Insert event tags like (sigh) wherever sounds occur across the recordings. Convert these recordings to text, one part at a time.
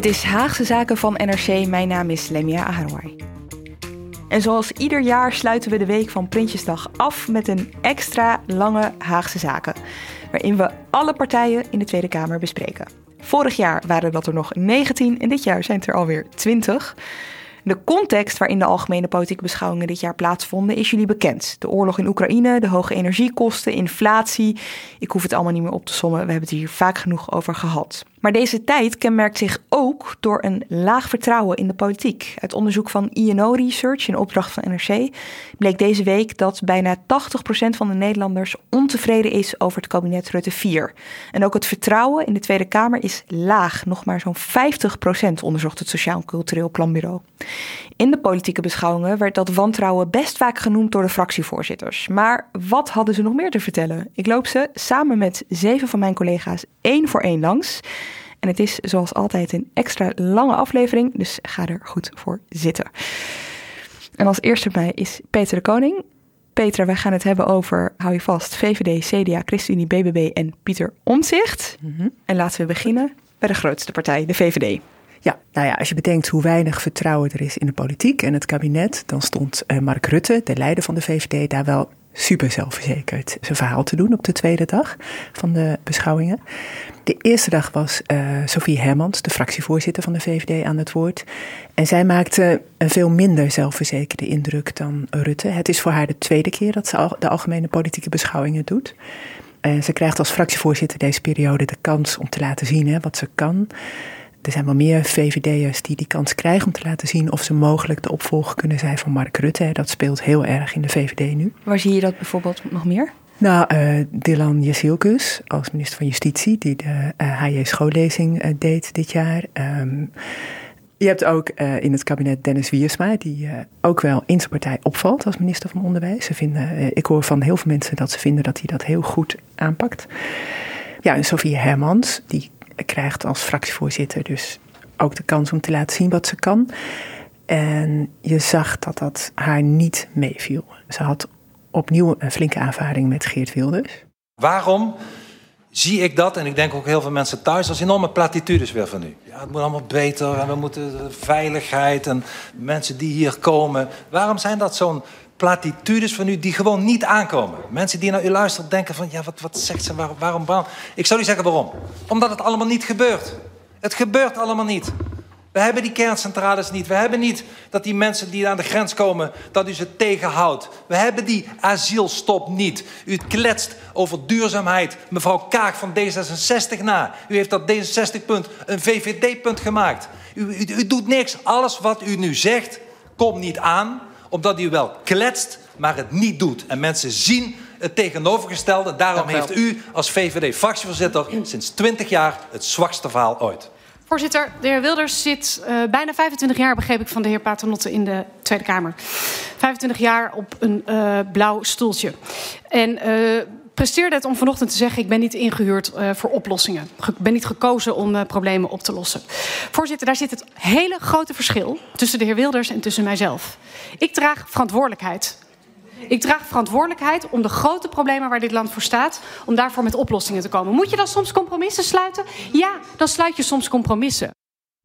Dit is Haagse Zaken van NRC. Mijn naam is Lemia Aharouai. En zoals ieder jaar sluiten we de week van Prinsjesdag af met een extra lange Haagse Zaken. Waarin we alle partijen in de Tweede Kamer bespreken. Vorig jaar waren dat er nog 19 en dit jaar zijn het er alweer 20. De context waarin de algemene politieke beschouwingen dit jaar plaatsvonden is jullie bekend. De oorlog in Oekraïne, de hoge energiekosten, inflatie. Ik hoef het allemaal niet meer op te sommen, we hebben het hier vaak genoeg over gehad. Maar deze tijd kenmerkt zich ook door een laag vertrouwen in de politiek. Uit onderzoek van INO Research in opdracht van NRC bleek deze week dat bijna 80% van de Nederlanders ontevreden is over het kabinet Rutte 4. En ook het vertrouwen in de Tweede Kamer is laag, nog maar zo'n 50% onderzocht het Sociaal Cultureel Planbureau. In de politieke beschouwingen werd dat wantrouwen best vaak genoemd door de fractievoorzitters. Maar wat hadden ze nog meer te vertellen? Ik loop ze samen met zeven van mijn collega's één voor één langs. En het is zoals altijd een extra lange aflevering, dus ga er goed voor zitten. En als eerste bij mij is Peter de Koning. Peter, wij gaan het hebben over, hou je vast, VVD, CDA, ChristenUnie, BBB en Pieter Omtzigt. En laten we beginnen bij de grootste partij, de VVD. Ja, nou ja, als je bedenkt hoe weinig vertrouwen er is in de politiek en het kabinet, dan stond uh, Mark Rutte, de leider van de VVD, daar wel super zelfverzekerd zijn verhaal te doen op de tweede dag van de beschouwingen. De eerste dag was uh, Sophie Hermans, de fractievoorzitter van de VVD, aan het woord. En zij maakte een veel minder zelfverzekerde indruk dan Rutte. Het is voor haar de tweede keer dat ze de algemene politieke beschouwingen doet. En ze krijgt als fractievoorzitter deze periode de kans om te laten zien hè, wat ze kan. Er zijn wel meer VVD'ers die die kans krijgen om te laten zien of ze mogelijk de opvolger kunnen zijn van Mark Rutte. Dat speelt heel erg in de VVD nu. Waar zie je dat bijvoorbeeld nog meer? Nou, uh, Dylan Jezielkus als minister van Justitie, die de uh, HJ schoollezing uh, deed dit jaar. Um, je hebt ook in het kabinet Dennis Wiersma, die ook wel in zijn partij opvalt als minister van Onderwijs. Ze vinden, ik hoor van heel veel mensen dat ze vinden dat hij dat heel goed aanpakt. Ja, en Sofie Hermans, die krijgt als fractievoorzitter dus ook de kans om te laten zien wat ze kan. En je zag dat dat haar niet meeviel. Ze had opnieuw een flinke aanvaring met Geert Wilders. Waarom zie ik dat, en ik denk ook heel veel mensen thuis, als enorme platitudes weer van u. Ja, het moet allemaal beter en we moeten veiligheid en mensen die hier komen. Waarom zijn dat zo'n platitudes van u die gewoon niet aankomen. Mensen die naar u luisteren denken van, ja, wat, wat zegt ze, waarom, waarom? Ik zou u zeggen waarom. Omdat het allemaal niet gebeurt. Het gebeurt allemaal niet. We hebben die kerncentrales niet. We hebben niet dat die mensen die aan de grens komen, dat u ze tegenhoudt. We hebben die asielstop niet. U kletst over duurzaamheid. Mevrouw Kaag van D66 na. U heeft dat D66-punt een VVD-punt gemaakt. U, u, u doet niks. Alles wat u nu zegt, komt niet aan omdat u wel kletst, maar het niet doet. En mensen zien het tegenovergestelde. Daarom heeft u als VVD-fractievoorzitter sinds 20 jaar het zwakste verhaal ooit. Voorzitter, de heer Wilders zit uh, bijna 25 jaar, begreep ik van de heer Paternotte, in de Tweede Kamer. 25 jaar op een uh, blauw stoeltje. En uh, presteerde het om vanochtend te zeggen: ik ben niet ingehuurd uh, voor oplossingen. Ik ben niet gekozen om uh, problemen op te lossen. Voorzitter, daar zit het hele grote verschil tussen de heer Wilders en tussen mijzelf. Ik draag verantwoordelijkheid. Ik draag verantwoordelijkheid om de grote problemen waar dit land voor staat, om daarvoor met oplossingen te komen. Moet je dan soms compromissen sluiten? Ja, dan sluit je soms compromissen.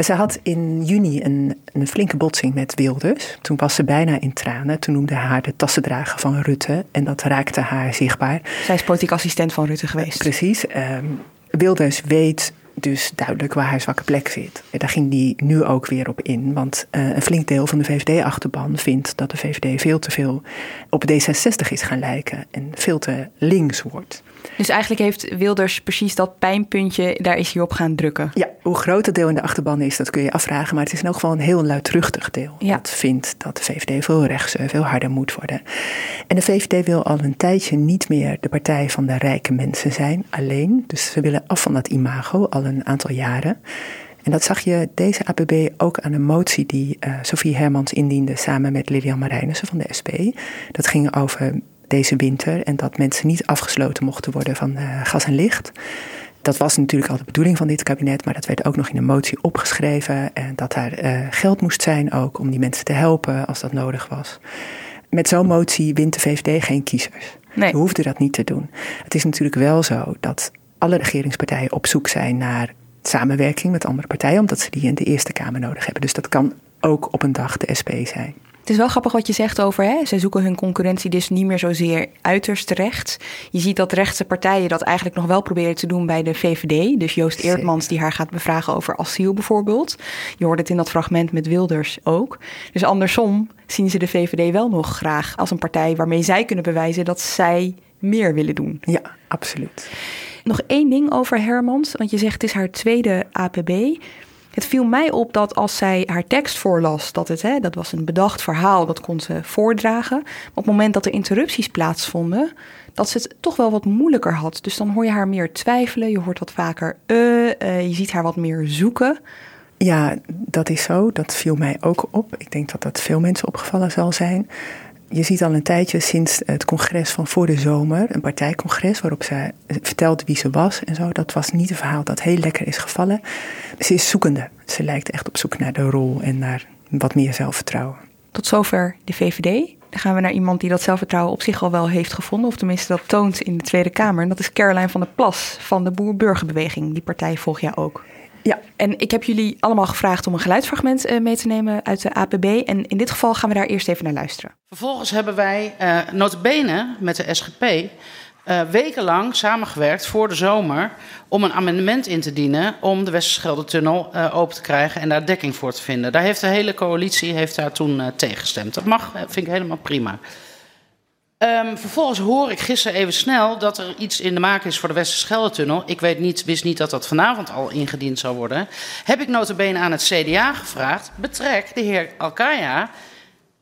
Ze had in juni een, een flinke botsing met Wilders. Toen was ze bijna in tranen. Toen noemde haar de tassendrager van Rutte. En dat raakte haar zichtbaar. Zij is politiek assistent van Rutte geweest. Precies. Um, Wilders weet dus duidelijk waar haar zwakke plek zit. En daar ging die nu ook weer op in. Want uh, een flink deel van de VVD-achterban vindt dat de VVD veel te veel op D66 is gaan lijken. En veel te links wordt. Dus eigenlijk heeft Wilders precies dat pijnpuntje, daar is hij op gaan drukken. Ja, hoe groot het deel in de achterban is, dat kun je afvragen. Maar het is in elk geval een heel luidruchtig deel. Ja. Dat vindt dat de VVD veel rechtser, veel harder moet worden. En de VVD wil al een tijdje niet meer de partij van de rijke mensen zijn, alleen. Dus ze willen af van dat imago al een aantal jaren. En dat zag je deze APB ook aan een motie die uh, Sophie Hermans indiende samen met Lilian Marijnissen van de SP. Dat ging over deze winter en dat mensen niet afgesloten mochten worden van uh, gas en licht. Dat was natuurlijk al de bedoeling van dit kabinet, maar dat werd ook nog in een motie opgeschreven. En dat daar uh, geld moest zijn ook om die mensen te helpen als dat nodig was. Met zo'n motie wint de VVD geen kiezers. Nee. Ze hoefden dat niet te doen. Het is natuurlijk wel zo dat alle regeringspartijen op zoek zijn naar samenwerking met andere partijen, omdat ze die in de Eerste Kamer nodig hebben. Dus dat kan ook op een dag de SP zijn. Het is wel grappig wat je zegt over, hè? ze zoeken hun concurrentie dus niet meer zozeer uiterst rechts. Je ziet dat rechtse partijen dat eigenlijk nog wel proberen te doen bij de VVD. Dus Joost Eertmans die haar gaat bevragen over asiel bijvoorbeeld. Je hoort het in dat fragment met Wilders ook. Dus andersom zien ze de VVD wel nog graag als een partij waarmee zij kunnen bewijzen dat zij meer willen doen. Ja, absoluut. Nog één ding over Hermans, want je zegt het is haar tweede APB. Het viel mij op dat als zij haar tekst voorlas, dat het, hè, dat was een bedacht verhaal, dat kon ze voordragen. Op het moment dat er interrupties plaatsvonden, dat ze het toch wel wat moeilijker had. Dus dan hoor je haar meer twijfelen, je hoort wat vaker uh, je ziet haar wat meer zoeken. Ja, dat is zo. Dat viel mij ook op. Ik denk dat dat veel mensen opgevallen zal zijn je ziet al een tijdje sinds het congres van voor de zomer, een partijcongres waarop zij vertelde wie ze was en zo. Dat was niet een verhaal dat heel lekker is gevallen. Ze is zoekende. Ze lijkt echt op zoek naar de rol en naar wat meer zelfvertrouwen. Tot zover de VVD. Dan gaan we naar iemand die dat zelfvertrouwen op zich al wel heeft gevonden, of tenminste dat toont in de Tweede Kamer. En dat is Caroline van der Plas van de Boer-Burgerbeweging. Die partij volg jij ook. Ja, en ik heb jullie allemaal gevraagd om een geluidsfragment uh, mee te nemen uit de APB. En in dit geval gaan we daar eerst even naar luisteren. Vervolgens hebben wij uh, notabene met de SGP uh, eh, wekenlang samengewerkt voor de zomer om een amendement in te dienen om de Westerschelde-tunnel open te krijgen en daar dekking voor te vinden. Daar heeft de hele coalitie heeft daar toen uh, tegengestemd. Dat mag, vind ik helemaal prima. Um, vervolgens hoor ik gisteren even snel dat er iets in de maak is voor de Westerschelde-tunnel. Ik weet niet, wist niet dat dat vanavond al ingediend zou worden. Heb ik notabene aan het CDA gevraagd, betrek de heer Alkaya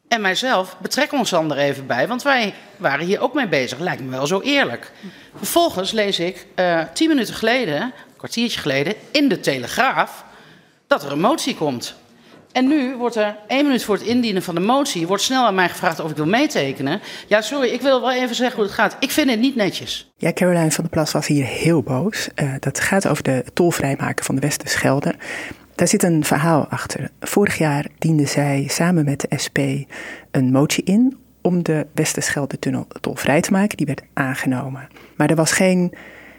en mijzelf, betrek ons dan even bij. Want wij waren hier ook mee bezig, lijkt me wel zo eerlijk. Vervolgens lees ik uh, tien minuten geleden, een kwartiertje geleden, in de Telegraaf... dat er een motie komt en nu wordt er één minuut voor het indienen van de motie... wordt snel aan mij gevraagd of ik wil meetekenen. Ja, sorry, ik wil wel even zeggen hoe het gaat. Ik vind het niet netjes. Ja, Caroline van der Plas was hier heel boos. Uh, dat gaat over de tolvrijmaken van de Westerschelde. Daar zit een verhaal achter. Vorig jaar diende zij samen met de SP een motie in... om de Westerschelde-tunnel tolvrij te maken. Die werd aangenomen. Maar er was geen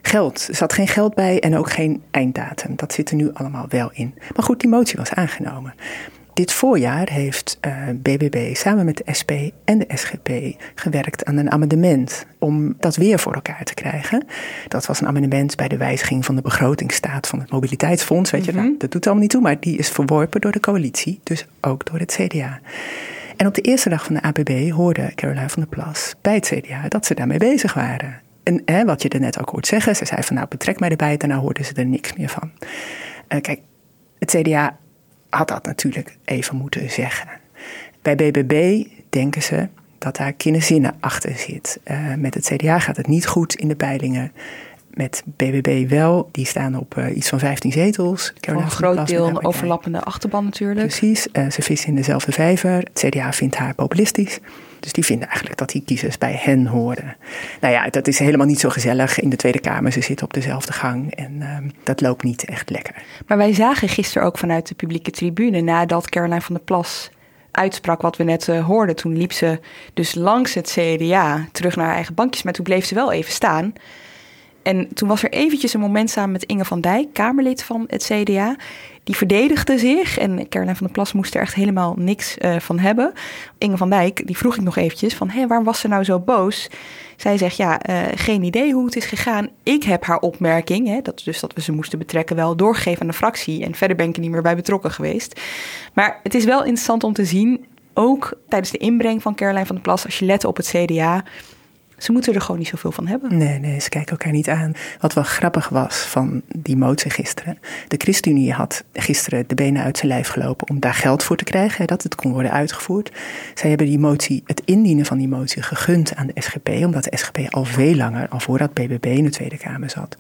geld. Er zat geen geld bij en ook geen einddatum. Dat zit er nu allemaal wel in. Maar goed, die motie was aangenomen. Dit voorjaar heeft uh, eh, BBB samen met de SP en de SGP gewerkt aan een amendement om dat weer voor elkaar te krijgen. Dat was een amendement bij de wijziging van de begrotingsstaat van het Mobiliteitsfonds. Weet je, mm dat doet allemaal niet toe, maar die is verworpen door de coalitie, dus ook door het CDA. En op de eerste dag van de ABB hoorde Caroline van der Plas bij het CDA dat ze daarmee bezig waren. En hè, wat je er net ook hoort zeggen, ze zei van nou betrek mij erbij, daarna hoorden ze er niks meer van. Uh, kijk, het CDA had dat natuurlijk even moeten zeggen. Bij BBB denken ze dat daar kinderzinnen achter zit. Uh, met het CDA gaat het niet goed in de peilingen. Met BBB wel, die staan op uh, iets van 15 zetels. Voor een groot deel een overlappende achterban natuurlijk. Precies, ze vissen in dezelfde vijver. Het CDA vindt haar populistisch. Dus die vinden eigenlijk dat die kiezers bij hen horen. Nou ja, dat is helemaal niet zo gezellig in de Tweede Kamer. Ze zitten op dezelfde gang en uh, dat loopt niet echt lekker. Maar wij zagen gisteren ook vanuit de publieke tribune, nadat Caroline van der Plas uitsprak wat we net uh, hoorden. Toen liep ze dus langs het CDA terug naar haar eigen bankjes, maar toen bleef ze wel even staan. En toen was er eventjes een moment samen met Inge van Dijk, Kamerlid van het CDA. Die verdedigde zich en Caroline van der Plas moest er echt helemaal niks uh, van hebben. Inge van Dijk, die vroeg ik nog eventjes van, hé, waarom was ze nou zo boos? Zij zegt, ja, uh, geen idee hoe het is gegaan. Ik heb haar opmerking, hè, dat, dus dat we ze moesten betrekken, wel doorgegeven aan de fractie. En verder ben ik er niet meer bij betrokken geweest. Maar het is wel interessant om te zien, ook tijdens de inbreng van Caroline van der Plas, als je let op het CDA ze moeten er gewoon niet zoveel van hebben. Nee, nee, ze kijken elkaar niet aan. Wat wel grappig was van die motie gisteren. De ChristenUnie had gisteren de benen uit zijn lijf gelopen om daar geld voor te krijgen, dat het kon worden uitgevoerd. Zij hebben die motie, het indienen van die motie gegund aan de SGP, omdat de SGP al veel langer, al voordat BBB in de Tweede Kamer zat,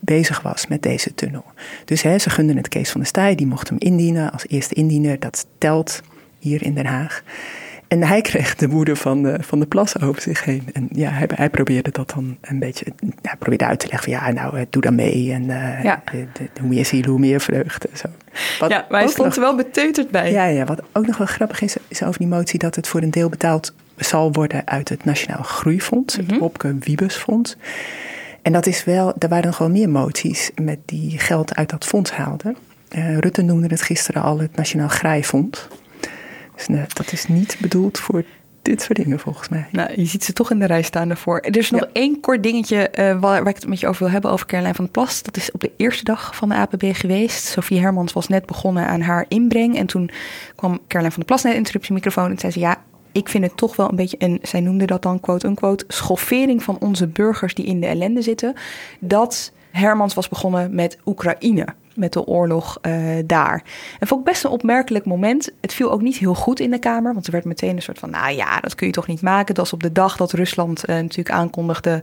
bezig was met deze tunnel. Dus hè, ze gunden het Kees van der Staaij, die mocht hem indienen als eerste indiener. Dat telt hier in Den Haag. En hij kreeg de woede van de, van de plas over zich heen. En ja, hij, hij probeerde dat dan een beetje ja, probeerde uit te leggen van ja, nou, eh, doe dan mee. En uh, ja. de, de, hoe meer ziel, hoe meer vreugde. Zo. Wat ja, maar hij stond er wel beteuterd bij. Ja, ja, wat ook nog wel grappig is, is over die motie dat het voor een deel betaald zal worden uit het Nationaal Groeifonds, het Opke mhm. Wiebesfonds. En dat is wel, er waren nog wel meer moties met die geld uit dat fonds haalden. Uh, Rutte noemde het gisteren al het Nationaal Grijfonds. Dus dat is niet bedoeld voor dit soort dingen volgens mij. Nou, je ziet ze toch in de rij staan daarvoor. Er is nog één kort dingetje uh, waar, waar, ik het met je over wil hebben, over Caroline van der Plas. Dat is op de eerste dag van de APB geweest. Sophie Hermans was net begonnen aan haar inbreng. En toen kwam Caroline van der Plas naar de interruptiemicrofoon en zei ze... ja, ik vind het toch wel een beetje, en zij noemde dat dan quote-unquote... schoffering van onze burgers die in de ellende zitten... dat Hermans was begonnen met Oekraïne met de oorlog uh, daar. En vond ik best een opmerkelijk moment. Het viel ook niet heel goed in de Kamer, want er werd meteen een soort van, nou ja, dat kun je toch niet maken. Dat was op de dag dat Rusland uh, natuurlijk aankondigde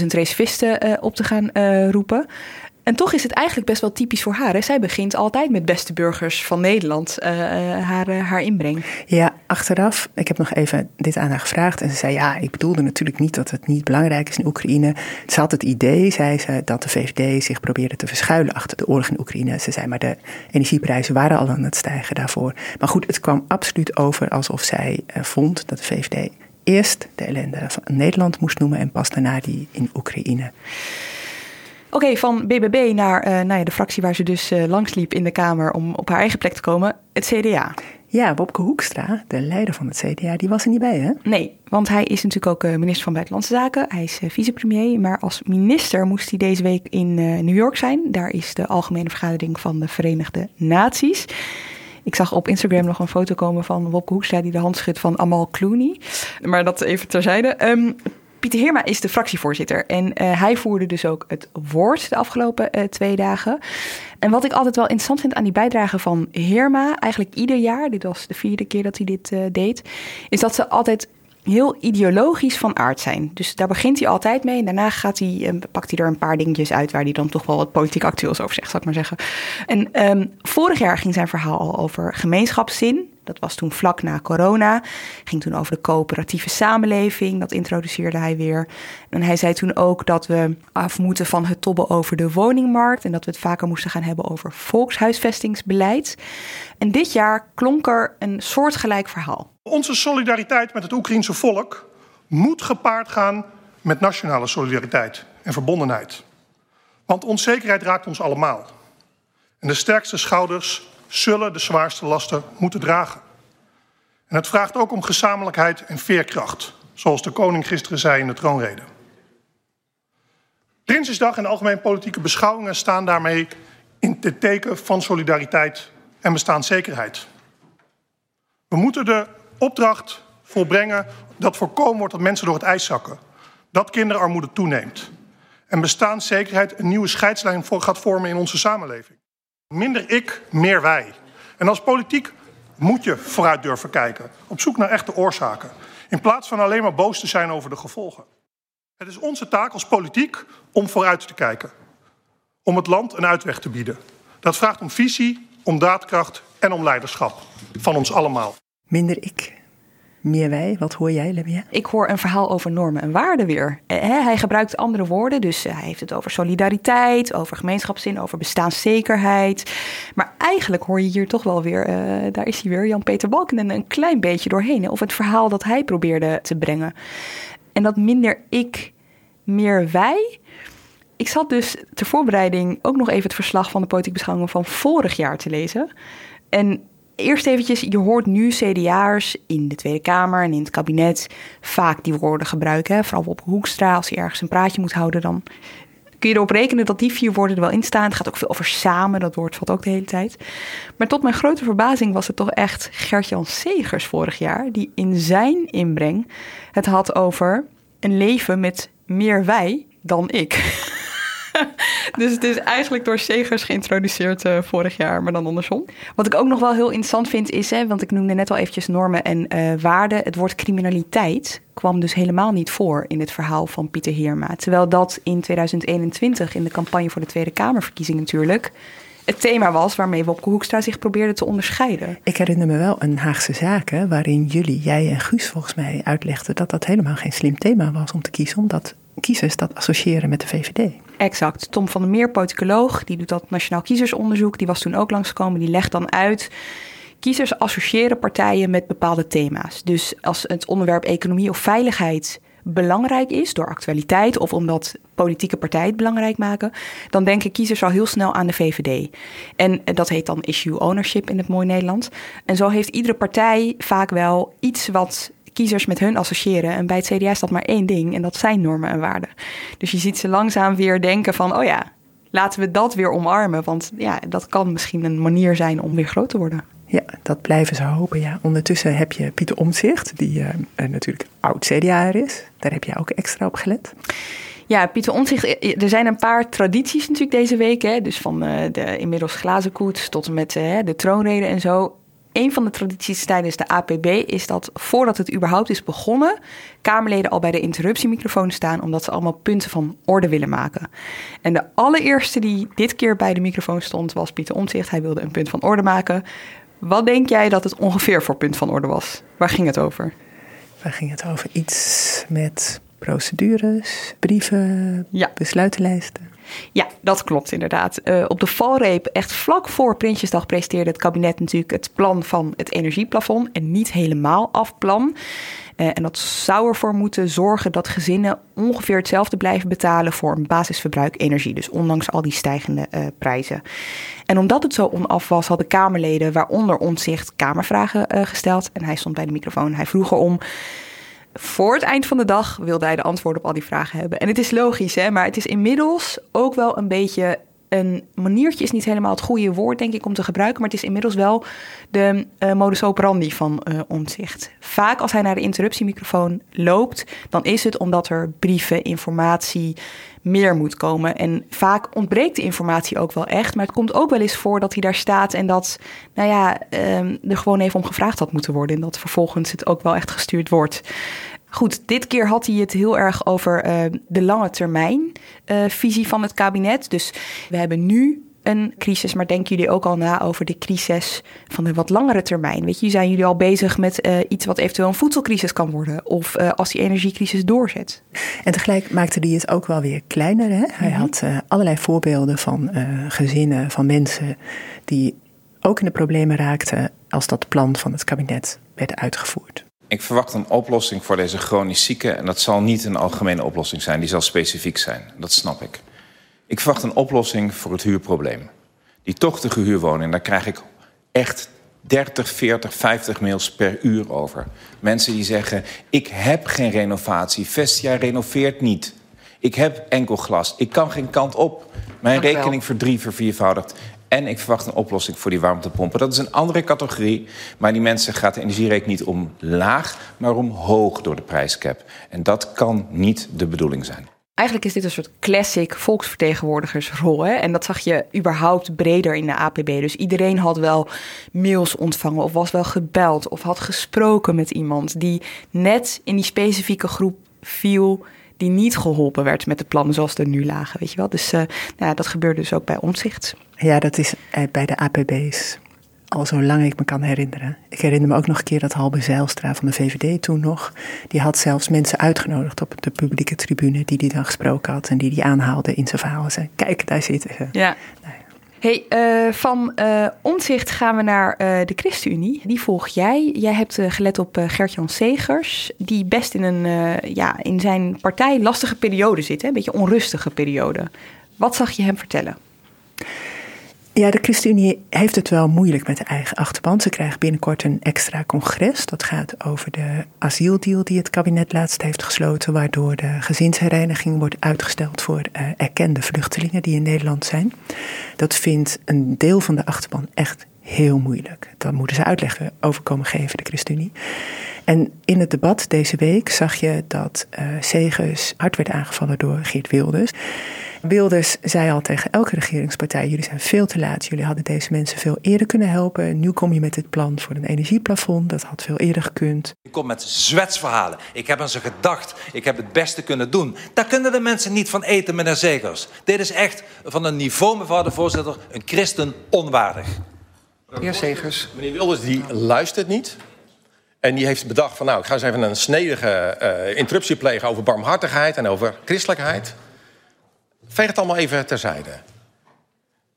300.000 reservisten uh, op te gaan roepen. En toch is het eigenlijk best wel typisch voor haar. Hè? Zij begint altijd met beste burgers van Nederland uh, haar, uh, haar inbreng. Ja, achteraf, ik heb nog even dit aan haar gevraagd. En ze zei, ja, ik bedoelde natuurlijk niet dat het niet belangrijk is in Oekraïne. Ze had het idee, zei ze, dat de VVD zich probeerde te verschuilen achter de oorlog in Oekraïne. Ze zei, maar de energieprijzen waren al aan het stijgen daarvoor. Maar goed, het kwam absoluut over alsof zij vond dat de VVD eerst de ellende van Nederland moest noemen en pas daarna die in Oekraïne. Oké, van BBB naar uh, nou ja, de fractie waar ze dus uh, langsliep in de Kamer om op haar eigen plek te komen, het CDA. Ja, Bobke Hoekstra, de leider van het CDA, die was er niet bij, hè? Nee, want hij is natuurlijk ook uh, minister van Buitenlandse Zaken. Hij is vicepremier, maar als minister moest hij deze week in New York zijn. Daar is de algemene vergadering van de Verenigde Naties. Ik zag op Instagram nog een foto komen van Wopke Hoekstra die de hand schudt van Amal Clooney. Maar dat even terzijde. Um, Pieter Heerma is de fractievoorzitter. En uh, hij voerde dus ook het woord de afgelopen uh, twee dagen. En wat ik altijd wel interessant vind aan die bijdrage van Heerma, eigenlijk ieder jaar, dit was de vierde keer dat hij dit uh, deed, is dat ze altijd heel ideologisch van aard zijn. Dus daar begint hij altijd mee. En daarna gaat hij, pakt hij er een paar dingetjes uit waar hij dan toch wel wat politiek actueels over zegt, zal ik maar zeggen. En um, vorig jaar ging zijn verhaal al over gemeenschapszin. Dat was toen vlak na corona. Ging toen over de coöperatieve samenleving. Dat introduceerde hij weer. En hij zei toen ook dat we af moeten van het tobben over de woningmarkt. En dat we het vaker moesten gaan hebben over volkshuisvestingsbeleid. En dit jaar klonk er een soortgelijk verhaal. Onze solidariteit met het Oekraïense volk moet gepaard gaan met nationale solidariteit en verbondenheid. Want onzekerheid raakt ons allemaal. En de sterkste schouders zullen de zwaarste lasten moeten dragen. En het vraagt ook om gezamenlijkheid en veerkracht, zoals de koning gisteren zei in de troonrede. Prinsjesdag en algemeen politieke beschouwingen staan daarmee in het teken van solidariteit en bestaanszekerheid. We moeten de opdracht volbrengen dat voorkomen wordt dat mensen door het ijs zakken, dat kinderarmoede toeneemt en bestaanszekerheid een nieuwe scheidslijn gaat vormen in onze samenleving. Minder ik, meer wij. En als politiek moet je vooruit durven kijken, op zoek naar echte oorzaken, in plaats van alleen maar boos te zijn over de gevolgen. Het is onze taak als politiek om vooruit te kijken, om het land een uitweg te bieden. Dat vraagt om visie, om daadkracht en om leiderschap van ons allemaal. Minder ik, meer wij. Wat hoor jij, Lemia? Ik hoor een verhaal over normen en waarden weer. Eh, hij gebruikt andere woorden, dus hij heeft het over solidariteit, over gemeenschapszin, over bestaanszekerheid. Maar eigenlijk hoor je hier toch wel weer, uh, daar is hij weer, Jan-Peter Balken, een klein beetje doorheen. Of het verhaal dat hij probeerde te brengen. En dat minder ik, meer wij ik zat dus ter voorbereiding ook nog even het verslag van de politiek beschouwingen van vorig jaar te lezen. En eerst eventjes, je hoort nu CDA'ers in de Tweede Kamer en in het kabinet vaak die woorden gebruiken. Vooral op Hoekstra, als hij ergens een praatje moet houden, dan kun je erop rekenen dat die vier woorden er wel in staan. Het gaat ook veel over samen, dat woord valt ook de hele tijd. Maar tot mijn grote verbazing was het toch echt Gert-Jan Segers vorig jaar, die in zijn inbreng het had over een leven met meer wij dan ik. (laughs) (laughs) dus het is eigenlijk door Segers geïntroduceerd uh, vorig jaar, maar dan andersom. Wat ik ook nog wel heel interessant vind is, hè, want ik noemde net al eventjes normen en uh, waarden. Het woord criminaliteit kwam dus helemaal niet voor in het verhaal van Pieter Heerma. Terwijl dat in 2021 in de campagne voor de Tweede Kamerverkiezing natuurlijk het thema was waarmee Wopke Hoekstra zich probeerde te onderscheiden. Ik herinner me wel een Haagse zaken waarin jullie, jij en Guus volgens mij uitlegden dat dat helemaal geen slim thema was om te kiezen, omdat kiezers dat associëren met de VVD. Exact. Tom van der Meer, politicoloog, die doet dat Nationaal Kiezersonderzoek. Die was toen ook langskomen. Die legt dan uit. Kiezers associëren partijen met bepaalde thema's. Dus als het onderwerp economie of veiligheid belangrijk is door actualiteit of omdat politieke partijen het belangrijk maken, dan denken kiezers al heel snel aan de VVD. En dat heet dan issue ownership in het mooi Nederland. En zo heeft iedere partij vaak wel iets wat kiezers met hun associëren. En bij het CDA is dat maar één ding en dat zijn normen en waarden. Dus je ziet ze langzaam weer denken van, oh ja, laten we dat weer omarmen. Want ja, dat kan misschien een manier zijn om weer groot te worden. Ja, dat blijven ze hopen. Ja. Ondertussen heb je Pieter Omtzigt, die uh, natuurlijk oud CDA'er is. Daar heb jij ook extra op gelet. Ja, Pieter Omtzigt, eh, er zijn een paar tradities natuurlijk deze week. Hè? Dus van uh, de inmiddels glazen koets tot en met uh, de troonrede en zo een van de tradities tijdens de APB is dat voordat het überhaupt is begonnen, Kamerleden al bij de interruptiemicrofoon staan omdat ze allemaal punten van orde willen maken. En de allereerste die dit keer bij de microfoon stond was Pieter Omtzigt. Hij wilde een punt van orde maken. Wat denk jij dat het ongeveer voor punt van orde was? Waar ging het over? Waar ging het over? Iets met procedures, brieven, ja. besluitenlijsten. Ja, dat klopt inderdaad. Uh, op de valreep, echt vlak voor Prinsjesdag, presenteerde het kabinet natuurlijk het plan van het energieplafond. En niet helemaal afplan. Uh, en dat zou ervoor moeten zorgen dat gezinnen ongeveer hetzelfde blijven betalen voor een basisverbruik energie. Dus ondanks al die stijgende uh, prijzen. En omdat het zo onaf was, hadden Kamerleden, waaronder Ontzicht, Kamervragen gesteld. En hij stond bij de microfoon. Hij vroeg erom voor het eind van de dag wilde hij de antwoorden op al die vragen hebben. En het is logisch, hè, maar het is inmiddels ook wel een beetje een maniertje is niet helemaal het goede woord, denk ik, om te gebruiken. Maar het is inmiddels wel de uh, modus operandi van uh, omzicht. Vaak als hij naar de interruptiemicrofoon loopt, dan is het omdat er brieven, informatie, meer moet komen. En vaak ontbreekt de informatie ook wel echt. Maar het komt ook wel eens voor dat hij daar staat en dat, nou ja, um, er gewoon even om gevraagd had moeten worden. En dat vervolgens het ook wel echt gestuurd wordt. Goed, dit keer had hij het heel erg over uh, de lange termijn uh, visie van het kabinet. Dus we hebben nu een crisis, maar denken jullie ook al na over de crisis van de wat langere termijn? Weet je, zijn jullie al bezig met uh, iets wat eventueel een voedselcrisis kan worden? Of uh, als die energiecrisis doorzet? En tegelijk maakte hij het ook wel weer kleiner. Hè? Hij mm -hmm. had uh, allerlei voorbeelden van gezinnen, van mensen die ook in de problemen raakten als dat plan van het kabinet werd uitgevoerd. Ik verwacht een oplossing voor deze chronisch zieken. En dat zal niet een algemene oplossing zijn, die zal specifiek zijn. Dat snap ik. Ik verwacht een oplossing voor het huurprobleem. Die tochtige huurwoning, daar krijg ik echt 30, 40, 50 mails per uur over. Mensen die zeggen: Ik heb geen renovatie. Vestia renoveert niet. Ik heb enkel glas. Ik kan geen kant op. Mijn rekening verdrie. En ik verwacht een oplossing voor die warmtepompen. Dat is een andere categorie. Maar die mensen gaat de energierekening niet om laag, maar om hoog door de prijscap. En dat kan niet de bedoeling zijn. Eigenlijk is dit een soort classic volksvertegenwoordigersrol. Hè? En dat zag je überhaupt breder in de APB. Dus iedereen had wel mails ontvangen of was wel gebeld of had gesproken met iemand die net in die specifieke groep viel die niet geholpen werd met de plannen zoals er nu lagen, weet je wel. Dus uh, nou, dat gebeurde dus ook bij omzicht. Ja, dat is bij de APB's al zo lang ik me kan herinneren. Ik herinner me ook nog een keer dat Halbe Zijlstra van de VVD toen nog... die had zelfs mensen uitgenodigd op de publieke tribune... die die dan gesproken had en die die aanhaalde in zijn verhaal. Zei, kijk, daar zitten ze. Ja. Nou Hey, uh, van uh, omzicht gaan we naar uh, de ChristenUnie. Die volg jij. Jij hebt gelet op Gert-Jan Segers, die best in een ja, in zijn partij lastige periode zit, hè? een beetje onrustige periode. Wat zag je hem vertellen? Ja, de ChristenUnie heeft het wel moeilijk met de eigen achterban. Ze krijgen binnenkort een extra congres. Dat gaat over de asieldeal die het kabinet laatst heeft gesloten, waardoor de gezinshereniging wordt uitgesteld voor uh, erkende vluchtelingen die in Nederland zijn. Dat vindt een deel van de achterban echt heel moeilijk. Daar moeten ze uitleg over komen geven, de ChristenUnie. En in het debat deze week zag je dat uh, hard werd aangevallen door Geert Wilders. Wilders zei al tegen elke regeringspartij: jullie zijn veel te laat. Jullie hadden deze mensen veel eerder kunnen helpen. Nu kom je met dit plan voor een energieplafond. Dat had veel eerder gekund. Ik kom met zwetsverhalen. Ik heb aan ze gedacht. Ik heb het beste kunnen doen. Daar kunnen de mensen niet van eten, meneer Zegers. Dit is echt van een niveau, mevrouw de voorzitter, een christen onwaardig. Meneer Zegers. Meneer Wilders die luistert niet. En die heeft bedacht van nou, ik ga eens even een snedige uh, interruptie plegen over barmhartigheid en over christelijkheid. Veeg het allemaal even terzijde.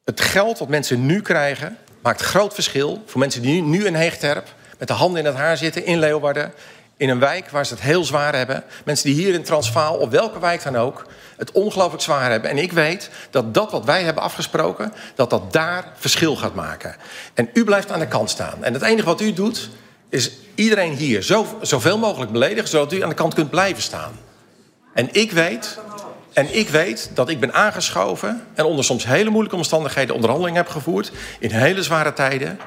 Het geld wat mensen nu krijgen maakt groot verschil voor mensen die nu in Heegterp met de handen in het haar zitten in Leeuwarden. In een wijk waar ze het heel zwaar hebben. Mensen die hier in Transvaal, of welke wijk dan ook, het ongelooflijk zwaar hebben. En ik weet dat dat wat wij hebben afgesproken, dat dat daar verschil gaat maken. En u blijft aan de kant staan. En het enige wat u doet, is iedereen hier zo, zoveel mogelijk beledigen, zodat u aan de kant kunt blijven staan. En ik weet en ik weet dat ik ben aangeschoven en onder soms hele moeilijke omstandigheden onderhandelingen heb gevoerd. In hele zware tijden.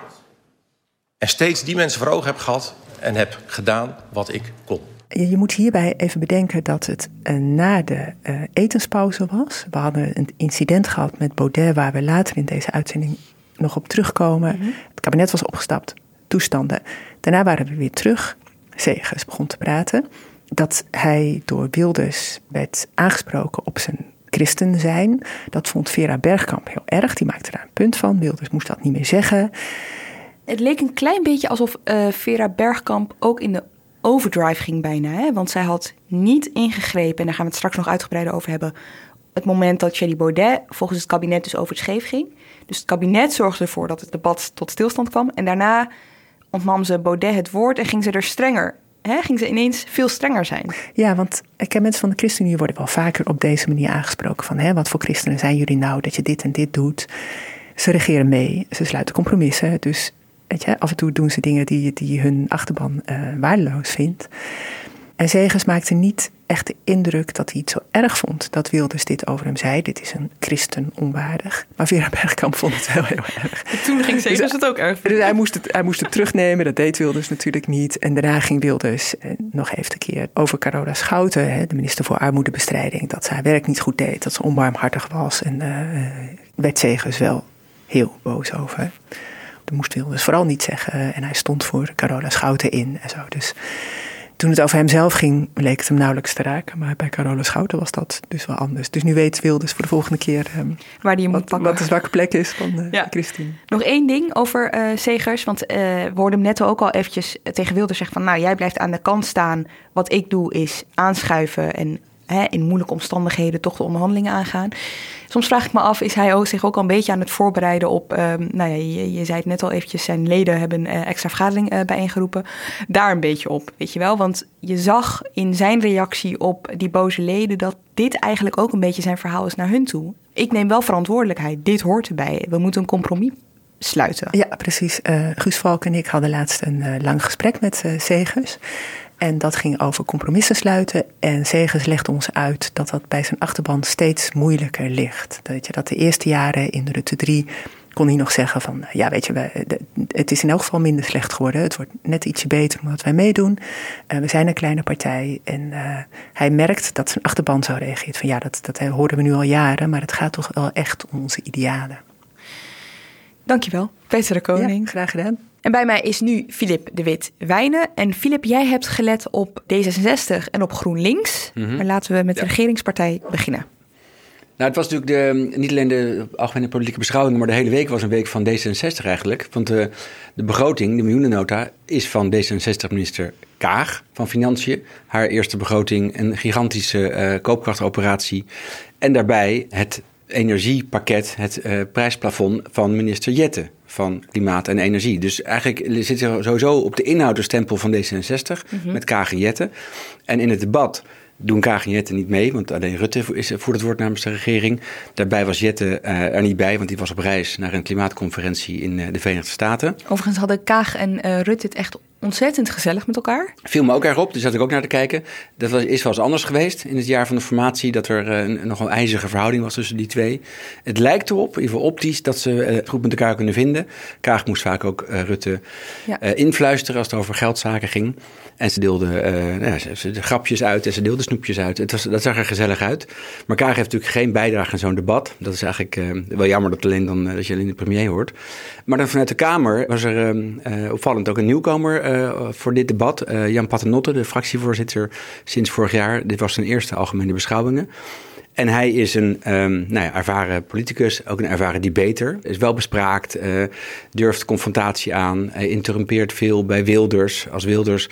En steeds die mensen voor ogen heb gehad en heb gedaan wat ik kon. Je moet hierbij even bedenken dat het uh, na de uh, etenspauze was. We hadden een incident gehad met Baudet, waar we later in deze uitzending nog op terugkomen. Mm -hmm. Het kabinet was opgestapt, toestanden. Daarna waren we weer terug. Zegers begon te praten dat hij door Wilders werd aangesproken op zijn christen zijn. Dat vond Vera Bergkamp heel erg. Die maakte daar een punt van. Wilders moest dat niet meer zeggen. Het leek een klein beetje alsof uh, Vera Bergkamp ook in de overdrive ging bijna. Hè? Want zij had niet ingegrepen, en daar gaan we het straks nog uitgebreider over hebben... het moment dat Thierry Baudet volgens het kabinet dus over het scheef ging. Dus het kabinet zorgde ervoor dat het debat tot stilstand kwam. En daarna ontnam ze Baudet het woord en ging ze er strenger hè, ging ze ineens veel strenger zijn. Ja, want ik heb mensen van de ChristenUnie worden wel vaker op deze manier aangesproken. Van hè, wat voor christenen zijn jullie nou dat je dit en dit doet? Ze regeren mee, ze sluiten compromissen. Dus weet je, af en toe doen ze dingen die, die hun achterban uh, waardeloos vindt. En Zegers maakte niet echt de indruk dat hij het zo erg vond dat Wilders dit over hem zei. Dit is een christen onwaardig. Maar Vera Bergkamp vond het heel, heel erg. (laughs) toen ging Zegers dus, het ook erg Dus hij moest, het, hij moest het terugnemen. Dat deed Wilders natuurlijk niet. En daarna ging Wilders eh, nog even een keer over Carola Schouten, hè, de minister voor Armoedebestrijding. Dat ze haar werk niet goed deed. Dat ze onbarmhartig was. En uh, werd Zegers wel heel boos over. Dat moest Wilders vooral niet zeggen. En hij stond voor Carola Schouten in en zo. Dus toen het over hemzelf ging, leek het hem nauwelijks te raken. Maar bij Carola Schouten was dat dus wel anders. Dus nu weet Wilders voor de volgende keer um, Waar die wat, wat, de zwakke plek is van uh, ja. Christine. Nog één ding over uh, Segers. Want uh, we hoorden hem net ook al eventjes tegen Wilders zeggen van... nou, jij blijft aan de kant staan. Wat ik doe is aanschuiven en in moeilijke omstandigheden toch de onderhandelingen aangaan. Soms vraag ik me af, is hij ook, zich ook al een beetje aan het voorbereiden op... Um, nou ja, je, je, zei het net al eventjes, zijn leden hebben een extra vergadering uh, bijeengeroepen. Daar een beetje op, weet je wel. Want je zag in zijn reactie op die boze leden... dat dit eigenlijk ook een beetje zijn verhaal is naar hun toe. Ik neem wel verantwoordelijkheid, dit hoort erbij. We moeten een compromis sluiten. Ja, precies. Uh, Guus Valk en ik hadden laatst een lang gesprek met Segers. En dat ging over compromissen sluiten. En Segers legde ons uit dat dat bij zijn achterban steeds moeilijker ligt. Dat, je, dat de eerste jaren in de Rutte 3 kon hij nog zeggen van... ja, weet je, het is in elk geval minder slecht geworden. Het wordt net ietsje beter omdat wij meedoen. Uh, we zijn een kleine partij. En uh, hij merkt dat zijn achterban zo reageert. Van ja, dat, dat hoorden we nu al jaren. Maar het gaat toch wel echt om onze idealen. Dankjewel, Peter de Koning. Ja, graag gedaan. En bij mij is nu Filip de Wit Wijnen. En Filip, jij hebt gelet op D66 en op GroenLinks. Mm -hmm. Maar laten we met de regeringspartij beginnen. Nou, het was natuurlijk de, niet alleen de algemene politieke beschouwing, maar de hele week was een week van D66 eigenlijk. Want de, de begroting, de miljoenennota, is van D66-minister Kaag van Financiën. Haar eerste begroting, een gigantische uh, koopkrachtoperatie. En daarbij het energiepakket, het uh, prijsplafond van minister Jette van Klimaat en Energie. Dus eigenlijk zit er sowieso op de inhoud de stempel van D66 Mhm. met Kaag en Jette. En in het debat doen Kaag en Jette niet mee, want alleen Rutte is voor het woord namens de regering. Daarbij was Jette eh, er niet bij, want die was op reis naar een klimaatconferentie in eh, de Verenigde Staten. Overigens hadden Kaag en eh, Rutte het echt ontzettend gezellig met elkaar. Viel me ook erg op, dus zat ik ook naar te kijken. Dat was, is wel eens anders geweest in het jaar van de formatie, dat er eh, een, nog een ijzige verhouding was tussen die twee. Het lijkt erop, in ieder geval optisch, dat ze eh, het goed met elkaar kunnen vinden. Kaag moest vaak ook eh, Rutte Ja. eh, influisteren als het over geldzaken ging. En ze deelde eh, nou ja, ze, ze de grapjes uit en ze deelde snoepjes uit. Het was, dat zag er gezellig uit. Maar Kaag heeft natuurlijk geen bijdrage aan zo'n debat. Dat is eigenlijk eh, wel jammer dat, alleen dan, eh, dat je alleen de premier hoort. Maar dan vanuit de Kamer was er eh, eh, opvallend ook een nieuwkomer eh, voor dit debat. Eh, Jan Paternotte, de fractievoorzitter sinds vorig jaar. Dit was zijn eerste algemene beschouwingen. En hij is een ehm, nou ja, ervaren politicus, ook een ervaren debater. Is wel bespraakt, eh, durft confrontatie aan. Hij interrumpeert veel bij Wilders. Als Wilders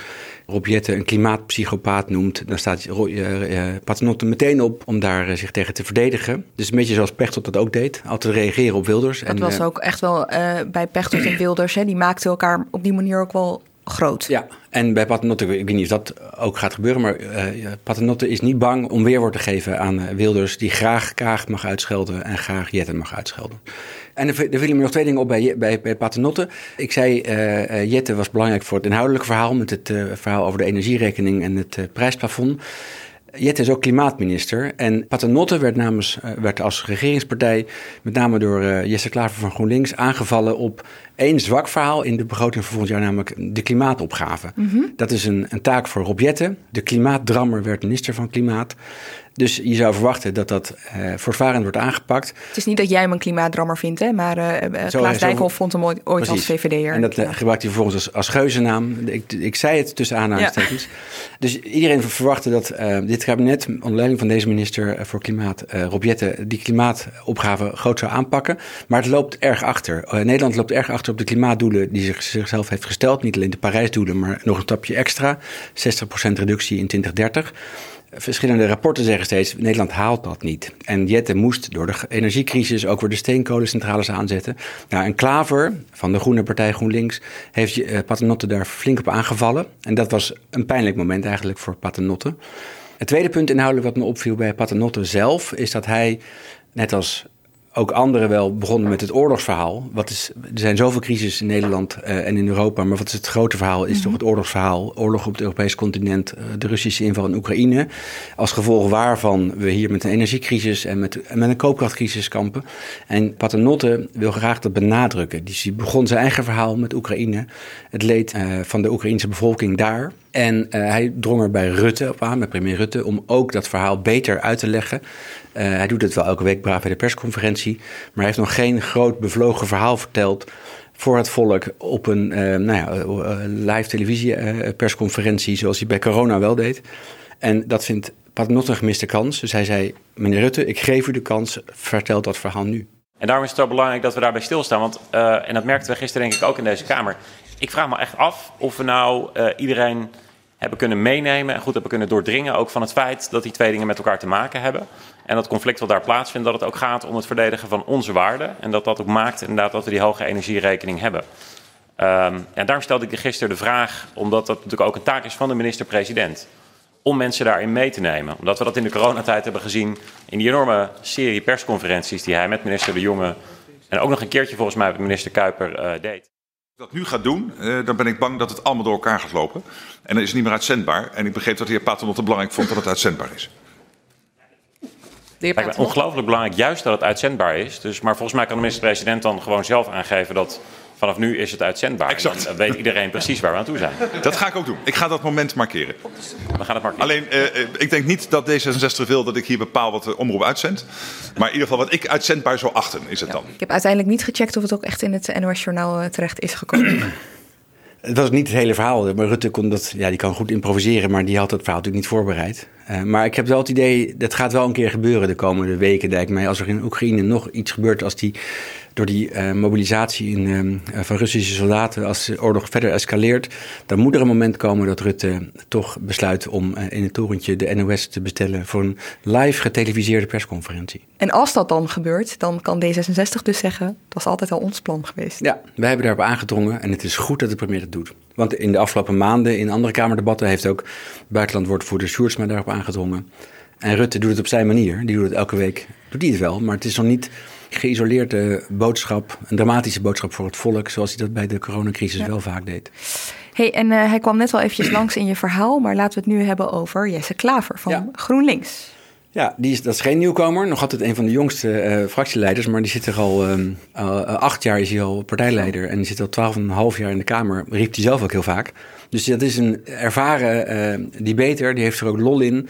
Rob Jetten een klimaatpsychopaat noemt... dan staat eh, Paternotte meteen op om daar zich tegen te verdedigen. Dus een beetje zoals Pechtold dat ook deed. Altijd reageren op Wilders. Dat was ook echt wel bij Pechtold en Wilders. Hè, die maakten elkaar op die manier ook wel groot. Ja, en bij Paternotte, ik weet niet of dat ook gaat gebeuren, maar ja, Paternotte is niet bang om weerwoord te geven aan eh, Wilders, die graag Kaag mag uitschelden en graag Jetten mag uitschelden. En er, vielen me nog twee dingen op bij, bij, bij Paternotte. Ik zei, eh eh, Jette was belangrijk voor het inhoudelijke verhaal, met het verhaal over de energierekening en het prijsplafond. Jette is ook klimaatminister. En Paternotte werd, namens, eh, werd als regeringspartij, met name door eh, Jesse Klaver van GroenLinks, aangevallen op één zwak verhaal in de begroting voor volgend jaar, namelijk de klimaatopgave. Mhm. Dat is een, een taak voor Rob Jette. De klimaatdrammer werd minister van Klimaat. Dus je zou verwachten dat dat voortvarend wordt aangepakt. Het is niet dat jij hem een klimaatdrammer vindt, hè, maar Zo- Klaas Dijkhoff vond hem ooit, ooit als. VVD'er. En dat gebruikt hij vervolgens als, als geuzennaam. Ik, ik zei het tussen aanhalingstekens. (laughs) Dus iedereen verwachtte dat dit kabinet, onder leiding van deze minister voor Klimaat, Rob Jette, die klimaatopgave groot zou aanpakken. Maar het loopt erg achter. Nederland loopt erg achter op de klimaatdoelen die zich, zichzelf heeft gesteld. Niet alleen de Parijsdoelen, maar nog een stapje extra. 60% reductie in 2030. Verschillende rapporten zeggen steeds, Nederland haalt dat niet. En Jette moest door de energiecrisis ook weer de steenkolencentrales aanzetten. Nou, en Klaver van de Groene Partij GroenLinks heeft eh, Paternotte daar flink op aangevallen. En dat was een pijnlijk moment eigenlijk voor Paternotte. Het tweede punt inhoudelijk wat me opviel bij Paternotte zelf... is dat hij, net als ook anderen wel begonnen met het oorlogsverhaal. Wat is, er zijn zoveel crises in Nederland eh, en in Europa, maar wat is het grote verhaal? Is toch het oorlogsverhaal? Oorlog op het Europese continent, eh, de Russische inval in Oekraïne. Als gevolg waarvan we hier met een energiecrisis en met, en met een koopkrachtcrisis kampen. En Paternotte wil graag dat benadrukken. Dus hij begon zijn eigen verhaal met Oekraïne. Het leed eh, van de Oekraïnse bevolking daar. En eh, hij drong er bij Rutte op aan, met premier Rutte, om ook dat verhaal beter uit te leggen. Eh, hij doet het wel elke week braaf bij de persconferentie. Maar hij heeft nog geen groot bevlogen verhaal verteld voor het volk op een eh, nou ja, live televisie persconferentie, zoals hij bij corona wel deed. En dat vindt Paternotte een gemiste kans. Dus hij zei, meneer Rutte, ik geef u de kans, vertel dat verhaal nu. En daarom is het zo belangrijk dat we daarbij stilstaan. Want, en dat merkten we gisteren denk ik ook in deze Kamer. Ik vraag me echt af of we nou iedereen hebben kunnen meenemen en goed hebben kunnen doordringen. Ook van het feit dat die twee dingen met elkaar te maken hebben. En dat conflict wat daar plaatsvindt, dat het ook gaat om het verdedigen van onze waarden. En dat dat ook maakt inderdaad dat we die hoge energierekening hebben. Ehm, en daarom stelde ik gisteren de vraag, omdat dat natuurlijk ook een taak is van de minister-president. Om mensen daarin mee te nemen. Omdat we dat in de coronatijd hebben gezien in die enorme serie persconferenties die hij met minister De Jonge en ook nog een keertje volgens mij met minister Kuiper eh, deed. Dat nu gaat doen, eh, dan ben ik bang dat het allemaal door elkaar gaat lopen. En dan is het niet meer uitzendbaar. En ik begreep dat de heer Paternotte belangrijk vond dat het uitzendbaar is. Het lijkt me ongelooflijk belangrijk juist dat het uitzendbaar is. Dus, maar volgens mij kan de minister-president dan gewoon zelf aangeven dat vanaf nu is het uitzendbaar. Exact. Dan weet iedereen precies waar we aan toe zijn. (laughs) Dat ga ik ook doen. Ik ga dat moment markeren. We gaan het markeren. Alleen, eh, eh, ik denk niet dat D66 wil dat ik hier bepaal wat de omroep uitzendt. Maar in ieder geval wat ik uitzendbaar zou achten, is het dan. Ik heb uiteindelijk niet gecheckt of het ook echt in het NOS-journaal eh, terecht is gekomen. (clears throat) Het was niet het hele verhaal. Maar Rutte kon dat, ja, die kan goed improviseren, maar die had het verhaal natuurlijk niet voorbereid. Uh, maar ik heb wel het idee, dat gaat wel een keer gebeuren de komende weken, denk ik mij. Als er in Oekraïne nog iets gebeurt, als die door die uh, mobilisatie in, uh, van Russische soldaten, als de oorlog verder escaleert, dan moet er een moment komen dat Rutte toch besluit om uh, in het torentje de NOS te bestellen voor een live geteleviseerde persconferentie. En als dat dan gebeurt, dan kan D66 dus zeggen, dat was altijd al ons plan geweest. Ja, wij hebben daarop aangedrongen en het is goed dat de premier dat doet. Want in de afgelopen maanden in andere Kamerdebatten heeft ook buitenlandwoordvoerder Sjoerdsma daarop aangedrongen. En Rutte doet het op zijn manier. Die doet het elke week. Doet hij het wel, maar het is nog niet geïsoleerde boodschap, een dramatische boodschap voor het volk, zoals hij dat bij de coronacrisis ja. wel vaak deed. Hey, en uh, hij kwam net wel eventjes langs in je verhaal, maar laten we het nu hebben over Jesse Klaver van ja. GroenLinks. Ja, die is, dat is geen nieuwkomer. Nog altijd een van de jongste uh, fractieleiders. Maar die zit er al uh, uh, acht jaar is hij al partijleider. En die zit al twaalf en een half jaar in de Kamer. Riep hij zelf ook heel vaak. Dus dat is een ervaren debater. Die heeft er ook lol in.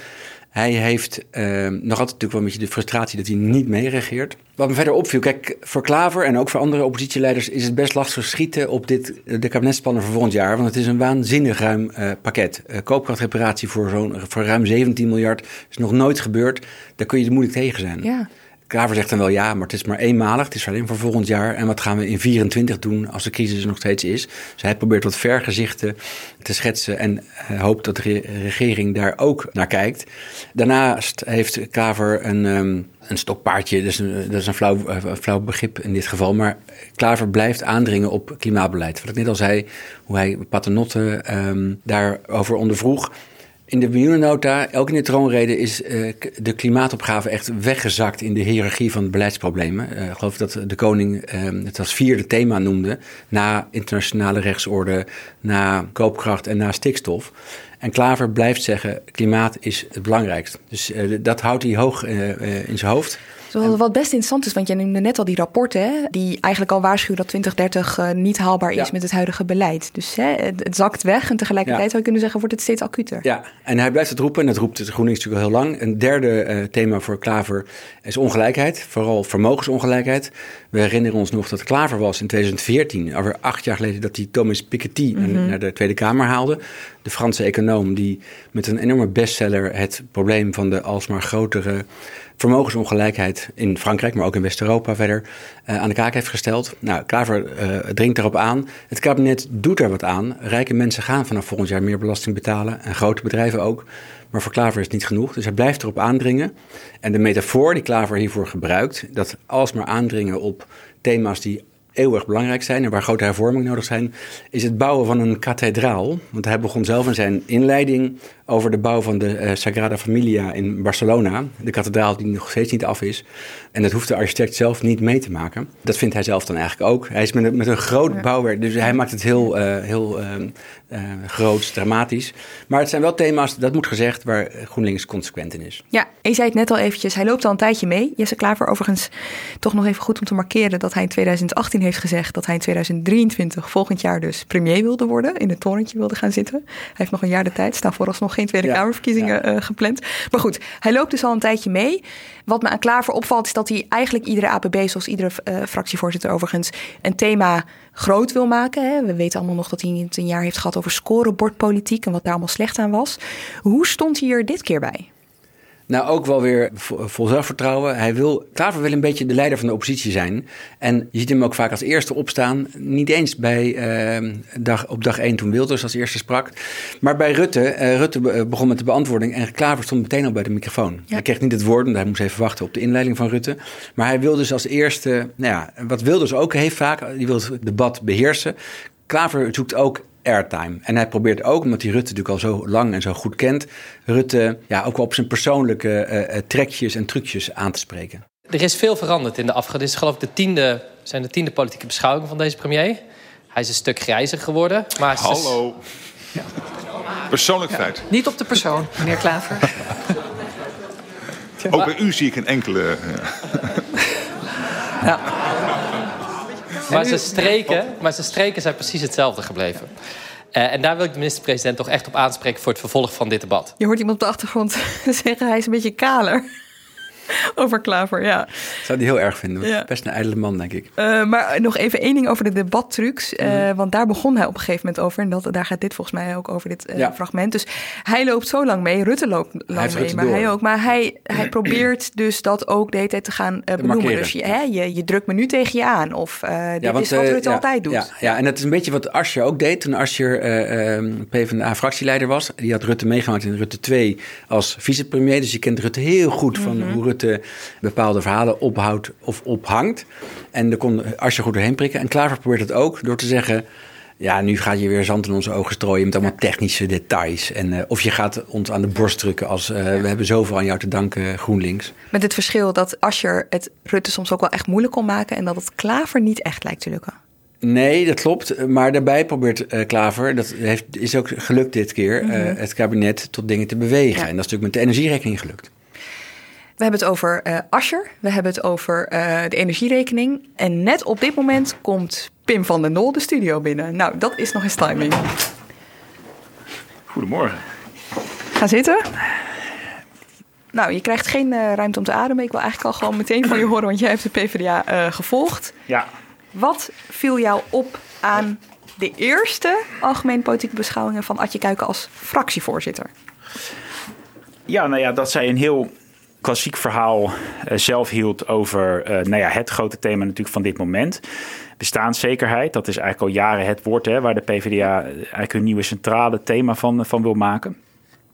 Hij heeft nog altijd natuurlijk wel een beetje de frustratie dat hij niet meeregeert. Wat me verder opviel, kijk, voor Klaver en ook voor andere oppositieleiders is het best lastig schieten op dit, de kabinetsplannen voor volgend jaar. Want het is een waanzinnig ruim uh, pakket. Koopkrachtreparatie voor, zo'n, voor ruim 17 miljard is nog nooit gebeurd. Daar kun je er moeilijk tegen zijn. Ja. Klaver zegt dan wel ja, maar het is maar eenmalig. Het is alleen voor volgend jaar. En wat gaan we in 24 doen als de crisis er nog steeds is? Dus hij probeert wat vergezichten te schetsen en uh, hoopt dat de regering daar ook naar kijkt. Daarnaast heeft Klaver een, um, een stokpaardje. Dat is een, dat is een flauw, uh, flauw begrip in dit geval. Maar Klaver blijft aandringen op klimaatbeleid. Wat ik net al zei, hoe hij Paternotte um, daarover ondervroeg. In de miljoenennota, ook in de troonrede, is uh, de klimaatopgave echt weggezakt in de hiërarchie van beleidsproblemen. Uh, ik geloof dat de koning uh, het als vierde thema noemde, na internationale rechtsorde, na koopkracht en na stikstof. En Klaver blijft zeggen, klimaat is het belangrijkst. Dus dat houdt hij hoog in zijn hoofd. Wat best interessant is, want jij noemde net al die rapporten, hè, die eigenlijk al waarschuwen dat 2030 uh, niet haalbaar is ja. met het huidige beleid. Dus hè, het, het, zakt weg en tegelijkertijd ja. zou je kunnen zeggen, wordt het steeds acuter. Ja, en hij blijft het roepen en dat roept het GroenLinks natuurlijk al heel lang. Een derde uh, thema voor Klaver is ongelijkheid, vooral vermogensongelijkheid. We herinneren ons nog dat Klaver was in 2014, over acht jaar geleden, dat hij Thomas Piketty mm -hmm. naar de Tweede Kamer haalde. De Franse econoom die met een enorme bestseller het probleem van de alsmaar grotere vermogensongelijkheid in Frankrijk, maar ook in West-Europa verder uh, aan de kaak heeft gesteld. Nou, Klaver uh, dringt erop aan. Het kabinet doet er wat aan. Rijke mensen gaan vanaf volgend jaar meer belasting betalen en grote bedrijven ook. Maar voor Klaver is het niet genoeg, dus hij blijft erop aandringen. En de metafoor die Klaver hiervoor gebruikt, dat alsmaar aandringen op thema's die eeuwig belangrijk zijn en waar grote hervormingen nodig zijn, is het bouwen van een kathedraal. Want hij begon zelf in zijn inleiding over de bouw van de uh, Sagrada Familia in Barcelona. De kathedraal die nog steeds niet af is. En dat hoeft de architect zelf niet mee te maken. Dat vindt hij zelf dan eigenlijk ook. Hij is met een, met een groot ja. bouwwerk, dus hij maakt het heel, uh, heel uh, uh, groots, dramatisch. Maar het zijn wel thema's, dat moet gezegd, waar GroenLinks consequent in is. Ja, je zei het net al eventjes, hij loopt al een tijdje mee. Jesse Klaver overigens toch nog even goed om te markeren dat hij in 2018 heeft gezegd dat hij in 2023, volgend jaar dus premier wilde worden, in het torentje wilde gaan zitten. Hij heeft nog een jaar de tijd, staan vooralsnog geen Tweede ja, Kamerverkiezingen ja. uh, gepland. Maar goed, hij loopt dus al een tijdje mee. Wat me aan Klaver opvalt is dat hij eigenlijk iedere APB, zoals iedere uh, fractievoorzitter overigens, een thema groot wil maken. Hè. We weten allemaal nog dat hij het een jaar heeft gehad over scorebordpolitiek en wat daar allemaal slecht aan was. Hoe stond hij er dit keer bij? Nou, ook wel weer vol zelfvertrouwen. Hij wil, Klaver wil een beetje de leider van de oppositie zijn. En je ziet hem ook vaak als eerste opstaan. Niet eens bij, uh, dag, op dag één toen Wilders als eerste sprak. Maar bij Rutte, uh, Rutte begon met de beantwoording. En Klaver stond meteen al bij de microfoon. Ja. Hij kreeg niet het woord, want hij moest even wachten op de inleiding van Rutte. Maar hij wil dus als eerste, nou ja, wat Wilders ook heeft vaak, die wil het debat beheersen. Klaver zoekt ook airtime. En hij probeert ook, omdat hij Rutte natuurlijk al zo lang en zo goed kent, Rutte ja, ook wel op zijn persoonlijke uh, trekjes en trucjes aan te spreken. Er is veel veranderd in de afgelopen. Dit is geloof ik de tiende, zijn de tiende politieke beschouwingen van deze premier. Hij is een stuk grijzer geworden. Maar Hallo. Ja. Persoonlijk feit. Ja, niet op de persoon, meneer Klaver. ook bij u zie ik een enkele. ja. Maar zijn, streken, maar zijn streken zijn precies hetzelfde gebleven. Uh, en daar wil ik de minister-president toch echt op aanspreken voor het vervolg van dit debat. Je hoort iemand op de achtergrond (laughs) zeggen, hij is een beetje kaler. (laughs) over Klaver, ja. Zou die heel erg vinden. Ja. Best een ijdele man, denk ik. Uh, maar nog even één ding over de debattrucs. Uh. Want daar begon hij op een gegeven moment over. En dat, daar gaat dit volgens mij ook over, dit uh, Ja. fragment. Dus hij loopt zo lang mee. Rutte loopt lang mee, Rutte maar door. hij ook. Maar hij, hij (clears throat) probeert dus dat ook de hele tijd te gaan benoemen. Dus je, hè, je, je drukt me nu tegen je aan. Of dit is wat eh, Rutte ja, altijd doet. Ja, ja, en dat is een beetje wat Asscher ook deed toen Asscher eh eh, PvdA-fractieleider was. Die had Rutte meegemaakt in Rutte 2 als vicepremier. Dus je kent Rutte heel goed van Mhm. hoe Rutte bepaalde verhalen ophoudt of ophangt. En daar kon Asscher goed doorheen prikken. En Klaver probeert het ook door te zeggen... Ja, nu ga je weer zand in onze ogen strooien met allemaal technische details. En, eh, of je gaat ons aan de borst drukken als eh, we hebben zoveel aan jou te danken, GroenLinks. Met het verschil dat Asscher het Rutte soms ook wel echt moeilijk kon maken. En dat het Klaver niet echt lijkt te lukken. Nee, dat klopt. Maar daarbij probeert eh, Klaver, dat heeft, is ook gelukt dit keer, Mhm. het kabinet tot dingen te bewegen. Ja. En dat is natuurlijk met de energierekening gelukt. We hebben het over eh Asscher. We hebben het over eh, de energierekening. En net op dit moment komt Pim van der Nol de studio binnen. Nou, dat is nog eens timing. Goedemorgen. Ga zitten. Nou, je krijgt geen eh, ruimte om te ademen. Ik wil eigenlijk al gewoon meteen van je horen, want jij hebt de PvdA gevolgd. Ja, Wat viel jou op aan de eerste algemene politieke beschouwingen van Adje Kuiken als fractievoorzitter? ja, nou ja, dat zij een heel klassiek verhaal eh, zelf hield over eh, nou ja, het grote thema natuurlijk van dit moment. Bestaanszekerheid, dat is eigenlijk al jaren het woord hè, waar de PvdA eigenlijk hun nieuwe centrale thema van, van wil maken.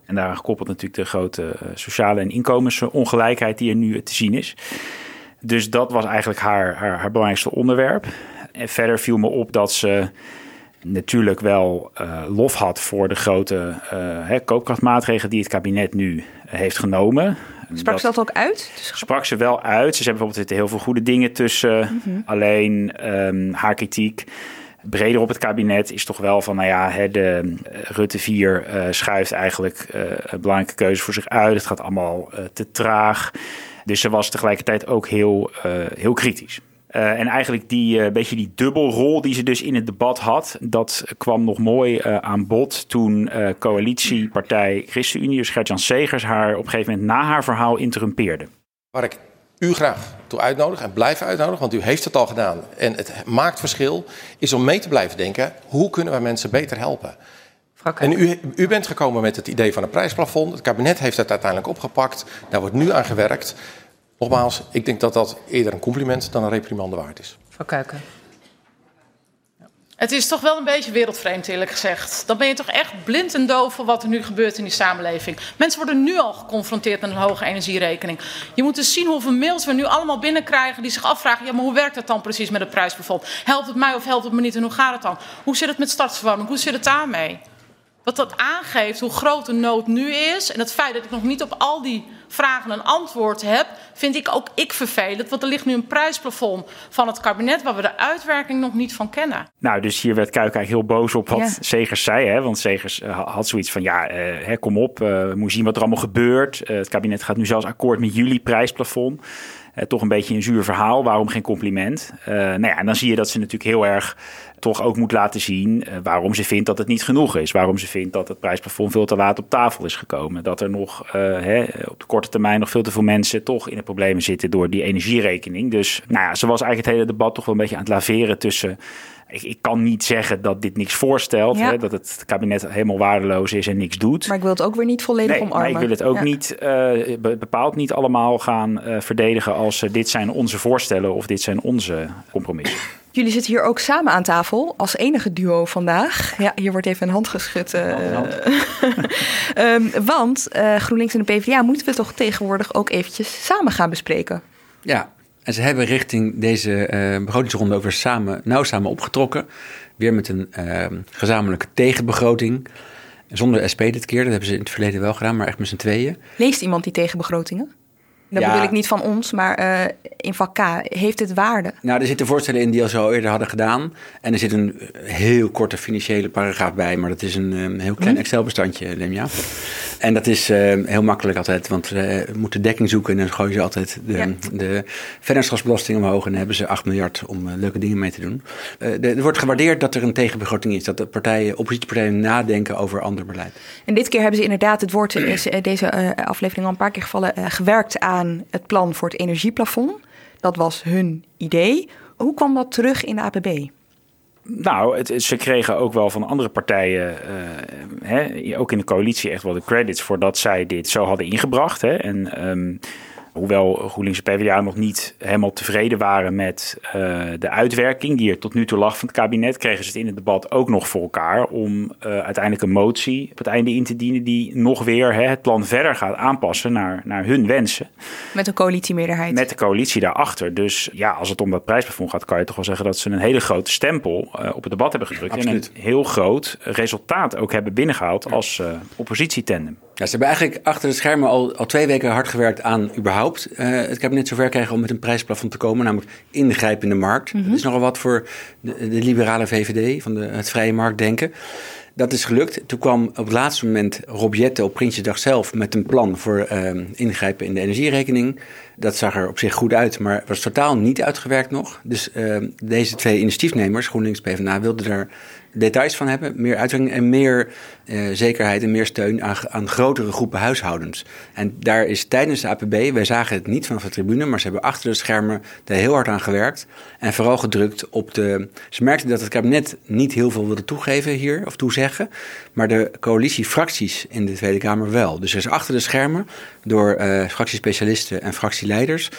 En daaraan gekoppeld natuurlijk de grote eh, sociale en inkomensongelijkheid die er nu te zien is. Dus dat was eigenlijk haar, haar, haar belangrijkste onderwerp. En verder viel me op dat ze natuurlijk wel eh, lof had voor de grote eh, koopkrachtmaatregelen die het kabinet nu eh, heeft genomen. Sprak ze dat ook uit? Sprak ze wel uit. Ze zei bijvoorbeeld er zitten heel veel goede dingen tussen. Mhm. Alleen ehm, haar kritiek breder op het kabinet is toch wel van, nou ja, hè, de eh, Rutte 4 eh, schuift eigenlijk eh, een belangrijke keuze voor zich uit. Het gaat allemaal te traag. Dus ze was tegelijkertijd ook heel, heel kritisch. Eh, en eigenlijk die eh, beetje die dubbelrol die ze dus in het debat had, dat kwam nog mooi eh, aan bod toen eh, coalitiepartij ChristenUnie, dus Gert-Jan Segers, haar op een gegeven moment na haar verhaal interrumpeerde. Waar ik u graag toe uitnodig en blijf uitnodigen, want u heeft het al gedaan en het maakt verschil, is om mee te blijven denken, hoe kunnen we mensen beter helpen? En u, u bent gekomen met het idee van een prijsplafond. Het kabinet heeft het uiteindelijk opgepakt. Daar wordt nu aan gewerkt. Nogmaals, ik denk dat dat eerder een compliment dan een reprimande waard is. Mevrouw Kuiken. Het is toch wel een beetje wereldvreemd, eerlijk gezegd. Dan ben je toch echt blind en doof voor wat er nu gebeurt in die samenleving. Mensen worden nu al geconfronteerd met een hoge energierekening. Je moet dus zien hoeveel mails we nu allemaal binnenkrijgen die zich afvragen: ja, maar hoe werkt dat dan precies met het prijsplafond? Helpt het mij of helpt het me niet en hoe gaat het dan? Hoe zit het met stadsverwarming? Hoe zit het daarmee? Wat dat aangeeft hoe groot de nood nu is en het feit dat ik nog niet op al die vragen een antwoord heb, vind ik ook ik vervelend. Want er ligt nu een prijsplafond van het kabinet waar we de uitwerking nog niet van kennen. Nou, dus hier werd Kuik eigenlijk heel boos op wat Ja. Segers zei. Hè? Want Segers eh, had zoiets van, ja, eh, hè, kom op, eh, we moeten zien wat er allemaal gebeurt. Eh, het kabinet gaat nu zelfs akkoord met jullie prijsplafond. Eh, toch een beetje een zuur verhaal, waarom geen compliment? Eh, nou ja, en dan zie je dat ze natuurlijk heel erg toch ook moet laten zien eh, waarom ze vindt dat het niet genoeg is. Waarom ze vindt dat het prijsplafond veel te laat op tafel is gekomen. Dat er nog eh, hè, op de korte termijn nog veel te veel mensen toch in de problemen zitten door die energierekening. Dus nou ja, ze was eigenlijk het hele debat toch wel een beetje aan het laveren tussen ik, kan niet zeggen dat dit niks voorstelt. Ja. Hè, dat het kabinet helemaal waardeloos is en niks doet. Maar ik wil het ook weer niet volledig Nee, omarmen. ik wil het ook Ja. niet be- bepaald niet allemaal gaan verdedigen als dit zijn onze voorstellen of dit zijn onze compromissen. Jullie zitten hier ook samen aan tafel als enige duo vandaag. Ja, hier wordt even een hand geschud. eh. (laughs) Ehm, want eh, GroenLinks en de PvdA moeten we toch tegenwoordig ook eventjes samen gaan bespreken. Ja, en ze hebben richting deze eh, begrotingsronde ook weer samen, nauw samen opgetrokken. Weer met een eh, gezamenlijke tegenbegroting. Zonder SP dit keer, dat hebben ze in het verleden wel gedaan, maar echt met z'n tweeën. Leest iemand die tegenbegrotingen? Dat Ja. bedoel ik niet van ons, maar eh, in vak K. Heeft het waarde? Nou, er zitten voorstellen in die al zo eerder hadden gedaan. En er zit een heel korte financiële paragraaf bij, maar dat is een, eh, heel klein Hm. Excel-bestandje, Lemja. En dat is uh, heel makkelijk altijd, want we moeten dekking zoeken en dan gooien ze altijd de, ja. de vennootschapsbelasting omhoog en dan hebben ze 8 miljard om uh, leuke dingen mee te doen. Er wordt gewaardeerd dat er een tegenbegroting is, dat de partijen, oppositiepartijen nadenken over ander beleid. En dit keer hebben ze inderdaad, het woord is deze aflevering al een paar keer gevallen, gewerkt aan het plan voor het energieplafond. Dat was hun idee. Hoe kwam dat terug in de APB? Nou, het, ze kregen ook wel van andere partijen, uh, hè, ook in de coalitie, echt wel de credits voor dat zij dit zo hadden ingebracht. Hè. En um, hoewel GroenLinks en PvdA nog niet helemaal tevreden waren met uh, de uitwerking die er tot nu toe lag van het kabinet, kregen ze het in het debat ook nog voor elkaar om uh, uiteindelijk een motie op het einde in te dienen die nog weer hè, het plan verder gaat aanpassen naar, naar hun wensen. Met een coalitiemeerderheid. Met de coalitie daarachter. Dus ja, als het om dat prijsplafond gaat, kan je toch wel zeggen dat ze een hele grote stempel uh, op het debat hebben gedrukt. Absoluut. En een heel groot resultaat ook hebben binnengehaald als oppositietandem. Ja, ze hebben eigenlijk achter de schermen al, al twee weken hard gewerkt aan überhaupt uh, het kabinet zover krijgen om met een prijsplafond te komen, namelijk ingrijpen in de markt. Mm -hmm. Dat is nogal wat voor de, de liberale VVD, van de, het vrije marktdenken. Dat is gelukt. Toen kwam op het laatste moment Rob Jette op Prinsjesdag zelf met een plan voor uh, ingrijpen in de energierekening. Dat zag er op zich goed uit, maar was totaal niet uitgewerkt nog. Dus uh, deze twee initiatiefnemers, GroenLinks PvdA, wilden daar details van hebben, meer uitwerking en meer uh, zekerheid en meer steun aan, aan, grotere groepen huishoudens. En daar is tijdens de APB, wij zagen het niet vanaf de tribune, maar ze hebben achter de schermen daar heel hard aan gewerkt. En vooral gedrukt op de. Ze merkten dat het kabinet niet heel veel wilde toegeven hier of toezeggen, maar de coalitiefracties in de Tweede Kamer wel. Dus er is achter de schermen door uh, fractiespecialisten en fractieleiders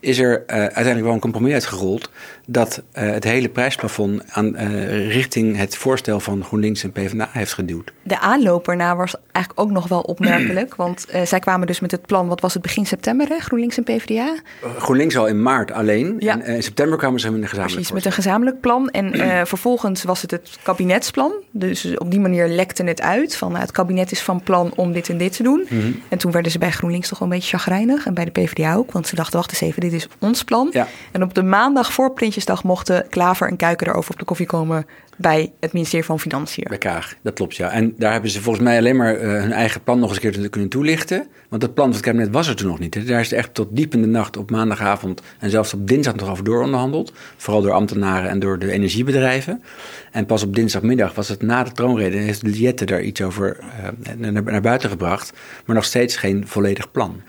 is er uh, uiteindelijk wel een compromis uitgerold dat uh, het hele prijsplafond aan, uh, richting het voorstel van GroenLinks en PvdA heeft geduwd. De aanloper na was eigenlijk ook nog wel opmerkelijk, want zij kwamen dus met het plan, wat was het, begin september, hè? GroenLinks en PvdA? GroenLinks al in maart alleen, ja. en in september kwamen ze met een gezamenlijk Precies, met een gezamenlijk plan. En (clears throat) vervolgens was het het kabinetsplan, dus op die manier lekte het uit van het kabinet is van plan om dit en dit te doen. Mm -hmm. En toen werden ze bij GroenLinks toch wel een beetje chagrijnig en bij de PvdA ook, want ze dachten, wacht eens even, dit is ons plan. Ja. En op de maandag voor Prinsjesdag mochten Klaver en Kuiken erover op de koffie komen bij het ministerie van Financiën. Bij Kaag, dat klopt ja. En daar hebben ze volgens mij alleen maar uh, hun eigen plan nog eens een keer kunnen toelichten. Want dat plan van het kabinet was er toen nog niet. Daar is echt tot diep in de nacht op maandagavond en zelfs op dinsdag nog over door onderhandeld. Vooral door ambtenaren en door de energiebedrijven. En pas op dinsdagmiddag was het na de troonrede heeft Liette daar iets over naar, naar buiten gebracht. Maar nog steeds geen volledig plan.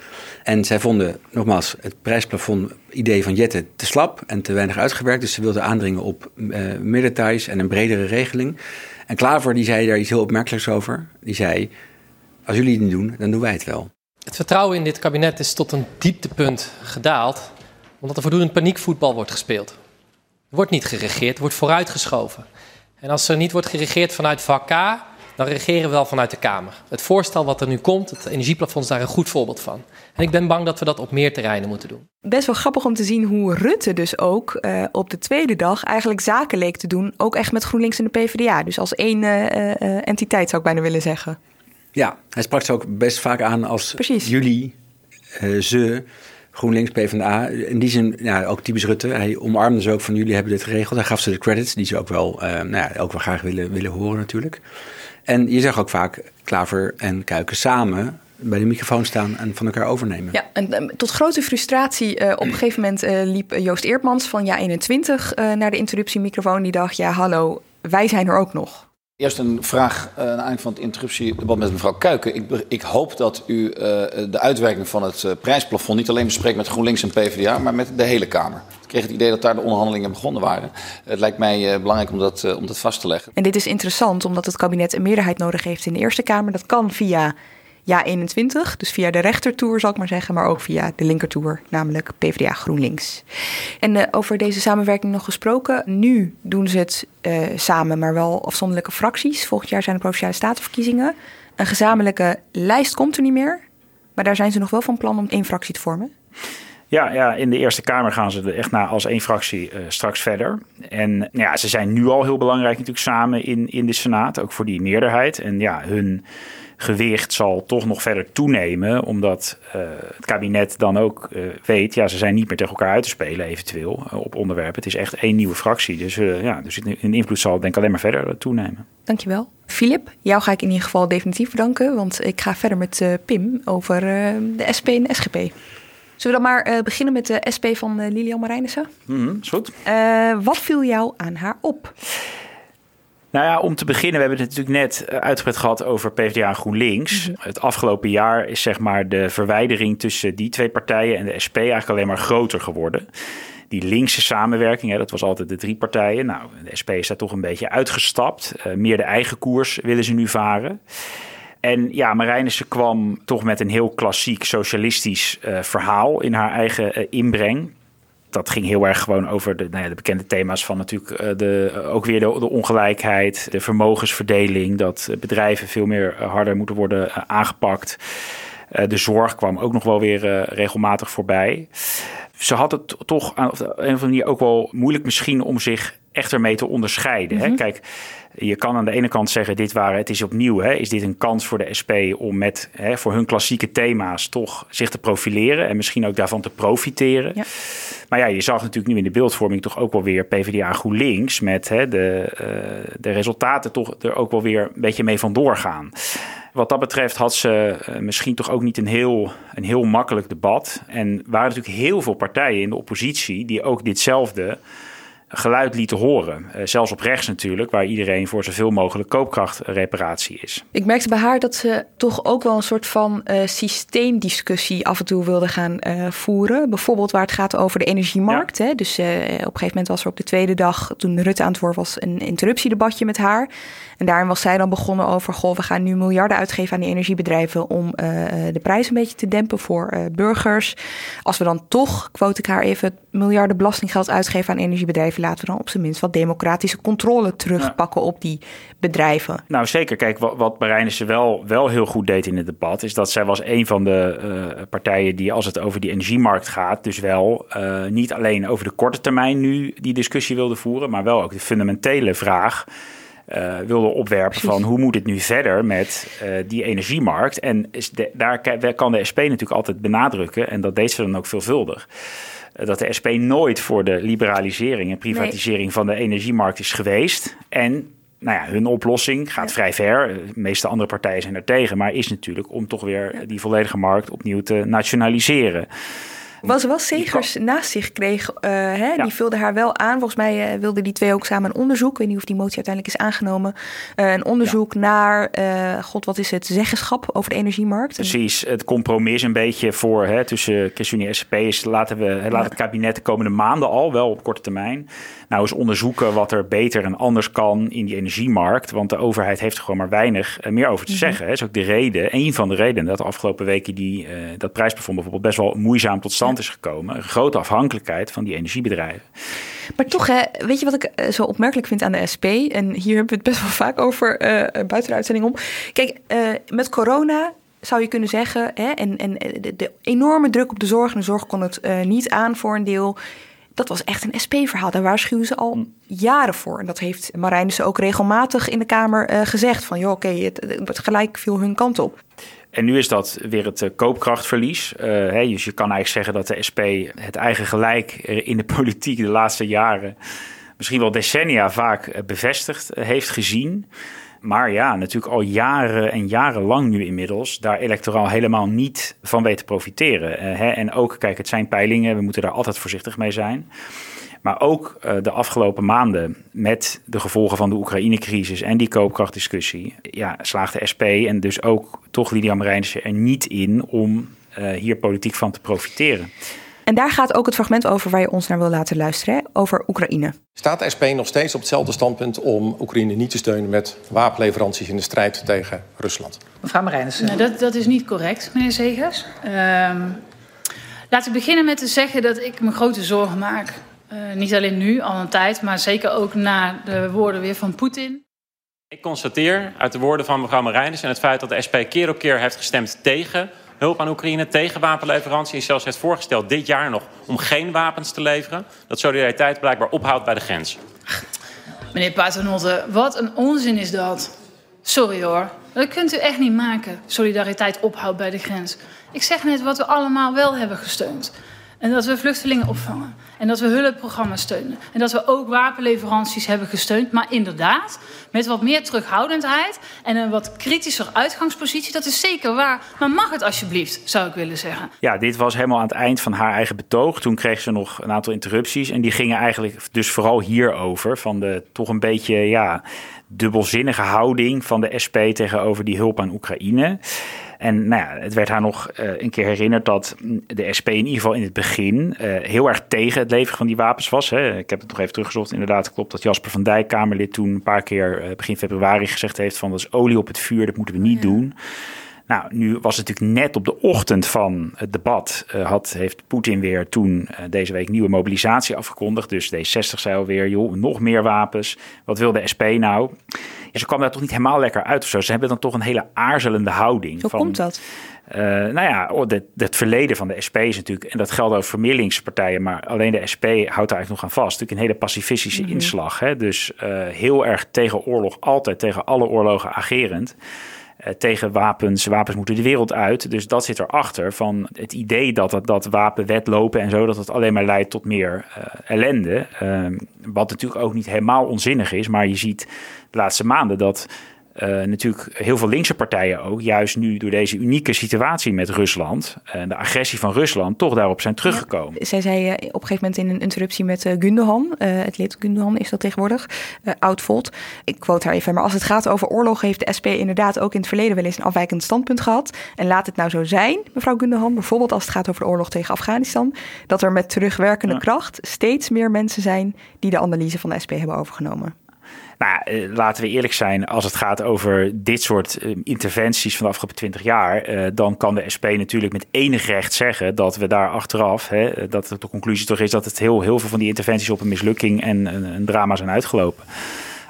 En zij vonden, nogmaals, het prijsplafond idee van Jette te slap en te weinig uitgewerkt. Dus ze wilden aandringen op uh, meer details en een bredere regeling. En Klaver die zei daar iets heel opmerkelijks over. Die zei, als jullie het niet doen, dan doen wij het wel. Het vertrouwen in dit kabinet is tot een dieptepunt gedaald... omdat er voortdurend paniekvoetbal wordt gespeeld. Er wordt niet geregeerd, er wordt vooruitgeschoven. En als er niet wordt geregeerd vanuit vak K dan regeren we wel vanuit de Kamer. Het voorstel wat er nu komt, het energieplafond, is daar een goed voorbeeld van. En ik ben bang dat we dat op meer terreinen moeten doen. Best wel grappig om te zien hoe Rutte dus ook uh, op de tweede dag eigenlijk zaken leek te doen. Ook echt met GroenLinks en de PvdA. Dus als één uh, uh, entiteit zou ik bijna willen zeggen. Ja, hij sprak ze ook best vaak aan als Precies. jullie, ze, GroenLinks, PvdA. In die zin, ja, ook typisch Rutte. Hij omarmde ze ook van jullie hebben dit geregeld. Hij gaf ze de credits die ze ook wel, nou ja, ook wel graag willen, willen horen natuurlijk. En je zag ook vaak Klaver en Kuiken samen bij de microfoon staan en van elkaar overnemen. Ja, en um, tot grote frustratie uh, op een gegeven moment uh, liep Joost Eertmans van Ja 21 uh, naar de interruptiemicrofoon. Die dacht, ja hallo, wij zijn er ook nog. Eerst een vraag uh, aan het eind van het interruptiedebat met mevrouw Kuiken. Ik, ik hoop dat u uh, de uitwerking van het uh, prijsplafond niet alleen bespreekt met GroenLinks en PvdA, maar met de hele Kamer. Ik kreeg het idee dat daar de onderhandelingen begonnen waren. Het lijkt mij belangrijk om dat, om dat vast te leggen. En dit is interessant omdat het kabinet een meerderheid nodig heeft in de Eerste Kamer. Dat kan via ja 21, dus via de rechtertoer zal ik maar zeggen, maar ook via de linkertoer, namelijk PvdA GroenLinks. En uh, over deze samenwerking nog gesproken, nu doen ze het uh, samen, maar wel afzonderlijke fracties. Volgend jaar zijn de Provinciale Statenverkiezingen. Een gezamenlijke lijst komt er niet meer, maar daar zijn ze nog wel van plan om één fractie te vormen. Ja, ja, in de Eerste Kamer gaan ze er echt naar als één fractie uh, straks verder. En nou ja, ze zijn nu al heel belangrijk natuurlijk samen in, in de Senaat, ook voor die meerderheid. En ja, hun gewicht zal toch nog verder toenemen, omdat uh, het kabinet dan ook uh, weet, ja, ze zijn niet meer tegen elkaar uit te spelen eventueel uh, op onderwerpen. Het is echt één nieuwe fractie, dus ja, dus hun invloed zal denk ik alleen maar verder toenemen. Dankjewel. Filip, jou ga ik in ieder geval definitief bedanken, want ik ga verder met Pim over de SP en de SGP. Zullen we dan maar beginnen met de SP van Lilian Marijnissen? Mm -hmm, is goed. wat viel jou aan haar op? Nou ja, om te beginnen, we hebben het natuurlijk net eh, uitgebreid gehad over PvdA en GroenLinks. Mhm. Het afgelopen jaar is zeg maar de verwijdering tussen die twee partijen en de SP eigenlijk alleen maar groter geworden. Die linkse samenwerking, hè, dat was altijd de drie partijen. Nou, de SP is daar toch een beetje uitgestapt. Uh, meer de eigen koers willen ze nu varen. En ja, Marijnissen kwam toch met een heel klassiek socialistisch uh, verhaal in haar eigen uh, inbreng dat ging heel erg gewoon over de, nou ja, de bekende thema's van natuurlijk uh, de, ook weer de, de, ongelijkheid, de vermogensverdeling, dat bedrijven veel meer uh, harder moeten worden uh, aangepakt. de zorg kwam ook nog wel weer regelmatig voorbij. Ze had het toch aan, op een of andere manier ook wel moeilijk misschien om zich echt ermee te onderscheiden. Mm -hmm. hè? Mhm. Kijk, je kan aan de ene kant zeggen, dit waren, het is opnieuw, hè, is dit een kans voor de SP om met hè, voor hun klassieke thema's toch zich te profileren en misschien ook daarvan te profiteren. Ja. Maar ja, je zag natuurlijk nu in de beeldvorming toch ook wel weer PvdA GroenLinks met hè, de, uh, de resultaten toch er ook wel weer een beetje mee vandoor gaan. Wat dat betreft had ze uh, misschien toch ook niet een heel, een heel makkelijk debat. En waren natuurlijk heel veel partijen in de oppositie die ook ditzelfde geluid lieten horen. Uh, zelfs op rechts natuurlijk, waar iedereen voor zoveel mogelijk koopkrachtreparatie is. Ik merkte bij haar dat ze toch ook wel een soort van uh, systeemdiscussie af en toe wilde gaan uh, voeren. Bijvoorbeeld waar het gaat over de energiemarkt. Ja. Hè? Dus op een gegeven moment was er op de tweede dag, toen Rutte aan het woord was, een interruptiedebatje met haar. En daarin was zij dan begonnen over: goh, we gaan nu miljarden uitgeven aan die energiebedrijven om de prijs een beetje te dempen voor burgers. Als we dan toch, quote ik haar even, miljarden belastinggeld uitgeven aan energiebedrijven, laten we dan op zijn minst wat democratische controle terugpakken ja. op die bedrijven. Nou zeker, kijk, wat, wat Marijnissen wel, wel heel goed deed in het debat, is dat zij was een van de uh, partijen die, als het over die energiemarkt gaat, dus wel niet alleen over de korte termijn nu die discussie wilde voeren, maar wel ook de fundamentele vraag uh, wilde opwerpen Precies. van hoe moet het nu verder met uh, die energiemarkt. En is de, daar kan de SP natuurlijk altijd benadrukken, en dat deed ze dan ook veelvuldig. Uh, dat de SP nooit voor de liberalisering en privatisering nee. van de energiemarkt is geweest. En nou ja, hun oplossing gaat ja. vrij ver. De meeste andere partijen zijn er tegen, maar is natuurlijk om toch weer ja. die volledige markt opnieuw te nationaliseren. Was wel Segers naast zich kreeg, uh, hè, ja. die vulde haar wel aan. Volgens mij uh, wilden die twee ook samen een onderzoek. Ik weet niet of die motie uiteindelijk is aangenomen. Uh, een onderzoek ja. naar, god, wat is het, zeggenschap over de energiemarkt. Precies, het compromis een beetje voor hè, tussen ChristenUnie en SCP is laten we, hè, laat het kabinet de komende maanden al, wel op korte termijn, nou eens onderzoeken wat er beter en anders kan in die energiemarkt. Want de overheid heeft er gewoon maar weinig meer over te mm -hmm. zeggen. Dat is ook de reden, een van de redenen dat de afgelopen weken die, dat prijsplafond bijvoorbeeld best wel moeizaam tot stand is gekomen. Een grote afhankelijkheid van die energiebedrijven. Maar toch, hè, weet je wat ik zo opmerkelijk vind aan de SP? En hier hebben we het best wel vaak over uh, buiten de uitzending om. Kijk, met corona zou je kunnen zeggen, hè, en, en de, enorme druk op de zorg, en de zorg kon het niet aan voor een deel. Dat was echt een SP-verhaal. Daar waarschuwen ze al jaren voor. En dat heeft Marijn dus ook regelmatig in de Kamer gezegd. Van, joh, oké, het, het gelijk viel hun kant op. En nu is dat weer het uh, koopkrachtverlies. Uh, hè, dus je kan eigenlijk zeggen dat de SP het eigen gelijk in de (laughs) politiek de laatste jaren, misschien wel decennia vaak bevestigd heeft gezien. Maar ja, natuurlijk al jaren en jarenlang nu inmiddels daar electoraal helemaal niet van weten profiteren. Hè? En ook, kijk, het zijn peilingen, we moeten daar altijd voorzichtig mee zijn. Maar ook uh, de afgelopen maanden met de gevolgen van de Oekraïne-crisis en die koopkrachtdiscussie, ja, slaagt de SP en dus ook toch Lydia Marijnissen er niet in om uh, hier politiek van te profiteren. En daar gaat ook het fragment over waar je ons naar wil laten luisteren, hè? over Oekraïne. Staat de SP nog steeds op hetzelfde standpunt om Oekraïne niet te steunen met wapenleveranties in de strijd tegen Rusland? Mevrouw Marijnissen. Nee, dat, dat is niet correct, meneer Zegers. Um, laat ik beginnen met te zeggen dat ik me grote zorgen maak Uh, niet alleen nu, al een tijd, maar zeker ook na de woorden weer van Poetin. Ik constateer uit de woorden van mevrouw Marijnis en het feit dat de SP keer op keer heeft gestemd tegen hulp aan Oekraïne, tegen wapenleverantie. En zelfs heeft voorgesteld dit jaar nog om geen wapens te leveren. Dat solidariteit blijkbaar ophoudt bij de grens. Meneer Paternotte, wat een onzin is dat. Sorry hoor, dat kunt u echt niet maken. Solidariteit ophoudt bij de grens. Ik zeg net wat we allemaal wel hebben gesteund. En dat we vluchtelingen opvangen. En dat we hulpprogramma's steunen. En dat we ook wapenleveranties hebben gesteund. Maar inderdaad, met wat meer terughoudendheid en een wat kritischer uitgangspositie. Dat is zeker waar. Maar mag het alsjeblieft, zou ik willen zeggen. Ja, dit was helemaal aan het eind van haar eigen betoog. Toen kreeg ze nog een aantal interrupties. En die gingen eigenlijk dus vooral hierover. Van de toch een beetje, ja, dubbelzinnige houding van de SP tegenover die hulp aan Oekraïne. En nou ja, het werd haar nog uh, een keer herinnerd dat de SP in ieder geval in het begin uh, heel erg tegen het leveren van die wapens was. Hè. Ik heb het nog even teruggezocht. Inderdaad, klopt dat Jasper van Dijk, Kamerlid, toen een paar keer uh, begin februari gezegd heeft van dat is olie op het vuur, dat moeten we niet ja. doen. Nou, nu was het natuurlijk net op de ochtend van het debat. Uh, had, heeft Poetin weer toen uh, deze week nieuwe mobilisatie afgekondigd. Dus D60 zei alweer, joh, nog meer wapens. Wat wil de SP nou? Ja, ze kwam daar toch niet helemaal lekker uit of zo. Ze hebben dan toch een hele aarzelende houding. Hoe van, komt dat? Uh, nou ja, oh, het, het, verleden van de SP is natuurlijk, en dat geldt over vermeerlingspartijen, maar alleen de SP houdt daar eigenlijk nog aan vast. Natuurlijk een hele pacifistische mm-hmm. inslag. Hè? Dus heel erg tegen oorlog, altijd tegen alle oorlogen agerend. Uh, tegen wapens. Wapens moeten de wereld uit. Dus dat zit erachter van het idee dat dat, dat wapenwetlopen en zo, dat het alleen maar leidt tot meer uh, ellende. Uh, wat natuurlijk ook niet helemaal onzinnig is, maar je ziet de laatste maanden dat. Uh, natuurlijk heel veel linkse partijen ook, juist nu door deze unieke situatie met Rusland en de agressie van Rusland, toch daarop zijn teruggekomen. Ja, zij zei uh, op een gegeven moment in een interruptie met Gundogan, het lid Gundogan is dat tegenwoordig, Oudvold. Ik quote haar even, maar als het gaat over oorlog heeft de SP inderdaad ook in het verleden wel eens een afwijkend standpunt gehad. En laat het nou zo zijn, mevrouw Gundogan, bijvoorbeeld als het gaat over de oorlog tegen Afghanistan, dat er met terugwerkende ja. kracht steeds meer mensen zijn die de analyse van de SP hebben overgenomen. Nou, laten we eerlijk zijn, als het gaat over dit soort uh, interventies van de afgelopen twintig jaar, uh, dan kan de SP natuurlijk met enig recht zeggen dat we daar achteraf, hè, dat de conclusie toch is dat het heel, heel veel van die interventies op een mislukking en een drama zijn uitgelopen.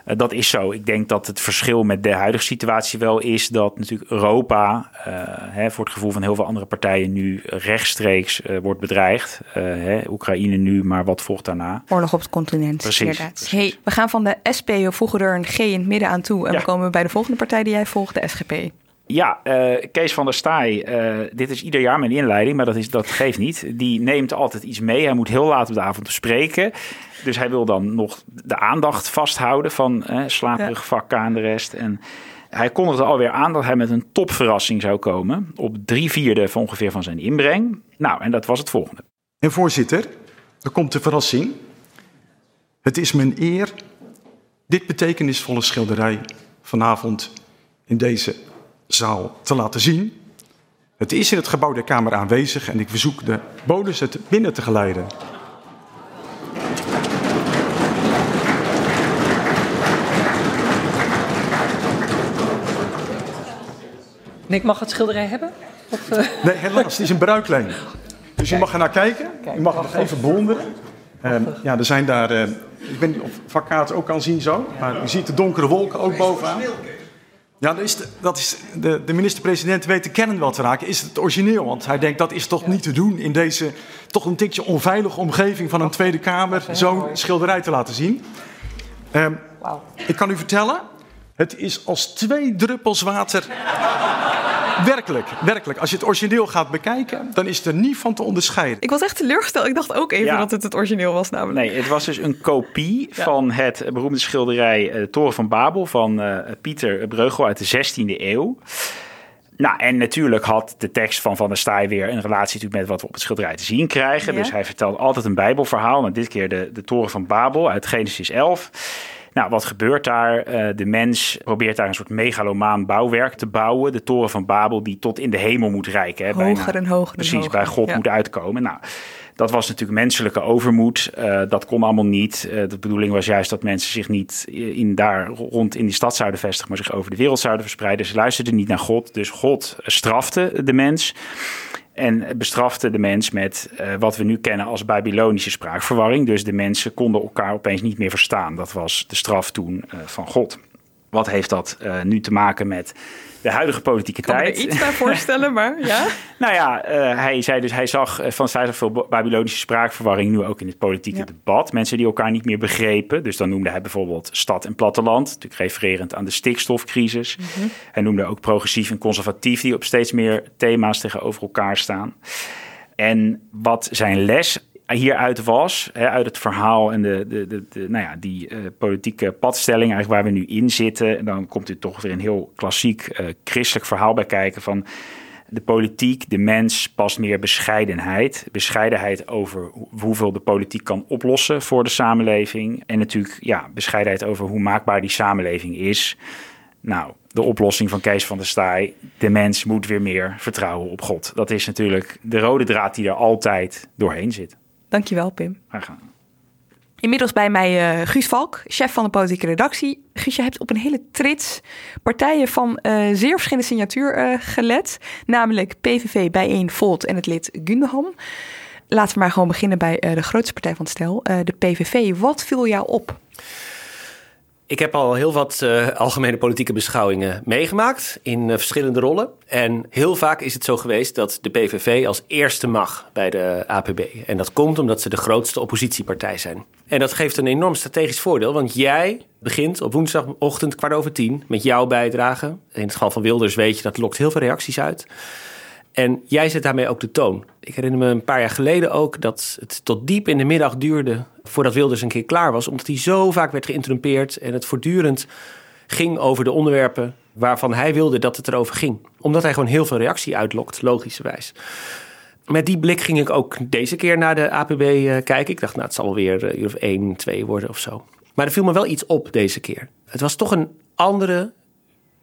Uh, dat is zo. Ik denk dat het verschil met de huidige situatie wel is dat natuurlijk Europa, uh, hè, voor het gevoel van heel veel andere partijen, nu rechtstreeks uh, wordt bedreigd. Hè, Oekraïne nu, maar wat volgt daarna? Oorlog op het continent. Precies. precies. Hey, we gaan van de SP, we voegen er een G in het midden aan toe. En ja. we komen bij de volgende partij die jij volgt, de SGP. Ja, uh, Kees van der Staaij, uh, dit is ieder jaar mijn inleiding, maar dat, is, dat geeft niet. Die neemt altijd iets mee. Hij moet heel laat op de avond bespreken. Dus hij wil dan nog de aandacht vasthouden van uh, slaperig vak en de rest. En hij kondigde alweer aan dat hij met een topverrassing zou komen. Op drie vierde van ongeveer van zijn inbreng. Nou, en dat was het volgende. En voorzitter, er komt de verrassing. Het is mijn eer dit betekenisvolle schilderij vanavond in deze zaal te laten zien. Het is in het gebouw der Kamer aanwezig en ik verzoek de bonus het binnen te geleiden. Nick mag het schilderij hebben? Of, uh... Nee, helaas. Het is een bruikleen. Dus je mag er naar kijken. U mag het even bewonderen. Um, ja, er zijn daar... Uh, ik weet niet of vakkaart ook kan zien zo. Maar u ziet de donkere wolken ook bovenaan. Ja, dat is, de, dat is de, de minister-president weet de kennen wel te raken. Is het origineel? Want hij denkt dat is toch niet te doen in deze toch een tikje onveilige omgeving van een Tweede Kamer zo'n schilderij te laten zien. Um, wow. Ik kan u vertellen, het is als twee druppels water. werkelijk, werkelijk. Als je het origineel gaat bekijken, dan is het er niet van te onderscheiden. Ik was echt teleurgesteld. Ik dacht ook even ja. dat het het origineel was namelijk. Nee, het was dus een kopie ja. van het beroemde schilderij uh, Toren van Babel van uh, Pieter Breugel uit de 16e eeuw. Nou, en natuurlijk had de tekst van Van der Staaij weer een relatie natuurlijk met wat we op het schilderij te zien krijgen. Ja. Dus hij vertelt altijd een bijbelverhaal. En dit keer de, de Toren van Babel uit Genesis 11. Nou, wat gebeurt daar? Uh, de mens probeert daar een soort megalomaan bouwwerk te bouwen. De toren van Babel die tot in de hemel moet reiken. Hè, hoger bijna, en hoger. Precies, en hoger. bij God ja. moet uitkomen. Nou, dat was natuurlijk menselijke overmoed. Uh, dat kon allemaal niet. Uh, de bedoeling was juist dat mensen zich niet in daar rond in die stad zouden vestigen, maar zich over de wereld zouden verspreiden. Ze luisterden niet naar God. Dus God strafte de mens. En bestrafte de mens met uh, wat we nu kennen als Babylonische spraakverwarring. Dus de mensen konden elkaar opeens niet meer verstaan. Dat was de straf toen uh, van God. Wat heeft dat uh, nu te maken met de huidige politieke kan tijd? Ik kan me iets bij voorstellen, maar ja. (laughs) nou ja, uh, hij zei dus, hij zag van veel Babylonische spraakverwarring nu ook in het politieke ja. debat. Mensen die elkaar niet meer begrepen. Dus dan noemde hij bijvoorbeeld stad en platteland, natuurlijk refererend aan de stikstofcrisis. Mm -hmm. Hij noemde ook progressief en conservatief, die op steeds meer thema's tegenover elkaar staan. En wat zijn les hieruit was, hè, uit het verhaal en de, de, de, nou ja, die uh, politieke padstelling eigenlijk waar we nu in zitten, dan komt er toch weer een heel klassiek uh, christelijk verhaal bij kijken van de politiek, de mens past meer bescheidenheid. Bescheidenheid over hoeveel de politiek kan oplossen voor de samenleving. En natuurlijk ja, bescheidenheid over hoe maakbaar die samenleving is. Nou, de oplossing van Kees van der Staaij. De mens moet weer meer vertrouwen op God. Dat is natuurlijk de rode draad die er altijd doorheen zit. Dankjewel, Pim. Graag gedaan. Inmiddels bij mij uh, Guus Valk, chef van de politieke redactie. Guus, je hebt op een hele trits partijen van uh, zeer verschillende signatuur uh, gelet. Namelijk PVV, Bijeen, Volt en het lid Gundeham. Laten we maar gewoon beginnen bij de grootste partij van het stel, de PVV. Wat viel jou op? Ik heb al heel wat uh, algemene politieke beschouwingen meegemaakt in uh, verschillende rollen. En heel vaak is het zo geweest dat de PVV als eerste mag bij de APB. En dat komt omdat ze de grootste oppositiepartij zijn. En dat geeft een enorm strategisch voordeel, want jij begint op woensdagochtend kwart over tien met jouw bijdrage. In het geval van Wilders weet je, dat lokt heel veel reacties uit. En jij zet daarmee ook de toon. Ik herinner me een paar jaar geleden ook dat het tot diep in de middag duurde voordat Wilders een keer klaar was, omdat hij zo vaak werd geïnterrumpeerd en het voortdurend ging over de onderwerpen waarvan hij wilde dat het erover ging. Omdat hij gewoon heel veel reactie uitlokt, logischerwijs. Met die blik ging ik ook deze keer naar de APB uh, kijken. Ik dacht, nou, het zal weer uh, uur of één, twee worden of zo. Maar er viel me wel iets op deze keer. Het was toch een andere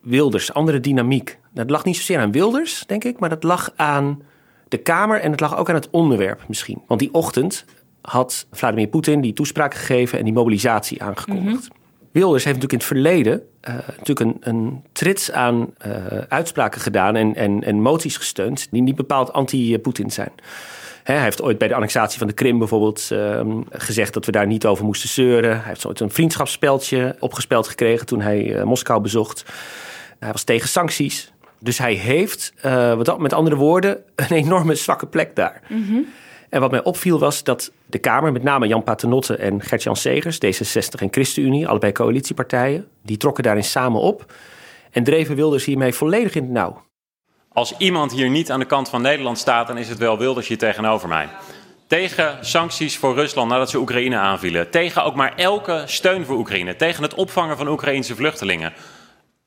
Wilders, andere dynamiek. Dat lag niet zozeer aan Wilders, denk ik, maar dat lag aan de Kamer en het lag ook aan het onderwerp misschien. Want die ochtend had Vladimir Poetin die toespraak gegeven en die mobilisatie aangekondigd. Mm -hmm. Wilders heeft natuurlijk in het verleden uh, natuurlijk een, een trits aan uh, uitspraken gedaan en, en, en moties gesteund die niet bepaald anti-Poetin zijn. He, hij heeft ooit bij de annexatie van de Krim bijvoorbeeld uh, gezegd dat we daar niet over moesten zeuren. Hij heeft ooit een vriendschapsspeltje opgespeld gekregen toen hij Moskou bezocht. Hij was tegen sancties. Dus hij heeft, uh, wat met andere woorden, (laughs) een enorme zwakke plek daar. Mm -hmm. En wat mij opviel was dat de Kamer, met name Jan Paternotte en Gert-Jan Segers, D66 en ChristenUnie, allebei coalitiepartijen, die trokken daarin samen op en dreven Wilders hiermee volledig in het nauw. Als iemand hier niet aan de kant van Nederland staat, dan is het wel Wilders hier tegenover mij. Tegen sancties voor Rusland nadat ze Oekraïne aanvielen. Tegen ook maar elke steun voor Oekraïne. Tegen het opvangen van Oekraïnse vluchtelingen.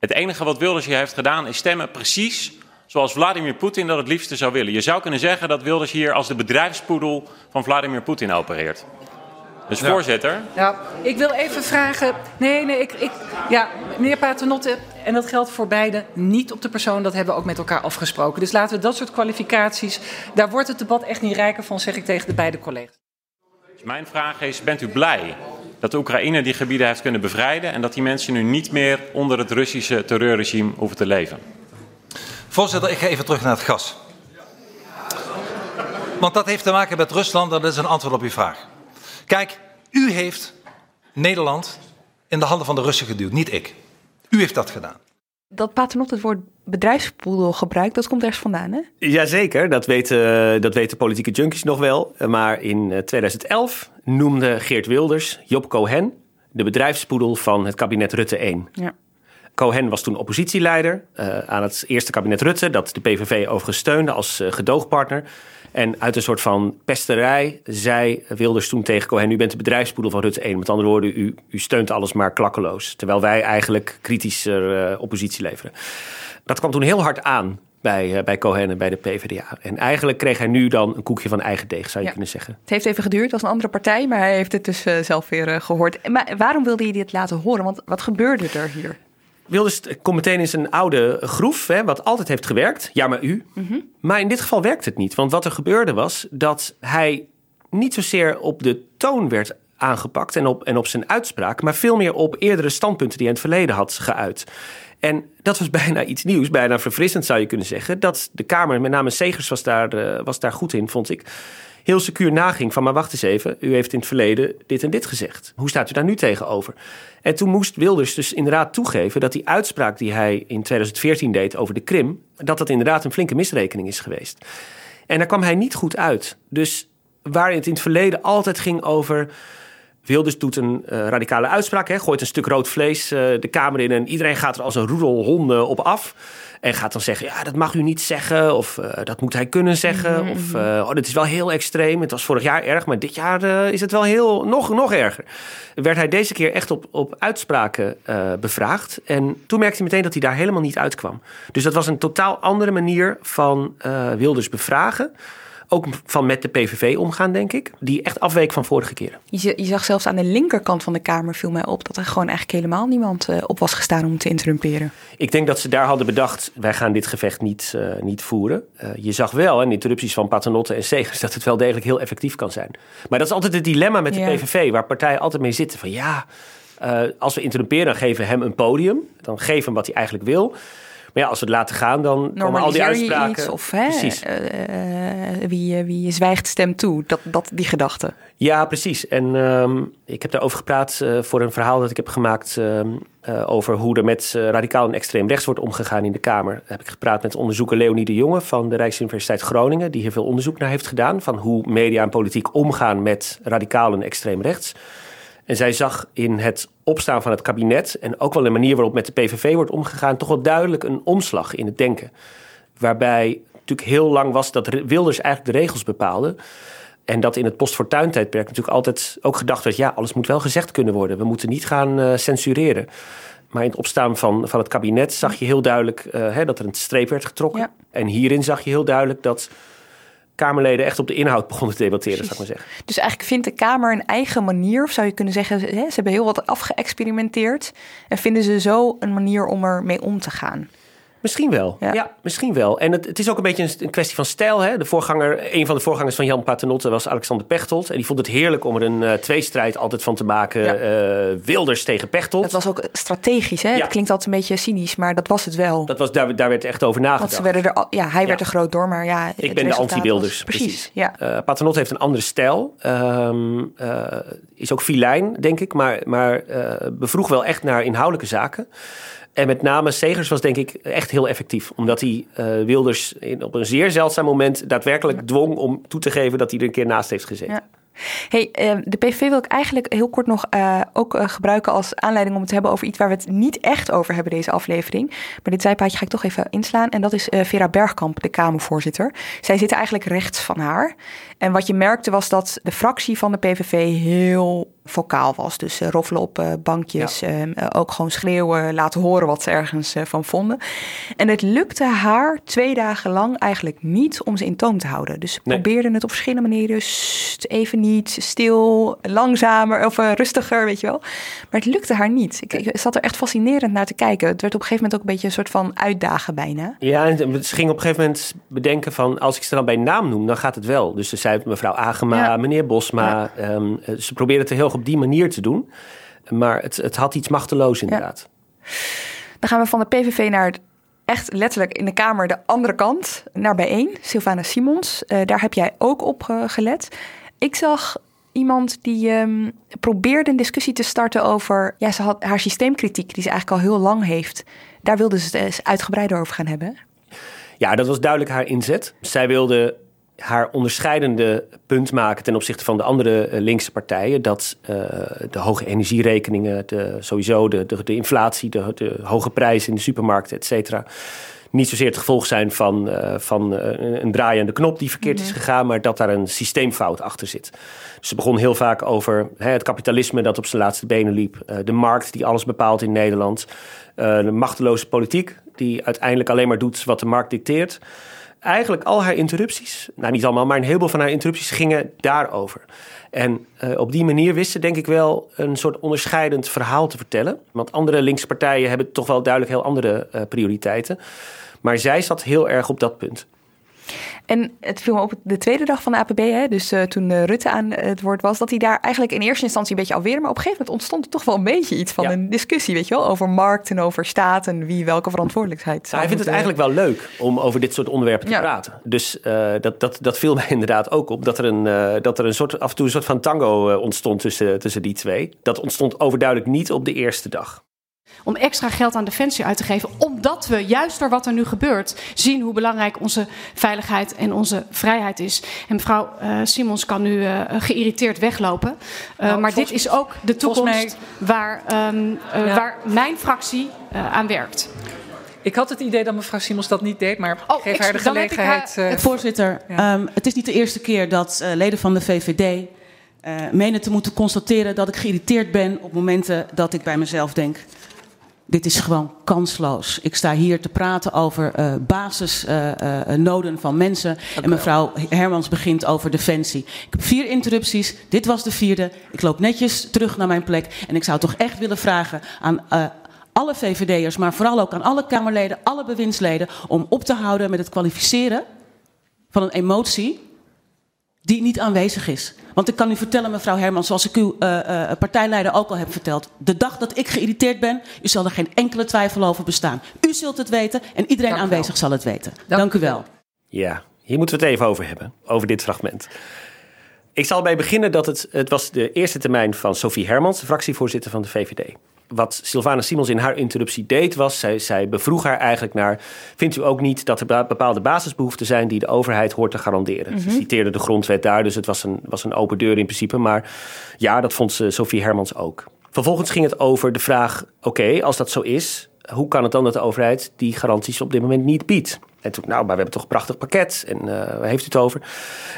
Het enige wat Wilders hier heeft gedaan is stemmen precies zoals Vladimir Poetin dat het liefste zou willen. Je zou kunnen zeggen dat Wilders hier als de bedrijfspoedel van Vladimir Poetin opereert. Dus ja. voorzitter. Ja, ik wil even vragen. Nee, nee, ik. ik ja, meneer Paternotte, en dat geldt voor beide, niet op de persoon, dat hebben we ook met elkaar afgesproken. Dus laten we dat soort kwalificaties. Daar wordt het debat echt niet rijker van, zeg ik tegen de beide collega's. Dus mijn vraag is: bent u blij dat de Oekraïne die gebieden heeft kunnen bevrijden en dat die mensen nu niet meer onder het Russische terreurregime hoeven te leven? Voorzitter, ik ga even terug naar het gas. Want dat heeft te maken met Rusland, dat is een antwoord op uw vraag. Kijk, u heeft Nederland in de handen van de Russen geduwd, niet ik. U heeft dat gedaan. Dat Paternot het woord bedrijfspoedel gebruikt, dat komt ergens vandaan, hè? Jazeker, dat weten, dat weten politieke junkies nog wel. Maar in 2011 noemde Geert Wilders Job Cohen de bedrijfspoedel van het kabinet Rutte 1. Ja. Cohen was toen oppositieleider uh, aan het eerste kabinet Rutte, dat de PVV overigens steunde als uh, gedoogpartner. En uit een soort van pesterij zei Wilders toen tegen Cohen... u bent de bedrijfspoedel van Rutte 1. Met andere woorden, u, u steunt alles maar klakkeloos. Terwijl wij eigenlijk kritischer uh, oppositie leveren. Dat kwam toen heel hard aan bij, uh, bij Cohen en bij de PvdA. En eigenlijk kreeg hij nu dan een koekje van eigen deeg, zou je Ja. kunnen zeggen. Het heeft even geduurd, het was een andere partij, maar hij heeft het dus eh, zelf weer eh, gehoord. Maar waarom wilde hij dit laten horen? Want wat gebeurde er hier? Wilders komt meteen in zijn oude groef, hè, wat altijd heeft gewerkt. Ja, maar u. Mhm. Maar in dit geval werkt het niet. Want wat er gebeurde was dat hij niet zozeer op de toon werd aangepakt en op, en op zijn uitspraak, maar veel meer op eerdere standpunten die hij in het verleden had geuit. En dat was (laughs) bijna iets nieuws, bijna verfrissend zou je kunnen zeggen. Dat de Kamer, met name Segers was daar, uh, was daar goed in, vond ik. Heel secuur naging van, maar wacht eens even. U heeft in het verleden dit en dit gezegd. Hoe staat u daar nu tegenover? En toen moest Wilders dus inderdaad toegeven dat die uitspraak die hij in 2014 deed over de Krim, dat dat inderdaad een flinke misrekening is geweest. En daar kwam hij niet goed uit. Dus waar het in het verleden altijd ging over Wilders doet een uh, radicale uitspraak, hè, gooit een stuk rood vlees uh, de Kamer in en iedereen gaat er als een roedel honden op af. En gaat dan zeggen, ja, dat mag u niet zeggen. Of uh, dat moet hij kunnen zeggen. Mm -hmm. Of, oh, dit is wel heel extreem. Het was vorig jaar erg, maar dit jaar is het wel heel, nog, nog erger. Werd hij deze keer echt op, op uitspraken bevraagd. En toen merkte hij meteen dat hij daar helemaal niet uitkwam. Dus dat was een totaal andere manier van Wilders bevragen ook van met de PVV omgaan, denk ik. Die echt afweek van vorige keren. Je, je zag zelfs aan de linkerkant van de Kamer, viel mij op, dat er gewoon eigenlijk helemaal niemand uh, op was gestaan om te interrumperen. Ik denk dat ze daar hadden bedacht, wij gaan dit gevecht niet, uh, niet voeren. Uh, je zag wel, en interrupties van Paternotte en Segers, dat het wel degelijk heel effectief kan zijn. Maar dat is altijd het dilemma met de ja. PVV, waar partijen altijd mee zitten. Van ja, als we interrumperen, dan geven we hem een podium. Dan geven we hem wat hij eigenlijk wil. Maar ja, als we het laten gaan, dan komen al die uitspraken. Iets, of hè, precies. Uh, uh, wie, wie zwijgt stemt toe, dat, dat, die gedachte. Ja, precies. En um, ik heb daarover gepraat uh, voor een verhaal dat ik heb gemaakt over hoe er met radicaal en extreem rechts wordt omgegaan in de Kamer. Daar heb ik gepraat met onderzoeker Leonie de Jonge van de Rijksuniversiteit Groningen, die hier veel onderzoek naar heeft gedaan van hoe media en politiek omgaan met radicaal en extreem rechts. En zij zag in het opstaan van het kabinet en ook wel de manier waarop met de PVV wordt omgegaan, toch wel duidelijk een omslag in het denken. Waarbij natuurlijk heel lang was dat Wilders eigenlijk de regels bepaalde. En dat in het post-fortuin-tijdperk natuurlijk altijd ook gedacht werd: ja, alles moet wel gezegd kunnen worden. We moeten niet gaan uh, censureren. Maar in het opstaan van, van het kabinet zag je heel duidelijk uh, hè, dat er een streep werd getrokken. Ja. En hierin zag je heel duidelijk dat Kamerleden echt op de inhoud begonnen te debatteren, Precies. zou ik maar zeggen. Dus eigenlijk vindt de Kamer een eigen manier, of zou je kunnen zeggen, ze hebben heel wat afgeëxperimenteerd en vinden ze zo een manier om er mee om te gaan. Misschien wel. Ja, ja misschien wel. En het, het, is ook een beetje een, een, kwestie van stijl. Hè? De voorganger, een van de voorgangers van Jan Paternotte was Alexander Pechtold. En die vond het heerlijk om er een uh, tweestrijd altijd van te maken. Ja. Uh, Wilders tegen Pechtold. Dat was ook strategisch. Hè? Ja. Het klinkt altijd een beetje cynisch, maar dat was het wel. Dat was, daar, daar werd echt over nagedacht. Want ze werden er, ja, hij werd er groot door, maar ja. Ik ben de anti-Wilders. Precies. precies. Ja. Uh, Paternotte heeft een andere stijl. Um, is ook filijn, denk ik. Maar, maar bevroeg wel echt naar inhoudelijke zaken. En met name Segers was denk ik echt heel effectief. Omdat hij uh, Wilders in, op een zeer zeldzaam moment daadwerkelijk dwong om toe te geven dat hij er een keer naast heeft gezeten. Ja. Hey, uh, de PVV wil ik eigenlijk heel kort nog uh, ook uh, gebruiken als aanleiding om het te hebben over iets waar we het niet echt over hebben deze aflevering. Maar dit zijpaadje ga ik toch even inslaan. En dat is Vera Bergkamp, de Kamervoorzitter. Zij zit eigenlijk rechts van haar. En wat je merkte was dat de fractie van de PVV heel vocaal was. Dus uh, roffelen op uh, bankjes, ja. uh, ook gewoon schreeuwen, laten horen wat ze ergens van vonden. En het lukte haar twee dagen lang eigenlijk niet om ze in toom te houden. Dus ze nee. probeerden het op verschillende manieren. even niet, stil, langzamer of rustiger, weet je wel. Maar het lukte haar niet. Ik, ik, zat er echt fascinerend naar te kijken. Het werd op een gegeven moment ook een beetje een soort van uitdagen bijna. Ja, en ze ging op een gegeven moment bedenken van... als ik ze dan bij naam noem, dan gaat het wel. Dus ze zei mevrouw Agema, ja. meneer Bosma. Ja. Um, ze probeerden het heel op die manier te doen. Maar het, het had iets machteloos inderdaad. Ja. Dan gaan we van de PVV naar echt letterlijk in de Kamer de andere kant, naar bijeen. Sylvana Simons, uh, daar heb jij ook op uh, gelet. Ik zag iemand die um, probeerde een discussie te starten over... Ja, ze had haar systeemkritiek, die ze eigenlijk al heel lang heeft. Daar wilde ze het eens uitgebreider over gaan hebben. Ja, dat was duidelijk haar inzet. Zij wilde haar onderscheidende punt maken ten opzichte van de andere uh, linkse partijen. Dat uh, de hoge energierekeningen, de, sowieso de, de, de inflatie, de, de, hoge prijzen in de supermarkten, et cetera. Niet zozeer het gevolg zijn van, uh, van een draaiende knop die verkeerd is gegaan, maar dat daar een systeemfout achter zit. Dus ze begon heel vaak over hè, het kapitalisme dat op zijn laatste benen liep, de markt die alles bepaalt in Nederland, de machteloze politiek die uiteindelijk alleen maar doet wat de markt dicteert eigenlijk al haar interrupties, nou niet allemaal, maar een heleboel van haar interrupties gingen daarover. En uh, op die manier wist ze denk ik wel een soort onderscheidend verhaal te vertellen. Want andere linkse partijen hebben toch wel duidelijk heel andere uh, prioriteiten. Maar zij zat heel erg op dat punt. En het viel me op de tweede dag van de APB, hè, dus uh, toen uh, Rutte aan het woord was, dat hij daar eigenlijk in eerste instantie een beetje alweer, maar op een gegeven moment ontstond er toch wel een beetje iets van ja. een discussie, weet je wel, over markt en over staat en wie welke verantwoordelijkheid zou Hij vindt het eigenlijk wel leuk om over dit soort onderwerpen te ja. praten. Dus uh, dat, dat, dat viel (laughs) mij inderdaad ook op, dat er, een, dat er een soort, af en toe een soort van tango ontstond tussen, tussen die twee. Dat ontstond overduidelijk niet op de eerste dag om extra geld aan defensie uit te geven. Omdat we juist door wat er nu gebeurt zien hoe belangrijk onze veiligheid en onze vrijheid is. En mevrouw uh, Simons kan nu uh, geïrriteerd weglopen. Uh, nou, maar dit is ook de toekomst mij... waar, um, ja. waar mijn fractie aan werkt. Ik had het idee dat mevrouw Simons dat niet deed, maar oh, geef haar de gelegenheid. Haar, Voorzitter, ja. um, het is niet de eerste keer dat leden van de VVD menen te moeten constateren dat ik geïrriteerd ben op momenten dat ik bij mezelf denk dit is gewoon kansloos. Ik sta hier te praten over uh, basisnoden uh, uh, van mensen. Okay. En mevrouw Hermans begint over defensie. Ik heb vier interrupties. Dit was de vierde. Ik loop netjes terug naar mijn plek. En ik zou toch echt willen vragen aan alle VVD'ers, maar vooral ook aan alle Kamerleden, alle bewindsleden, om op te houden met het kwalificeren van een emotie die niet aanwezig is. Want ik kan u vertellen, mevrouw Herman, zoals ik uw uh, uh, partijleider ook al heb verteld. De dag dat ik geïrriteerd ben, u zal er geen enkele twijfel over bestaan. U zult het weten en iedereen Dank aanwezig zal het weten. Dank, Dank u wel. Ja, hier moeten we het even over hebben, over dit fragment. Ik zal bij beginnen dat het, het was de eerste termijn van Sophie Hermans, de fractievoorzitter van de VVD wat Sylvana Simons in haar interruptie deed, was zij, zij bevroeg haar eigenlijk naar: Vindt u ook niet dat er bepaalde basisbehoeften zijn die de overheid hoort te garanderen? Ze mhm. citeerde de grondwet daar, dus het was een, was een open deur in principe. Maar ja, dat vond Sophie Hermans ook. Vervolgens ging het over de vraag: oké, als dat zo is, hoe kan het dan dat de overheid die garanties op dit moment niet biedt? En toen, nou, maar we hebben toch een prachtig pakket. En uh, waar heeft u het over?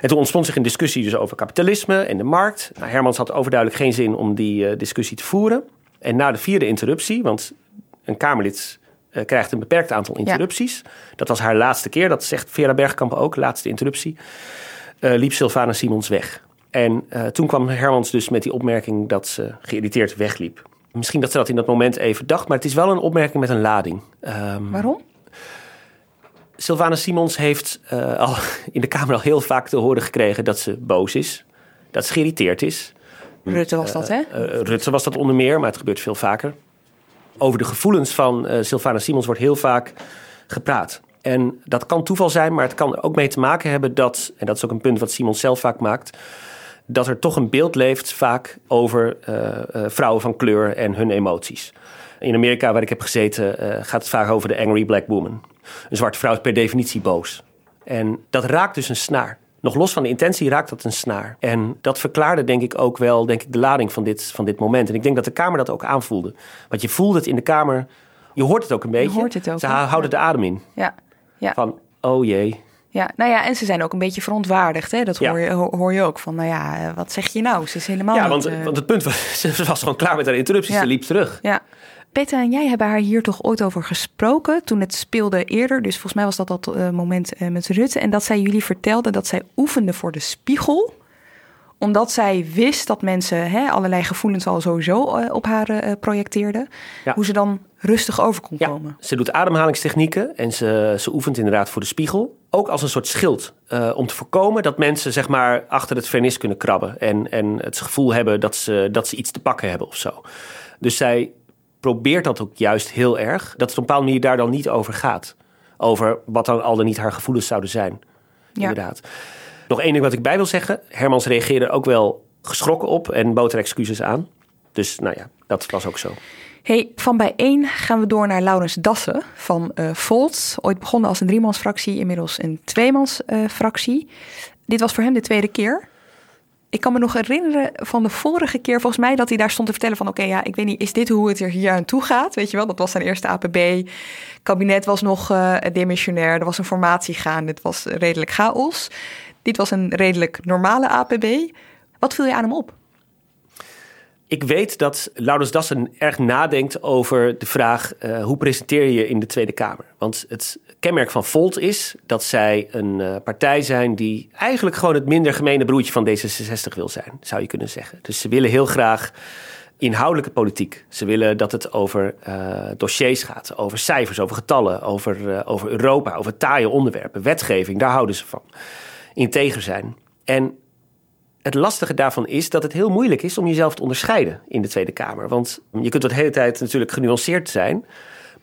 En toen ontstond zich een discussie dus over kapitalisme en de markt. Nou, Hermans had overduidelijk geen zin om die uh, discussie te voeren. En na de vierde interruptie, want een Kamerlid uh, krijgt een beperkt aantal interrupties. Ja. Dat was haar laatste keer, dat zegt Vera Bergkamp ook, laatste interruptie. Uh, liep Sylvana Simons weg. En uh, toen kwam Hermans dus met die opmerking dat ze geïrriteerd wegliep. Misschien dat ze dat in dat moment even dacht, maar het is wel een opmerking met een lading. Um, Waarom? Sylvana Simons heeft al (laughs) in de Kamer al heel vaak te horen gekregen dat ze boos is. Dat ze geïrriteerd is. Rutte was dat, hè? Uh, Rutte was dat onder meer, maar het gebeurt veel vaker. Over de gevoelens van uh, Sylvana Simons wordt heel vaak gepraat. En dat kan toeval zijn, maar het kan er ook mee te maken hebben dat, en dat is ook een punt wat Simons zelf vaak maakt, dat er toch een beeld leeft vaak over vrouwen van kleur en hun emoties. In Amerika, waar ik heb gezeten, gaat het vaak over de angry black woman. Een zwarte vrouw is per definitie boos. En dat raakt dus een snaar nog los van de intentie raakt dat een snaar. En dat verklaarde denk ik ook wel denk ik, de lading van dit, van dit moment. En ik denk dat de Kamer dat ook aanvoelde. Want je voelt het in de Kamer, je hoort het ook een beetje. Je hoort het ook. Ze houden de adem in. Ja. ja. Van, oh jee. Ja, nou ja, en ze zijn ook een beetje verontwaardigd. Hè? Dat hoor, je, hoor je ook. Van, nou ja, wat zeg je nou? Ze is helemaal ja, niet... want, uh... want het punt was, (laughs) ze was gewoon klaar met haar interrupties. Ze liep terug. Ja. Peter en jij hebben haar hier toch ooit over gesproken toen het speelde eerder. Dus volgens mij was dat dat uh, moment uh, met Rutte. En dat zij jullie vertelde dat zij oefende voor de spiegel omdat zij wist dat mensen hè, allerlei gevoelens al sowieso uh, op haar projecteerden. Ja. Hoe ze dan rustig over kon ja. komen. Ze doet ademhalingstechnieken en ze, ze oefent inderdaad voor de spiegel. Ook als een soort schild. Om te voorkomen dat mensen zeg maar achter het vernis kunnen krabben. En, en het gevoel hebben dat ze, dat ze iets te pakken hebben of zo. Dus zij probeert dat ook juist heel erg. Dat het op een bepaalde manier daar dan niet over gaat. Over wat dan al dan niet haar gevoelens zouden zijn. Ja. Inderdaad. Nog één ding wat ik bij wil zeggen. Hermans reageerde ook wel geschrokken op en bood er excuses aan. Dus nou ja, dat was ook zo. Hey, van bij één gaan we door naar Laurens Dassen van uh, Volt. Ooit begonnen als een driemansfractie, inmiddels een tweemansfractie. Uh, Dit was voor hem de tweede keer. Ik kan me nog herinneren van de vorige keer, volgens mij, dat hij daar stond te vertellen van... oké, ja, ik weet niet, is dit hoe het er hier aan toe gaat? Weet je wel, dat was zijn eerste APB. kabinet was nog uh, demissionair, er was een formatie gaan, het was redelijk chaos. Dit was een redelijk normale APB. Wat viel je aan hem op? Ik weet dat Laurens Dassen erg nadenkt over de vraag... Uh, hoe presenteer je in de Tweede Kamer? Want het kenmerk van Volt is dat zij een uh, partij zijn... die eigenlijk gewoon het minder gemene broertje van D66 wil zijn, zou je kunnen zeggen. Dus ze willen heel graag inhoudelijke politiek. Ze willen dat het over uh, dossiers gaat, over cijfers, over getallen, over, uh, over Europa, over taaie onderwerpen, wetgeving. Daar houden ze van. Integer zijn. En het lastige daarvan is dat het heel moeilijk is om jezelf te onderscheiden in de Tweede Kamer. Want je kunt de hele tijd natuurlijk genuanceerd zijn.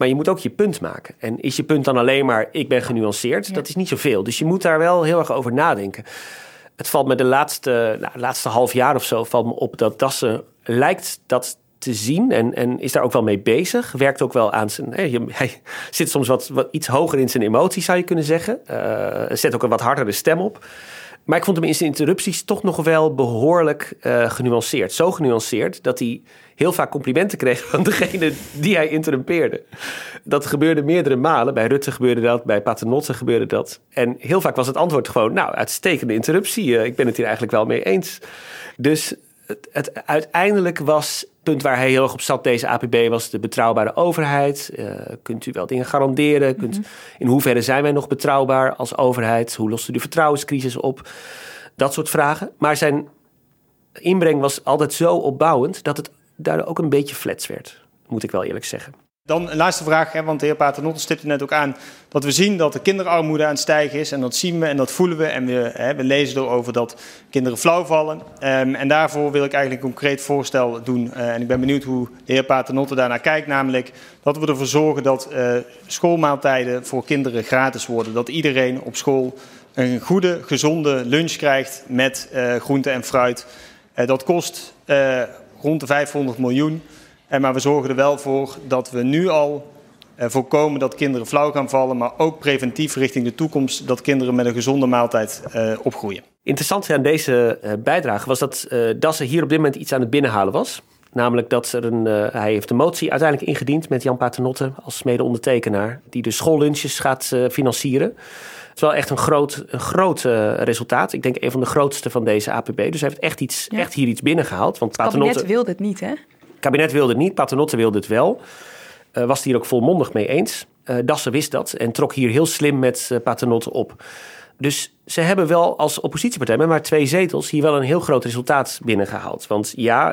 Maar je moet ook je punt maken. En is je punt dan alleen maar ik ben genuanceerd? Dat is niet zoveel. Dus je moet daar wel heel erg over nadenken. Het valt me de laatste, nou, laatste half jaar of zo valt me op dat Dassen lijkt dat te zien en, en is daar ook wel mee bezig. Werkt ook wel aan zijn. Hij, hij zit soms wat, wat iets hoger in zijn emoties, zou je kunnen zeggen. Uh, zet ook een wat hardere stem op. Maar ik vond hem in zijn interrupties toch nog wel behoorlijk uh, genuanceerd. Zo genuanceerd dat hij heel vaak complimenten kreeg van degene die hij interrumpeerde. Dat gebeurde meerdere malen. Bij Rutte gebeurde dat, bij Paternotte gebeurde dat. En heel vaak was het antwoord gewoon, nou, uitstekende interruptie. Uh, ik ben het hier eigenlijk wel mee eens. Dus het, het, uiteindelijk was het punt waar hij heel erg op zat, deze APB, was de betrouwbare overheid. Uh, kunt u wel dingen garanderen? Kunt, mm -hmm. In hoeverre zijn wij nog betrouwbaar als overheid? Hoe lost u de vertrouwenscrisis op? Dat soort vragen. Maar zijn inbreng was altijd zo opbouwend dat het daardoor ook een beetje flats werd, moet ik wel eerlijk zeggen. Dan een laatste vraag, hè, want de heer Paternotte stipte net ook aan dat we zien dat de kinderarmoede aan het stijgen is. En dat zien we en dat voelen we. En we, hè, we lezen erover dat kinderen flauw vallen. Um, en daarvoor wil ik eigenlijk een concreet voorstel doen. Uh, en ik ben benieuwd hoe de heer Paternotte daarnaar kijkt. Namelijk dat we ervoor zorgen dat uh, schoolmaaltijden voor kinderen gratis worden. Dat iedereen op school een goede, gezonde lunch krijgt met uh, groente en fruit. dat kost rond de 500 miljoen. En maar we zorgen er wel voor dat we nu al uh, voorkomen dat kinderen flauw gaan vallen, maar ook preventief richting de toekomst dat kinderen met een gezonde maaltijd uh, opgroeien. Interessant aan deze uh, bijdrage was dat Dassen hier op dit moment iets aan het binnenhalen was. Namelijk dat er een, hij heeft een motie uiteindelijk ingediend met Jan Paternotte als mede-ondertekenaar, die de schoollunches gaat financieren. Het is wel echt een groot, een groot uh, resultaat. Ik denk een van de grootste van deze APB. Dus hij heeft echt, iets, ja. echt hier iets binnengehaald. Want het kabinet wilde het niet, hè? Kabinet wilde het niet, Paternotte wilde het wel. Uh, was het hier ook volmondig mee eens. Uh, Dassen wist dat en trok hier heel slim met uh, Paternotte op. Dus ze hebben wel als oppositiepartij met maar twee zetels hier wel een heel groot resultaat binnengehaald. Want ja,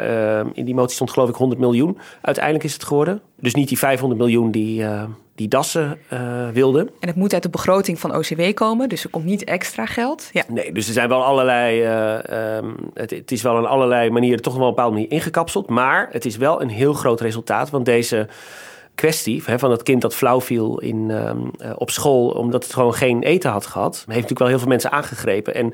in die motie stond geloof ik 100 miljoen. Uiteindelijk is het geworden. Dus niet die 500 miljoen die, die Dassen wilde. En het moet uit de begroting van OCW komen, dus er komt niet extra geld. Ja. Nee, dus er zijn wel allerlei. Uh, um, het, het, is wel een allerlei manieren toch wel op een bepaalde manier ingekapseld. Maar het is wel een heel groot resultaat. Want deze kwestie van het kind dat flauw viel in, um, uh, op school. omdat het gewoon geen eten had gehad. heeft natuurlijk wel heel veel mensen aangegrepen. En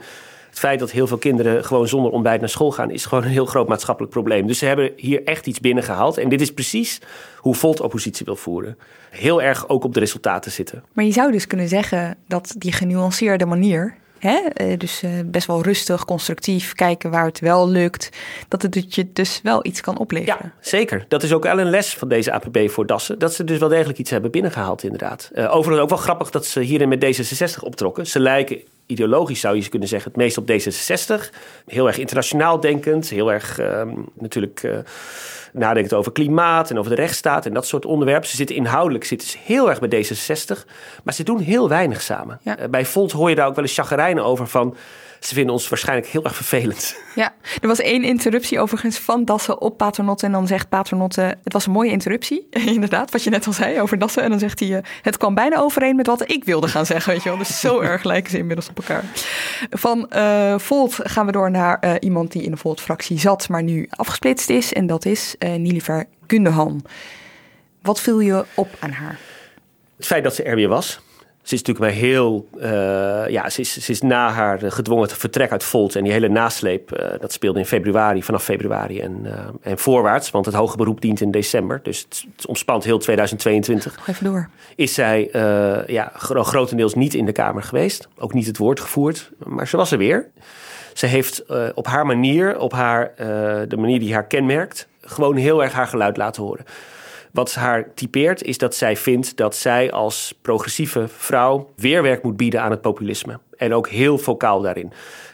het feit dat heel veel kinderen gewoon zonder ontbijt naar school gaan, is gewoon een heel groot maatschappelijk probleem. Dus ze hebben hier echt iets binnengehaald. En dit is precies hoe Volt oppositie wil voeren. Heel erg ook op de resultaten zitten. Maar je zou dus kunnen zeggen dat die genuanceerde manier. Hè, dus best wel rustig, constructief, kijken waar het wel lukt. Dat het je dus wel iets kan opleveren. Ja, zeker. Dat is ook wel een les van deze APB voor Dassen. Dat ze dus wel degelijk iets hebben binnengehaald, inderdaad. Uh, overigens ook wel grappig dat ze hierin met D66 optrokken. Ze lijken ideologisch zou je kunnen zeggen, het meest op D66. Heel erg internationaal denkend, heel erg uh, natuurlijk uh, nadenkend over klimaat en over de rechtsstaat en dat soort onderwerpen. Ze zitten inhoudelijk zitten ze heel erg bij D66, maar ze doen heel weinig samen. Ja. Uh, bij Volt hoor je daar ook wel eens chagrijnen over van... Ze vinden ons waarschijnlijk heel erg vervelend. Ja, er was één interruptie overigens van Dassen op Paternotte. En dan zegt Paternotte, het was een mooie interruptie. (laughs) Inderdaad, wat je net al zei over Dassen. En dan zegt hij, uh, het kwam bijna overeen met wat ik wilde gaan zeggen. Weet je wel. Dus zo (laughs) erg lijken ze inmiddels op elkaar. Van uh, Volt gaan we door naar uh, iemand die in de Volt-fractie zat, maar nu afgesplitst is. En dat is uh, Niliver Gundehan. Wat viel je op aan haar? Het feit dat ze er weer was. Ze is natuurlijk maar heel. Uh, ja, ze is, ze is na haar gedwongen vertrek uit Volt. En die hele nasleep. Uh, dat speelde in februari, vanaf februari en, uh, en voorwaarts. Want het hoge beroep dient in december. Dus het, het ontspant heel 2022. Nog even door. Is zij ja, grotendeels niet in de Kamer geweest. Ook niet het woord gevoerd. Maar ze was er weer. Ze heeft op haar manier, op haar, de manier die haar kenmerkt. gewoon heel erg haar geluid laten horen. Wat haar typeert is dat zij vindt dat zij als progressieve vrouw weerwerk moet bieden aan het populisme. En ook heel vocaal daarin.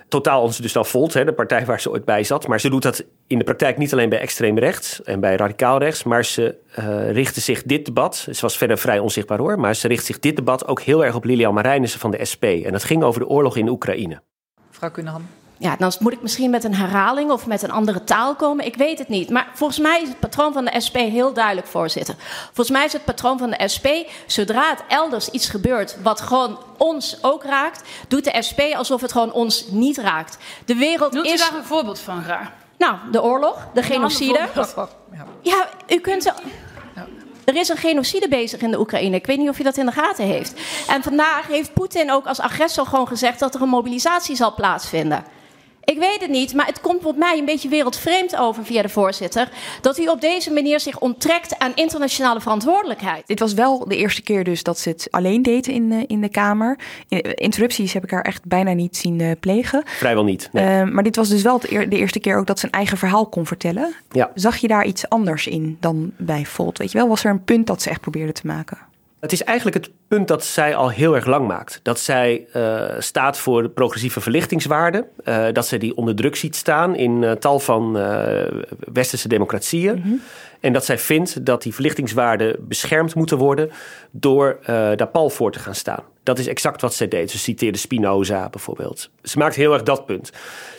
Totaal ons dus dan Volt, de partij waar ze ooit bij zat. Maar ze doet dat in de praktijk niet alleen bij extreem rechts en bij radicaal rechts. Maar ze uh, richtte zich dit debat, ze was verder vrij onzichtbaar hoor. Maar ze richt zich dit debat ook heel erg op Lilian Marijnissen van de SP. En dat ging over de oorlog in Oekraïne. Mevrouw Kunnehan. Ja, dan moet ik misschien met een herhaling of met een andere taal komen. Ik weet het niet. Maar volgens mij is het patroon van de SP heel duidelijk, voorzitter. Volgens mij is het patroon van de SP, zodra het elders iets gebeurt wat gewoon ons ook raakt, doet de SP alsof het gewoon ons niet raakt. De wereld Noemt u is. daar een voorbeeld van graag? Nou, de oorlog, de genocide. Ja, u kunt. zo- Er is een genocide bezig in de Oekraïne. Ik weet niet of u dat in de gaten heeft. En vandaag heeft Poetin ook als agressor gewoon gezegd dat er een mobilisatie zal plaatsvinden. Ik weet het niet, maar het komt op mij een beetje wereldvreemd over via de voorzitter. Dat u op deze manier zich onttrekt aan internationale verantwoordelijkheid. Dit was wel de eerste keer dus dat ze het alleen deden in, de- in de Kamer. In- Interrupties heb ik haar echt bijna niet zien eh, plegen. Vrijwel niet. Nee. Eh, maar dit was dus wel de eerste keer ook dat ze een eigen verhaal kon vertellen. Ja. Zag je daar iets anders in dan bij Volt? Weet je wel, was er een punt dat ze echt probeerde te maken? Het is eigenlijk het punt dat zij al heel erg lang maakt. Dat zij eh, staat voor de progressieve verlichtingswaarden. eh, dat zij die onder druk ziet staan in eh, tal van westerse democratieën. En dat zij vindt dat die verlichtingswaarden beschermd moeten worden door daar pal voor te gaan staan. Dat is exact wat zij deed. Ze citeerde Spinoza bijvoorbeeld. Ze maakt heel erg dat punt.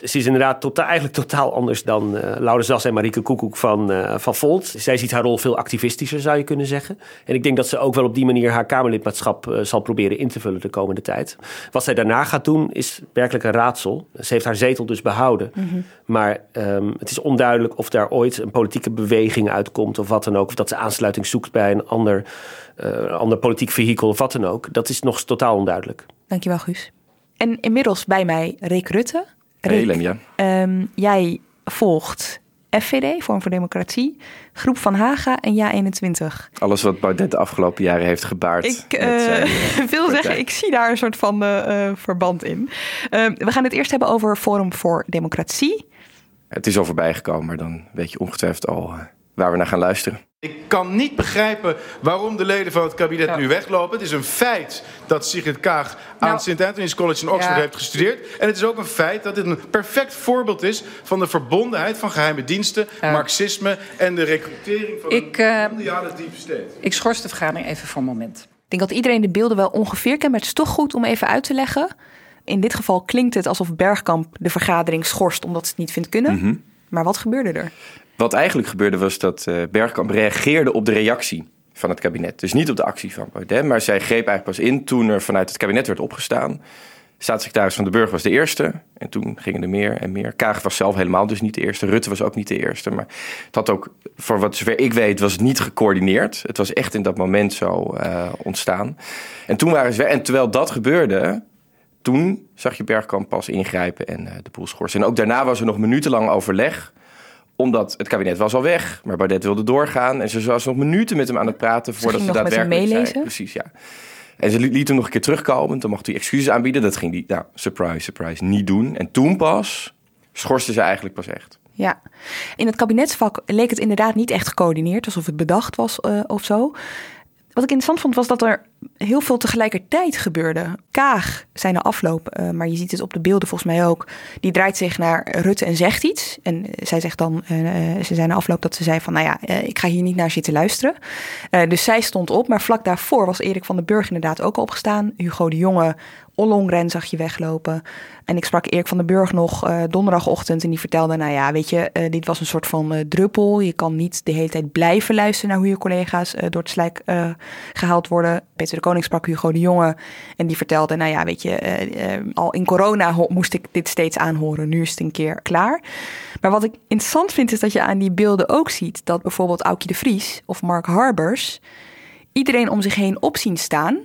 Ze is inderdaad tota- eigenlijk totaal anders dan eh Laura Zas en Marieke Koekoek van, eh, van Volt. Zij ziet haar rol veel activistischer, zou je kunnen zeggen. En ik denk dat ze ook wel op die manier haar Kamerlidmaatschap eh, zal proberen in te vullen de komende tijd. Wat zij daarna gaat doen is werkelijk een raadsel. Ze heeft haar zetel dus behouden. Maar ehm, het is onduidelijk of daar ooit een politieke beweging uitkomt of wat dan ook. Of dat ze aansluiting zoekt bij een ander, eh, ander politiek vehikel of wat dan ook. Dat is nog totaal onduidelijk. Dankjewel, Guus. En inmiddels bij mij Rick Rutte. Rick, Hey, Lemja. ehm, jij volgt FVD, Vorm voor Democratie, Groep van Haga en Ja21. Alles wat Baudet de afgelopen jaren heeft gebaard. Ik met eh, eh, (laughs) wil partij. zeggen, ik zie daar een soort van eh, eh, verband in. Ehm, we gaan het eerst hebben over Forum voor Democratie. Het is al voorbij gekomen, maar dan weet je ongetwijfeld al eh, waar we naar gaan luisteren. Ik kan niet begrijpen waarom de leden van het kabinet nu weglopen. Het is een feit dat Sigrid Kaag aan Nou, het St. Anthony's College in Oxford ja. heeft gestudeerd. En het is ook een feit dat dit een perfect voorbeeld is van de verbondenheid van geheime diensten, marxisme en de recrutering van Ik, een eh, mondiale deep state. Ik schors de vergadering even voor een moment. Ik denk dat iedereen de beelden wel ongeveer kent, maar het is toch goed om even uit te leggen. In dit geval klinkt het alsof Bergkamp de vergadering schorst omdat ze het niet vindt kunnen. Mhm. Maar wat gebeurde er? Wat eigenlijk gebeurde was dat eh, Bergkamp reageerde op de reactie van het kabinet. Dus niet op de actie van Baudet, maar zij greep eigenlijk pas in toen er vanuit het kabinet werd opgestaan. Staatssecretaris van de Burg was de eerste en toen gingen er meer en meer. Kaag was zelf helemaal dus niet de eerste. Rutte was ook niet de eerste. Maar het had ook, voor wat zover ik weet, was niet gecoördineerd. Het was echt in dat moment zo eh, ontstaan. En toen waren ze. En terwijl dat gebeurde, toen zag je Bergkamp pas ingrijpen en eh, de boel schorsen. En ook daarna was er nog minutenlang overleg omdat het kabinet was al weg, maar Baudet wilde doorgaan. En ze was nog minuten met hem aan het praten voordat ze hem daadwerkelijk meelezen? Precies, ja. En ze li- liet hem nog een keer terugkomen. Toen mocht hij excuses aanbieden. Dat ging hij, nou, surprise, surprise, niet doen. En toen pas schorste ze eigenlijk pas echt. Ja, in het kabinetsvak leek het inderdaad niet echt gecoördineerd, alsof het bedacht was eh, of zo. Wat ik interessant vond was dat er heel veel tegelijkertijd gebeurde. Kaag zei na afloop, eh, maar je ziet het op de beelden volgens mij ook. Die draait zich naar Rutte en zegt iets. En eh, zij zegt dan, eh, ze zei na afloop dat ze zei van, nou ja, ik ga hier niet naar zitten luisteren. Dus zij stond op, maar vlak daarvoor was Erik van den Burg inderdaad ook al opgestaan. Hugo de Jonge, Ollongren zag je weglopen. En ik sprak Erik van den Burg nog donderdagochtend en die vertelde, nou ja, weet je, dit was een soort van druppel. Je kan niet de hele tijd blijven luisteren naar hoe je collega's door het slijk eh, gehaald worden. Peter de Koning sprak Hugo de Jonge en die vertelde, nou ja, weet je, eh, eh, al in corona moest ik dit steeds aanhoren. Nu is het een keer klaar. Maar wat ik interessant vind is dat je aan die beelden ook ziet dat bijvoorbeeld Aukje de Vries of Mark Harbers iedereen om zich heen op zien staan,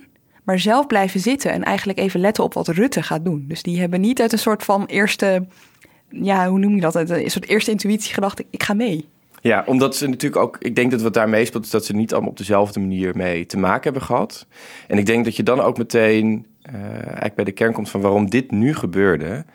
maar zelf blijven zitten en eigenlijk even letten op wat Rutte gaat doen. Dus die hebben niet uit een soort van eerste, ja, hoe noem je dat? Een soort eerste intuïtie gedacht, ik ga mee. Ja, omdat ze natuurlijk ook, ik denk dat wat daar meespeelt, is dat ze niet allemaal op dezelfde manier mee te maken hebben gehad. En ik denk dat je dan ook meteen eh, eigenlijk bij de kern komt van waarom dit nu gebeurde.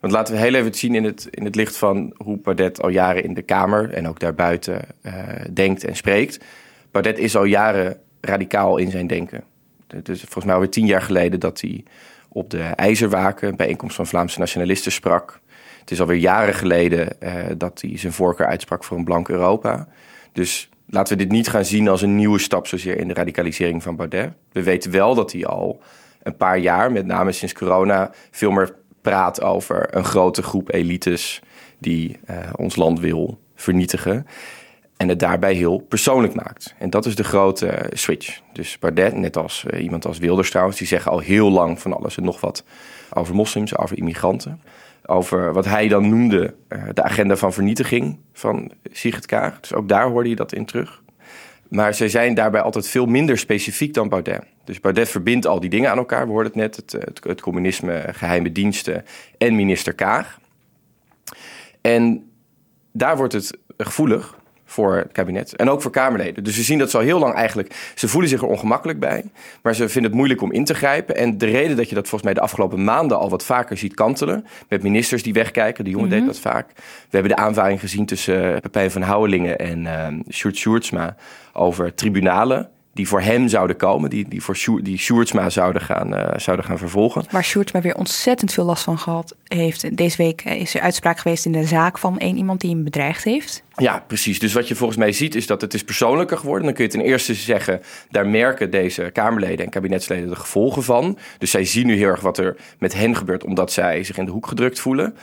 Want laten we heel even het zien in het, in het licht van hoe Baudet al jaren in de Kamer en ook daarbuiten eh, denkt en spreekt. Baudet is al jaren radicaal in zijn denken. Dus volgens mij alweer tien jaar geleden dat hij op de IJzerwaken, een bijeenkomst van Vlaamse nationalisten, sprak. Het is alweer jaren geleden eh, dat hij zijn voorkeur uitsprak voor een blank Europa. Dus laten we dit niet gaan zien als een nieuwe stap zozeer in de radicalisering van Baudet. We weten wel dat hij al een paar jaar, met name sinds corona, veel meer praat over een grote groep elites die eh, ons land wil vernietigen. En het daarbij heel persoonlijk maakt. En dat is de grote switch. Dus Bardet, net als eh, iemand als Wilders trouwens, die zeggen al heel lang van alles en nog wat over moslims, over immigranten. Over wat hij dan noemde eh, de agenda van vernietiging van Sigrid Kaag. Dus ook daar hoorde je dat in terug. Maar zij zijn daarbij altijd veel minder specifiek dan Baudet. Dus Baudet verbindt al die dingen aan elkaar. We hoorden het net, het, het, het communisme, geheime diensten en minister Kaag. En daar wordt het gevoelig voor het kabinet en ook voor Kamerleden. Dus ze zien dat zo heel lang eigenlijk. Ze voelen zich er ongemakkelijk bij, maar ze vinden het moeilijk om in te grijpen. En de reden dat je dat volgens mij de afgelopen maanden al wat vaker ziet kantelen, met ministers die wegkijken, de jongen Mhm. deed dat vaak. We hebben de aanvaring gezien tussen Pepijn van Houwelingen en uh, Sjoerd Sjoerdsma over tribunalen die voor hem zouden komen, die, die voor Sjoerd, die Sjoerdsma zouden gaan, uh, zouden gaan vervolgen. Waar Sjoerd maar weer ontzettend veel last van gehad heeft. Deze week is er uitspraak geweest in de zaak van één iemand die hem bedreigd heeft. Ja, precies. Dus wat je volgens mij ziet is dat het is persoonlijker geworden. Dan kun je ten eerste zeggen, daar merken deze Kamerleden en kabinetsleden de gevolgen van. Dus zij zien nu heel erg wat er met hen gebeurt, omdat zij zich in de hoek gedrukt voelen.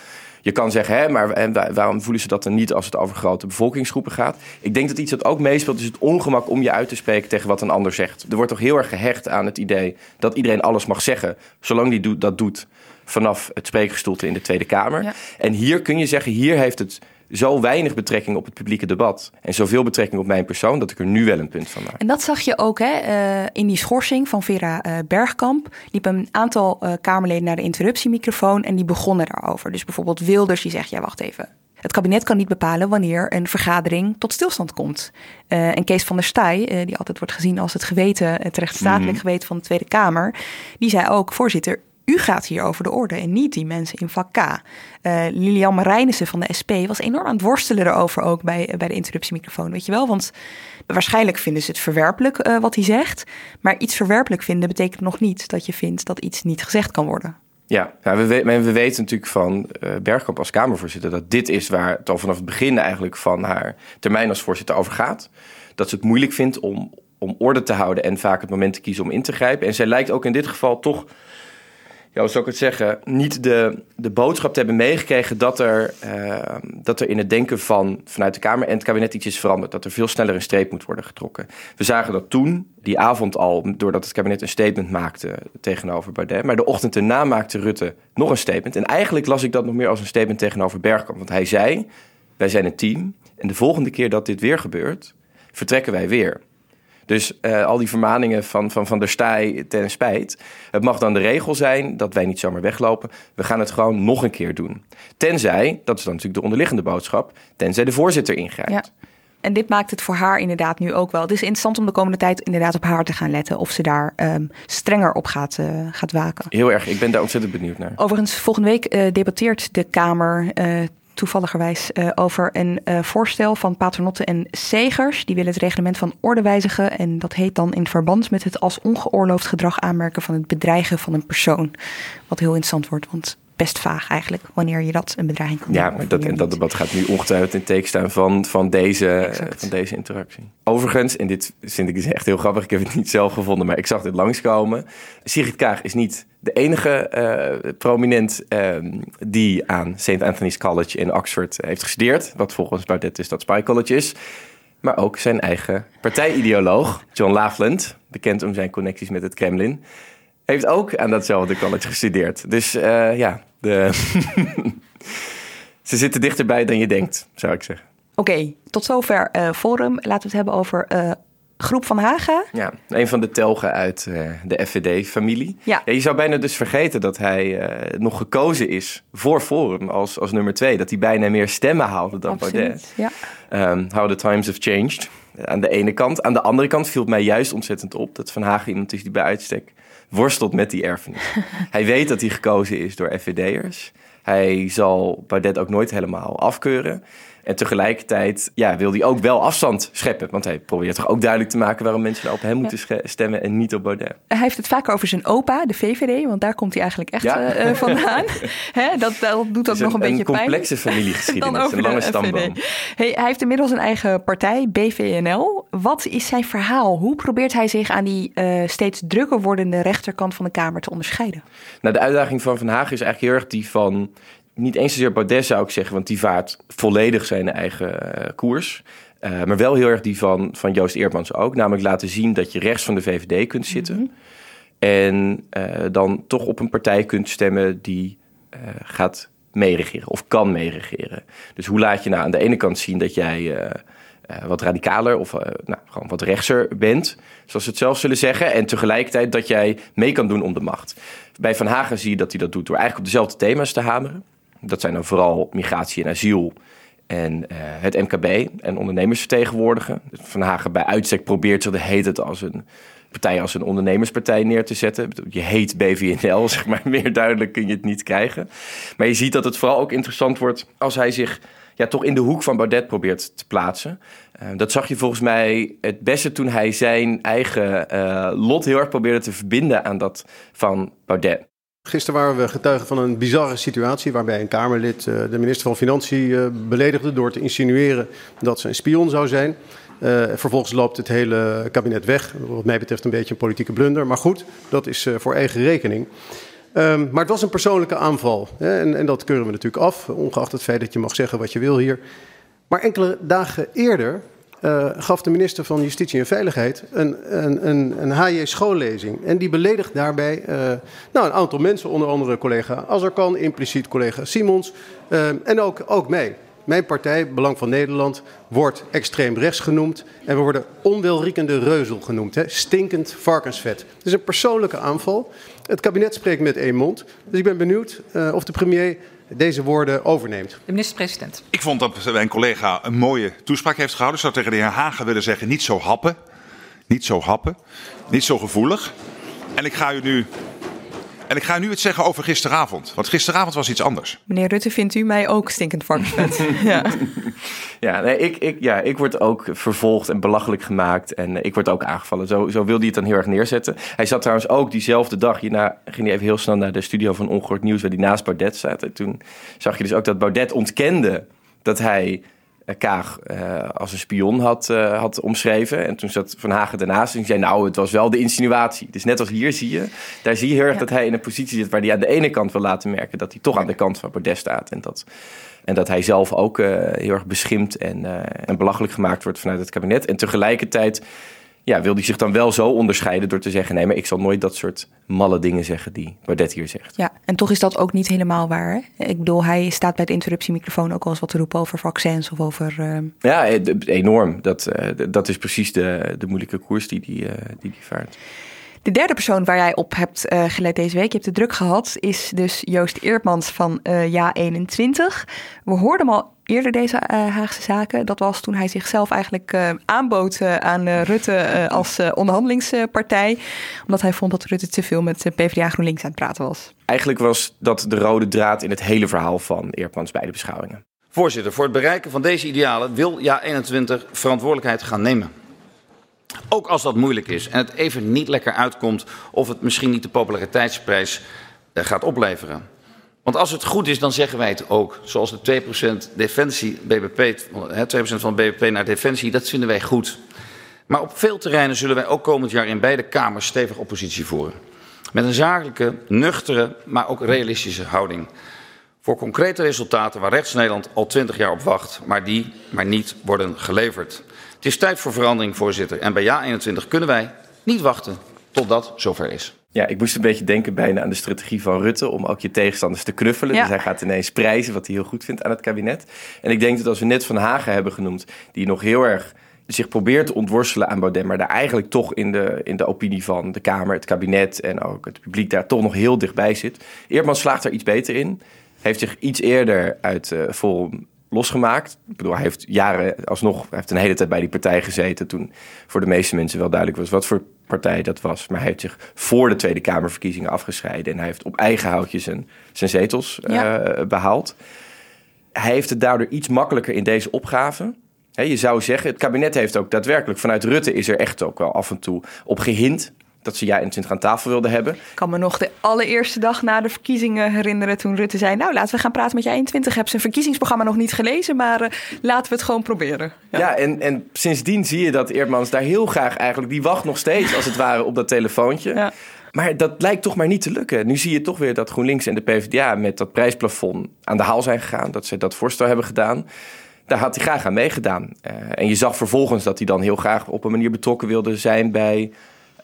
Je kan zeggen, hè, maar en waarom voelen ze dat dan niet als het over grote bevolkingsgroepen gaat? Ik denk dat iets dat ook meespeelt is het ongemak om je uit te spreken tegen wat een ander zegt. Er wordt toch heel erg gehecht aan het idee dat iedereen alles mag zeggen, zolang die dat doet vanaf het spreekgestoelte in de Tweede Kamer. Ja. En hier kun je zeggen, hier heeft het zo weinig betrekking op het publieke debat en zoveel betrekking op mijn persoon dat ik er nu wel een punt van maak. En dat zag je ook hè, uh, in die schorsing van Vera uh, Bergkamp. Liepen een aantal uh, Kamerleden naar de interruptiemicrofoon en die begonnen daarover. Dus bijvoorbeeld Wilders die zegt, ja wacht even. Het kabinet kan niet bepalen wanneer een vergadering tot stilstand komt. En Kees van der Staaij, die altijd wordt gezien als het geweten, het rechtsstatelijk mm. geweten van de Tweede Kamer, die zei ook, voorzitter, u gaat hier over de orde en niet die mensen in vak K. Uh, Lilian Marijnissen van de SP was enorm aan het worstelen erover ook bij, bij de interruptiemicrofoon, weet je wel? Want waarschijnlijk vinden ze het verwerpelijk uh, wat hij zegt. Maar iets verwerpelijk vinden betekent nog niet dat je vindt dat iets niet gezegd kan worden. Ja, nou, we, we, we, weten natuurlijk van uh, Bergkamp als Kamervoorzitter dat dit is waar het al vanaf het begin eigenlijk van haar termijn als voorzitter over gaat. Dat ze het moeilijk vindt om, om orde te houden en vaak het moment te kiezen om in te grijpen. En zij lijkt ook in dit geval toch ja, hoe zou ik het zeggen, niet de, de boodschap te hebben meegekregen dat er, uh, dat er in het denken van vanuit de Kamer en het kabinet iets is veranderd. Dat er veel sneller een streep moet worden getrokken. We zagen dat toen, die avond al, doordat het kabinet een statement maakte tegenover Baudet. Maar de ochtend erna maakte Rutte nog een statement. En eigenlijk las ik dat nog meer als een statement tegenover Bergkamp. Want hij zei, wij zijn een team en de volgende keer dat dit weer gebeurt, vertrekken wij weer. Dus uh, al die vermaningen van, van Van der Staaij ten spijt. Het mag dan de regel zijn dat wij niet zomaar weglopen. We gaan het gewoon nog een keer doen. Tenzij, dat is dan natuurlijk de onderliggende boodschap, tenzij de voorzitter ingrijpt. Ja. En dit maakt het voor haar inderdaad nu ook wel. Het is interessant om de komende tijd inderdaad op haar te gaan letten. Of ze daar um, strenger op gaat, uh, gaat waken. Heel erg, ik ben daar ontzettend benieuwd naar. Overigens, volgende week uh, debatteert de Kamer uh, toevalligerwijs uh, over een uh, voorstel van Paternotte en Segers. Die willen het reglement van orde wijzigen. En dat heet dan in verband met het als ongeoorloofd gedrag aanmerken van het bedreigen van een persoon. Wat heel interessant wordt, want best vaag eigenlijk wanneer je dat een bedreiging kan Ja, maar dat, en dat debat gaat nu ongetwijfeld in teken staan van, van, deze, van deze interactie. Overigens, en dit vind ik dus echt heel grappig, ik heb het niet zelf gevonden, maar ik zag dit langskomen. Sigrid Kaag is niet de enige uh, prominent uh, die aan St. Anthony's College in Oxford heeft gestudeerd. Wat volgens Baudet dus dat Spy College is. Maar ook zijn eigen partijideoloog, John Laughlin, bekend om zijn connecties met het Kremlin, heeft ook aan datzelfde college gestudeerd. Dus uh, ja, de (laughs) ze zitten dichterbij dan je denkt, zou ik zeggen. Oké, okay, tot zover uh, Forum. Laten we het hebben over uh, Groep van Haga. Ja, een van de telgen uit uh, de FVD-familie. Ja. ja. Je zou bijna dus vergeten dat hij nog gekozen is voor Forum als, als nummer twee. Dat hij bijna meer stemmen haalde dan Absoluut, Baudet. Ja. Um, how the times have changed. Aan de ene kant. Aan de andere kant viel het mij juist ontzettend op dat Van Hagen iemand is die bij uitstek worstelt met die erfenis. (laughs) hij weet dat hij gekozen is door FVD'ers. Hij zal Baudet ook nooit helemaal afkeuren. En tegelijkertijd ja, wil hij ook wel afstand scheppen. Want hij probeert toch ook duidelijk te maken waarom mensen op hem moeten ja. stemmen en niet op Baudet. Hij heeft het vaak over zijn opa, de VVD, want daar komt hij eigenlijk echt ja. uh, vandaan. (laughs) Dat, dat doet ook nog een, een beetje pijn. Een complexe familiegeschiedenis, (laughs) een lange stamboom. Hey, hij heeft inmiddels een eigen partij, BVNL. wat is zijn verhaal? Hoe probeert hij zich aan die uh, steeds drukker wordende rechterkant van de Kamer te onderscheiden? Nou, de uitdaging van Van Hagen is eigenlijk heel erg die van niet eens zozeer Baudet zou ik zeggen, want die vaart volledig zijn eigen uh, koers. Uh, maar wel heel erg die van, van Joost Eerdmans ook. Namelijk laten zien dat je rechts van de VVD kunt zitten. Mm -hmm. En uh, dan toch op een partij kunt stemmen die gaat meeregeren of kan meeregeren. Dus hoe laat je nou aan de ene kant zien dat jij wat radicaler of nou, gewoon wat rechtser bent, zoals ze het zelf zullen zeggen. En tegelijkertijd dat jij mee kan doen om de macht. Bij Van Hagen zie je dat hij dat doet door eigenlijk op dezelfde thema's te hameren. Dat zijn dan vooral migratie en asiel en uh, het MKB en ondernemers vertegenwoordigen. Van Hagen bij uitstek probeert zich de heet het als een partij als een ondernemerspartij neer te zetten. Je heet BVNL, (laughs) zeg maar. Meer duidelijk kun je het niet krijgen. Maar je ziet dat het vooral ook interessant wordt als hij zich ja, toch in de hoek van Baudet probeert te plaatsen. Uh, dat zag je volgens mij het beste toen hij zijn eigen uh, lot heel erg probeerde te verbinden aan dat van Baudet. Gisteren waren we getuigen van een bizarre situatie waarbij een Kamerlid uh, de minister van Financiën uh, beledigde door te insinueren dat ze een spion zou zijn. Uh, vervolgens loopt het hele kabinet weg. Wat mij betreft een beetje een politieke blunder. Maar goed, dat is voor eigen rekening. Um, maar het was een persoonlijke aanval. Hè, en, en, dat keuren we natuurlijk af, ongeacht het feit dat je mag zeggen wat je wil hier. Maar enkele dagen eerder uh, gaf de minister van Justitie en Veiligheid een, een, een, een HJ-schoollezing. En die beledigt daarbij uh, nou, een aantal mensen, onder andere collega Azarkan, impliciet collega Simons uh, en ook, ook mij. Mijn partij, Belang van Nederland, wordt extreem rechts genoemd. En we worden onwelriekende reuzel genoemd. Hè? Stinkend varkensvet. Het is een persoonlijke aanval. Het kabinet spreekt met één mond. Dus ik ben benieuwd of de premier deze woorden overneemt. De minister-president. Ik vond dat mijn collega een mooie toespraak heeft gehouden. Ik zou tegen de heer Hagen willen zeggen, niet zo happen. Niet zo happen. Niet zo gevoelig. En ik ga u nu... En ik ga nu het zeggen over gisteravond. Want gisteravond was iets anders. Meneer Rutte, vindt u mij ook stinkend varkensvet? (laughs) ja. Ja, nee, ik, ik, ja, ik word ook vervolgd en belachelijk gemaakt. En ik word ook aangevallen. Zo, zo wil hij het dan heel erg neerzetten. Hij zat trouwens ook diezelfde dag. Hierna ging hij even heel snel naar de studio van Ongehoord Nieuws... waar hij naast Baudet zat. En toen zag je dus ook dat Baudet ontkende dat hij... Kaag uh, als een spion had, uh, had omschreven. En toen zat Van Hagen daarnaast en zei... nou, het was wel de insinuatie. Dus net als hier zie je... daar zie je heel erg ja. dat hij in een positie zit... waar hij aan de ene kant wil laten merken... dat hij toch aan de kant van Baudet staat. En dat, en dat hij zelf ook uh, heel erg beschimpt en, en belachelijk gemaakt wordt vanuit het kabinet. En tegelijkertijd ja, wil hij zich dan wel zo onderscheiden door te zeggen... nee, maar ik zal nooit dat soort malle dingen zeggen die Baudet hier zegt. Ja, en toch is dat ook niet helemaal waar. Hè? Ik bedoel, hij staat bij de interruptiemicrofoon ook wel eens wat te roepen over vaccins of over... Uh... Ja, enorm. Dat, uh, dat is precies de, de moeilijke koers die die, uh, die, die vaart. De derde persoon waar jij op hebt uh, gelet deze week, je hebt de druk gehad, is dus Joost Eerdmans van uh, Ja21. We hoorden hem al eerder deze uh, Haagse zaken. Dat was toen hij zichzelf eigenlijk uh, aanbood uh, aan Rutte als onderhandelingspartij. Omdat hij vond dat Rutte te veel met PvdA GroenLinks aan het praten was. Eigenlijk was dat de rode draad in het hele verhaal van Eerdmans bij de beschouwingen. Voorzitter, voor het bereiken van deze idealen wil Ja21 verantwoordelijkheid gaan nemen. Ook als dat moeilijk is en het even niet lekker uitkomt of het misschien niet de populariteitsprijs gaat opleveren. Want als het goed is, dan zeggen wij het ook. Zoals de 2% defensie, BBP, 2% van de BBP naar defensie, dat vinden wij goed. Maar op veel terreinen zullen wij ook komend jaar in beide kamers stevig oppositie voeren. Met een zakelijke, nuchtere, maar ook realistische houding. Voor concrete resultaten waar rechts-Nederland al 20 jaar op wacht, maar die maar niet worden geleverd. Het is tijd voor verandering, voorzitter. En bij Ja21 kunnen wij niet wachten tot dat zover is. Ja, ik moest een beetje denken bijna aan de strategie van Rutte om ook je tegenstanders te knuffelen. Ja. Dus hij gaat ineens prijzen wat hij heel goed vindt aan het kabinet. En ik denk dat als we net Van Hagen hebben genoemd, die nog heel erg zich probeert te ontworstelen aan Baudet, maar daar eigenlijk toch in de, in de opinie van de Kamer, het kabinet en ook het publiek daar toch nog heel dichtbij zit. Eerdmans slaagt er iets beter in. Heeft zich iets eerder uit uh, Forum losgemaakt. Ik bedoel, hij heeft jaren alsnog, hij heeft een hele tijd bij die partij gezeten. Toen voor de meeste mensen wel duidelijk was wat voor partij dat was. Maar hij heeft zich voor de Tweede Kamerverkiezingen afgescheiden. En hij heeft op eigen houtje zijn, zijn zetels ja. uh, behaald. Hij heeft het daardoor iets makkelijker in deze opgave. He, je zou zeggen, het kabinet heeft ook daadwerkelijk vanuit Rutte is er echt ook wel af en toe op gehind dat ze ja 21 aan tafel wilden hebben. Ik kan me nog de allereerste dag na de verkiezingen herinneren toen Rutte zei... nou, laten we gaan praten met je 21. Heb zijn verkiezingsprogramma nog niet gelezen, maar uh, laten we het gewoon proberen. Ja, ja en, en sindsdien zie je dat Eerdmans daar heel graag eigenlijk... die wacht nog steeds als het ware op dat telefoontje. Ja. Maar dat lijkt toch maar niet te lukken. Nu zie je toch weer dat GroenLinks en de PvdA met dat prijsplafond aan de haal zijn gegaan. Dat ze dat voorstel hebben gedaan. Daar had hij graag aan meegedaan. Uh, en je zag vervolgens dat hij dan heel graag op een manier betrokken wilde zijn bij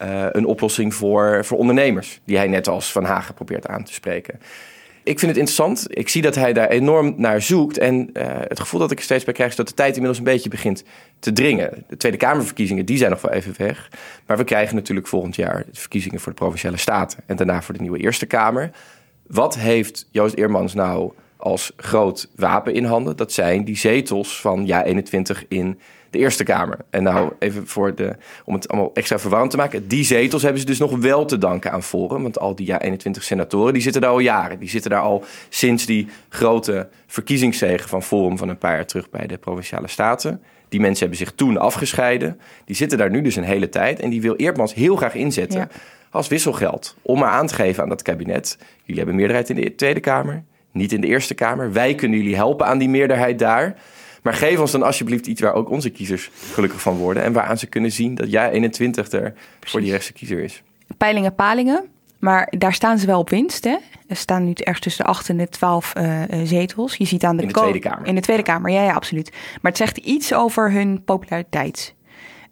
uh, een oplossing voor, voor ondernemers. Die hij net als Van Hagen probeert aan te spreken. Ik vind het interessant. Ik zie dat hij daar enorm naar zoekt. En uh, het gevoel dat ik er steeds bij krijg is dat de tijd inmiddels een beetje begint te dringen. De Tweede Kamerverkiezingen, die zijn nog wel even weg. Maar we krijgen natuurlijk volgend jaar de verkiezingen voor de Provinciale Staten. En daarna voor de nieuwe Eerste Kamer. Wat heeft Joost Eermans nou als groot wapen in handen? Dat zijn die zetels van ja 21 in de Eerste Kamer. En nou, even voor de, om het allemaal extra verwarrend te maken. Die zetels hebben ze dus nog wel te danken aan Forum. Want al die ja 21 senatoren, die zitten daar al jaren. Die zitten daar al sinds die grote verkiezingszegen van Forum van een paar jaar terug bij de Provinciale Staten. Die mensen hebben zich toen afgescheiden. Die zitten daar nu dus een hele tijd. En die wil Eerdmans heel graag inzetten ja. als wisselgeld. Om maar aan te geven aan dat kabinet. Jullie hebben meerderheid in de Tweede Kamer, niet in de Eerste Kamer. Wij kunnen jullie helpen aan die meerderheid daar. Maar geef ons dan alsjeblieft iets waar ook onze kiezers gelukkig van worden. En waaraan ze kunnen zien dat jij 21 er voor die rechtse kiezer is. Peilingen, palingen. Maar daar staan ze wel op winst. Hè? Er staan nu ergens tussen de 8 en de 12 uh, zetels. Je ziet aan de, in de Tweede Kamer. In de Tweede Kamer, ja, ja, absoluut. Maar het zegt iets over hun populariteit.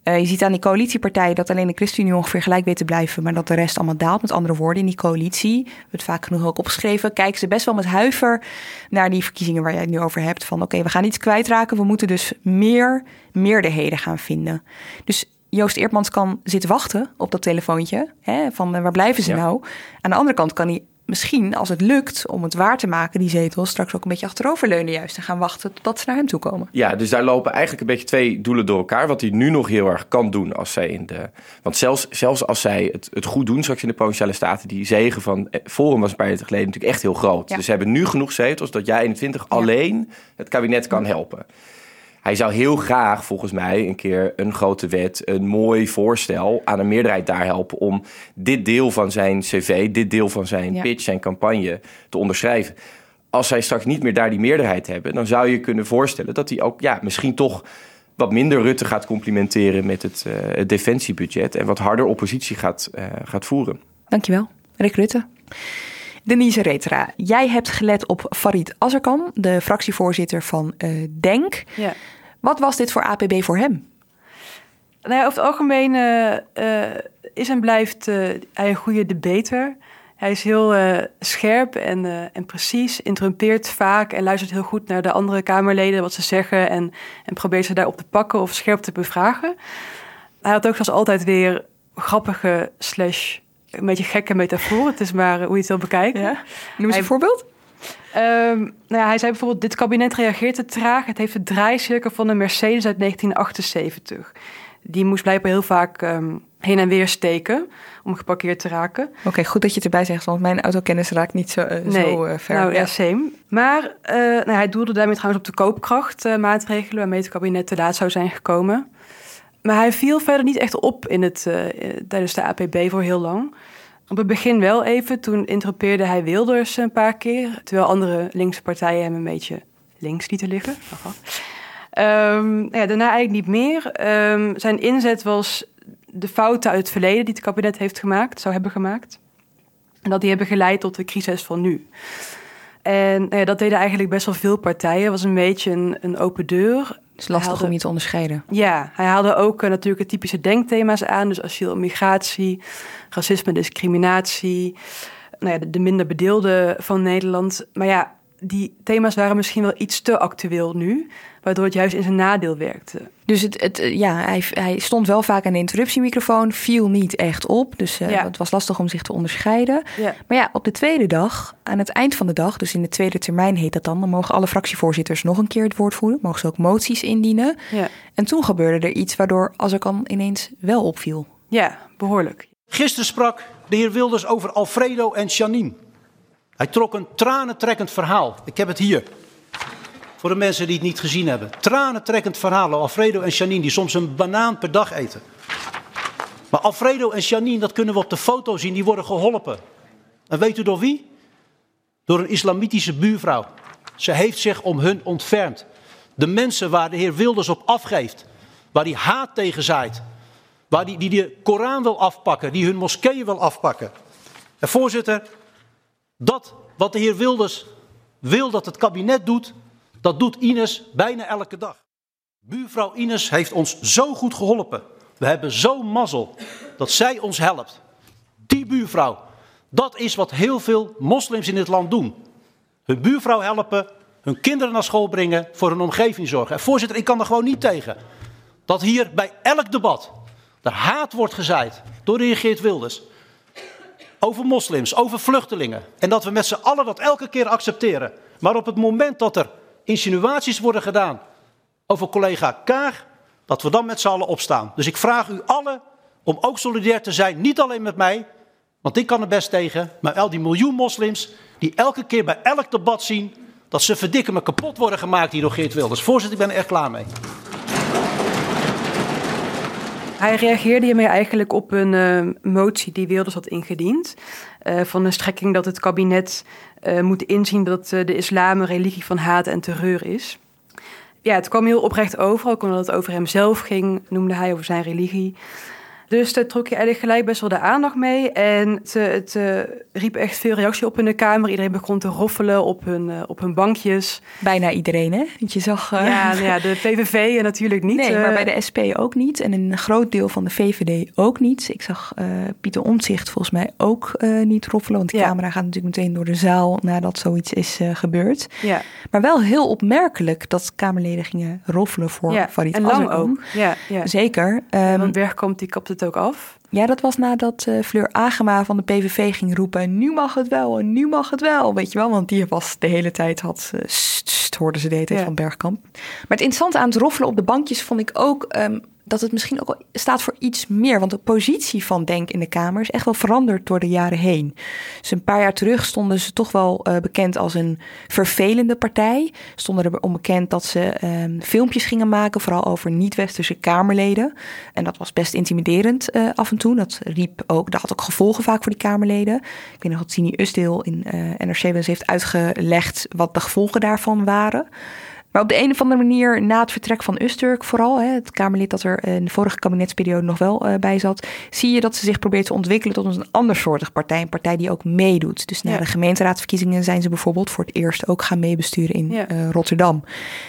Uh, je ziet aan die coalitiepartijen dat alleen de ChristenUnie ongeveer gelijk weet te blijven, maar dat de rest allemaal daalt. Met andere woorden, in die coalitie, we het vaak genoeg ook opgeschreven, kijken ze best wel met huiver naar die verkiezingen waar jij het nu over hebt. Van oké, okay, we gaan iets kwijtraken, we moeten dus meer meerderheden gaan vinden. Dus Joost Eertmans kan zitten wachten op dat telefoontje. Hè, van uh, waar blijven ze ja. nou? Aan de andere kant kan hij misschien, als het lukt om het waar te maken, die zetels, straks ook een beetje achteroverleunen juist. En gaan wachten totdat ze naar hem toe komen. Ja, dus daar lopen eigenlijk een beetje twee doelen door elkaar. Wat hij nu nog heel erg kan doen als zij in de. Want zelfs, zelfs als zij het, het goed doen, straks in de Provinciale Staten, die zegen van Forum was een paar jaar geleden natuurlijk echt heel groot. Ja. Dus ze hebben nu genoeg zetels dat jij 21 ja. alleen het kabinet kan helpen. Hij zou heel graag, volgens mij, een keer een grote wet, een mooi voorstel aan een meerderheid daar helpen om dit deel van zijn cv, dit deel van zijn ja. pitch, zijn campagne te onderschrijven. Als zij straks niet meer daar die meerderheid hebben, dan zou je kunnen voorstellen dat hij ook ja, misschien toch wat minder Rutte gaat complimenteren met het, uh, het defensiebudget en wat harder oppositie gaat, uh, gaat voeren. Dankjewel, Rick Rutte. Denise Retra, jij hebt gelet op Farid Azarkan, de fractievoorzitter van uh, DENK. Ja. Wat was dit voor APB voor hem? Nou ja, over het algemeen uh, uh, is en blijft hij een goede debater. Hij is heel scherp en, en precies, interrumpeert vaak en luistert heel goed naar de andere Kamerleden, wat ze zeggen, en, en probeert ze daarop te pakken of scherp te bevragen. Hij had ook zoals altijd weer grappige slash een beetje gekke metafoor. Het is maar hoe je het wil bekijken. Ja. Noem eens een voorbeeld. Um, nou ja, hij zei bijvoorbeeld: Dit kabinet reageert te traag. Het heeft de draaicirkel van een Mercedes uit 1978. Die moest blijkbaar heel vaak um, heen en weer steken om geparkeerd te raken. Oké, okay, goed dat je het erbij zegt, want mijn autokennis raakt niet zo, uh, nee, zo uh, ver. Nou ja, same. Maar uh, nou, hij doelde daarmee trouwens op de koopkrachtmaatregelen waarmee het kabinet te laat zou zijn gekomen. Maar hij viel verder niet echt op in het, tijdens de APB voor heel lang. Op het begin wel even, toen interrupeerde hij Wilders een paar keer. Terwijl andere linkse partijen hem een beetje links lieten liggen. Um, ja, daarna eigenlijk niet meer. Um, zijn inzet was de fouten uit het verleden die het kabinet heeft gemaakt, zou hebben gemaakt. En dat die hebben geleid tot de crisis van nu. En ja, dat deden eigenlijk best wel veel partijen. Het was een beetje een, een open deur. Het is lastig haalde, om niet te onderscheiden. Ja, hij haalde ook uh, natuurlijk de typische denkthema's aan. Dus asiel en migratie, racisme, discriminatie. Nou ja, de, de minder bedeelden van Nederland. Maar ja, die thema's waren misschien wel iets te actueel nu. Waardoor het juist in zijn nadeel werkte. Dus het, het, ja, hij, hij stond wel vaak aan de interruptiemicrofoon, viel niet echt op. Dus uh, ja. het was lastig om zich te onderscheiden. Ja. Maar ja, op de tweede dag, aan het eind van de dag, dus in de tweede termijn heet dat dan, dan mogen alle fractievoorzitters nog een keer het woord voeren. Mogen ze ook moties indienen. Ja. En toen gebeurde er iets waardoor Azarkan ineens wel opviel. Ja, behoorlijk. Gisteren sprak de heer Wilders over Alfredo en Janine. Hij trok een tranentrekkend verhaal. Ik heb het hier. Voor de mensen die het niet gezien hebben. Tranentrekkend verhaal. Alfredo en Janine die soms een banaan per dag eten. Maar Alfredo en Janine, dat kunnen we op de foto zien, die worden geholpen. En weet u door wie? Door een islamitische buurvrouw. Ze heeft zich om hun ontfermd. De mensen waar de heer Wilders op afgeeft, waar hij haat tegen zaait, waar die, die de Koran wil afpakken, die hun moskeeën wil afpakken. En voorzitter, dat wat de heer Wilders wil dat het kabinet doet, dat doet Ines bijna elke dag. Buurvrouw Ines heeft ons zo goed geholpen. We hebben zo mazzel dat zij ons helpt. Die buurvrouw, dat is wat heel veel moslims in dit land doen. Hun buurvrouw helpen, hun kinderen naar school brengen, voor hun omgeving zorgen. En voorzitter, ik kan er gewoon niet tegen dat hier bij elk debat er haat wordt gezaaid door de Geert Wilders. Over moslims, over vluchtelingen. En dat we met z'n allen dat elke keer accepteren. Maar op het moment dat er insinuaties worden gedaan over collega Kaag, dat we dan met z'n allen opstaan. Dus ik vraag u allen om ook solidair te zijn, niet alleen met mij, want ik kan er best tegen, maar al die miljoen moslims die elke keer bij elk debat zien dat ze verdikken me kapot worden gemaakt hier door Geert Wilders. Voorzitter, ik ben er klaar mee. Hij reageerde hiermee eigenlijk op een uh, motie die Wilders had ingediend. Uh, van een strekking dat het kabinet uh, moet inzien dat de islam een religie van haat en terreur is. Ja, het kwam heel oprecht over, ook omdat het over hem zelf ging, noemde hij over zijn religie. Dus daar trok je eigenlijk gelijk best wel de aandacht mee. En het, het uh, riep echt veel reactie op in de Kamer. Iedereen begon te roffelen op hun, uh, op hun bankjes. Bijna iedereen, hè? Want je zag... Uh... Ja, nou ja, de PVV natuurlijk niet. Nee, maar bij de SP ook niet. En een groot deel van de VVD ook niet. Ik zag Pieter Omtzigt volgens mij ook niet roffelen. Want de ja. camera gaat natuurlijk meteen door de zaal nadat zoiets is gebeurd. Ja. Maar wel heel opmerkelijk dat Kamerleden gingen roffelen voor ja, Farid En lang ook. Ja, ja. Zeker. Um, want Bergkamp die kapte het ook af. Ja, dat was nadat uh, Fleur Agema van de PVV ging roepen... nu mag het wel en nu mag het wel, weet je wel. Want die was de hele tijd, had, uh, st, st, hoorde ze de hele tijd ja. van Bergkamp. Maar het interessante aan het roffelen op de bankjes vond ik ook... Um, dat het misschien ook staat voor iets meer. Want de positie van Denk in de Kamer is echt wel veranderd door de jaren heen. Dus een paar jaar terug stonden ze toch wel uh, bekend als een vervelende partij. Stonden er onbekend dat ze um, filmpjes gingen maken, vooral over niet-westerse Kamerleden. En dat was best intimiderend uh, af en toe. Dat riep ook, dat had ook gevolgen vaak voor die Kamerleden. Ik weet nog dat Tini Usdeel in uh, NRC heeft uitgelegd wat de gevolgen daarvan waren. Maar op de een of andere manier, na het vertrek van Usturk vooral, hè, het Kamerlid dat er in de vorige kabinetsperiode nog wel uh, bij zat, zie je dat ze zich probeert te ontwikkelen tot een andersoortig partij. Een partij die ook meedoet. Dus na ja. de gemeenteraadsverkiezingen zijn ze bijvoorbeeld voor het eerst ook gaan meebesturen in ja. uh, Rotterdam.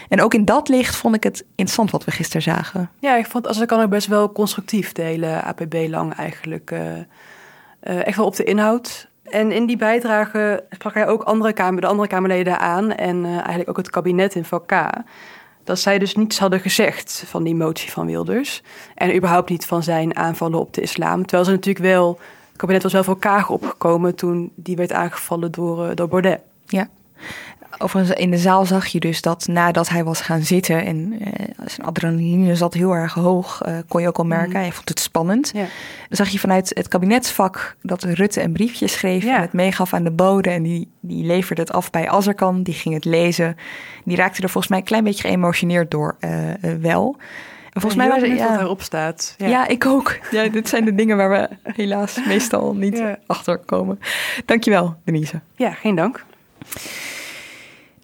En ook in dat licht vond ik het interessant wat we gisteren zagen. Ja, ik vond als ik kan ook best wel constructief, de hele APB lang eigenlijk. Uh, echt wel op de inhoud. En in die bijdrage sprak hij ook andere kamer, de andere Kamerleden aan en uh, eigenlijk ook het kabinet in VK. Dat zij dus niets hadden gezegd van die motie van Wilders. En überhaupt niet van zijn aanvallen op de islam. Terwijl ze natuurlijk wel, het kabinet was wel voor Kaag opgekomen toen die werd aangevallen door, uh, door Baudet. Ja. Overigens, in de zaal zag je dus dat nadat hij was gaan zitten en uh, zijn adrenaline zat heel erg hoog, uh, kon je ook al merken. Mm. Hij vond het spannend. Ja. Dan zag je vanuit het kabinetsvak dat Rutte een briefje schreef ja. en het meegaf aan de bode. En die, die leverde het af bij Azarkan, die ging het lezen. Die raakte er volgens mij een klein beetje geëmotioneerd door uh, wel. En volgens mij was het ja, erop staat. Ja. ja, ik ook. Ja, dit zijn de dingen waar we helaas meestal niet achter komen. Dankjewel, Denise. Ja, geen dank.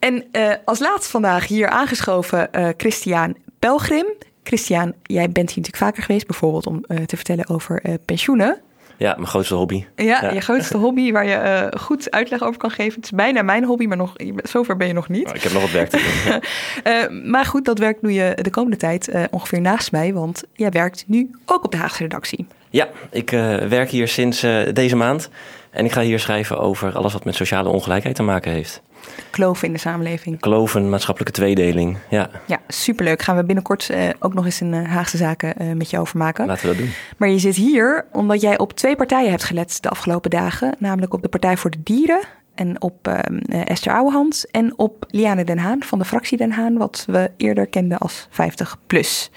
En uh, als laatst vandaag hier aangeschoven uh, Christian Pelgrim. Christian, jij bent hier natuurlijk vaker geweest, bijvoorbeeld om uh, te vertellen over pensioenen. Ja, mijn grootste hobby. Ja, ja. je grootste hobby waar je goed uitleg over kan geven. Het is bijna mijn hobby, maar nog, zover ben je nog niet. Oh, ik heb nog wat werk te doen. (laughs) maar goed, dat werk doe je de komende tijd ongeveer naast mij, want jij werkt nu ook op de Haagse redactie. Ja, ik werk hier sinds deze maand. En ik ga hier schrijven over alles wat met sociale ongelijkheid te maken heeft. Kloven in de samenleving. Kloven, maatschappelijke tweedeling, ja. Ja, superleuk. Gaan we binnenkort uh, ook nog eens een uh, Haagse Zaken uh, met je over maken. Laten we dat doen. Maar je zit hier omdat jij op twee partijen hebt gelet de afgelopen dagen. Namelijk op de Partij voor de Dieren en op Esther Ouwehand. En op Liane Den Haan van de fractie Den Haan, wat we eerder kenden als 50 plus.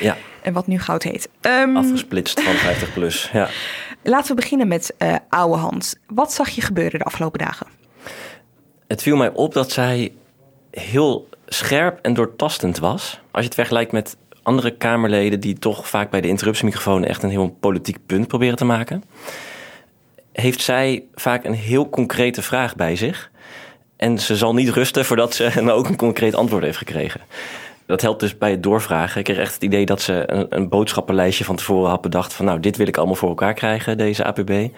Ja. En wat nu goud heet. Um, Afgesplitst van (laughs) 50 plus, ja. Laten we beginnen met uh, Ouwehand. Wat zag je gebeuren de afgelopen dagen? Het viel mij op dat zij heel scherp en doortastend was. Als je het vergelijkt met andere Kamerleden die toch vaak bij de interruptiemicrofoon echt een heel politiek punt proberen te maken, heeft zij vaak een heel concrete vraag bij zich. En ze zal niet rusten voordat ze een, (laughs) ook een concreet antwoord heeft gekregen. Dat helpt dus bij het doorvragen. Ik kreeg echt het idee dat ze een, een boodschappenlijstje van tevoren had bedacht van nou, dit wil ik allemaal voor elkaar krijgen, deze APB.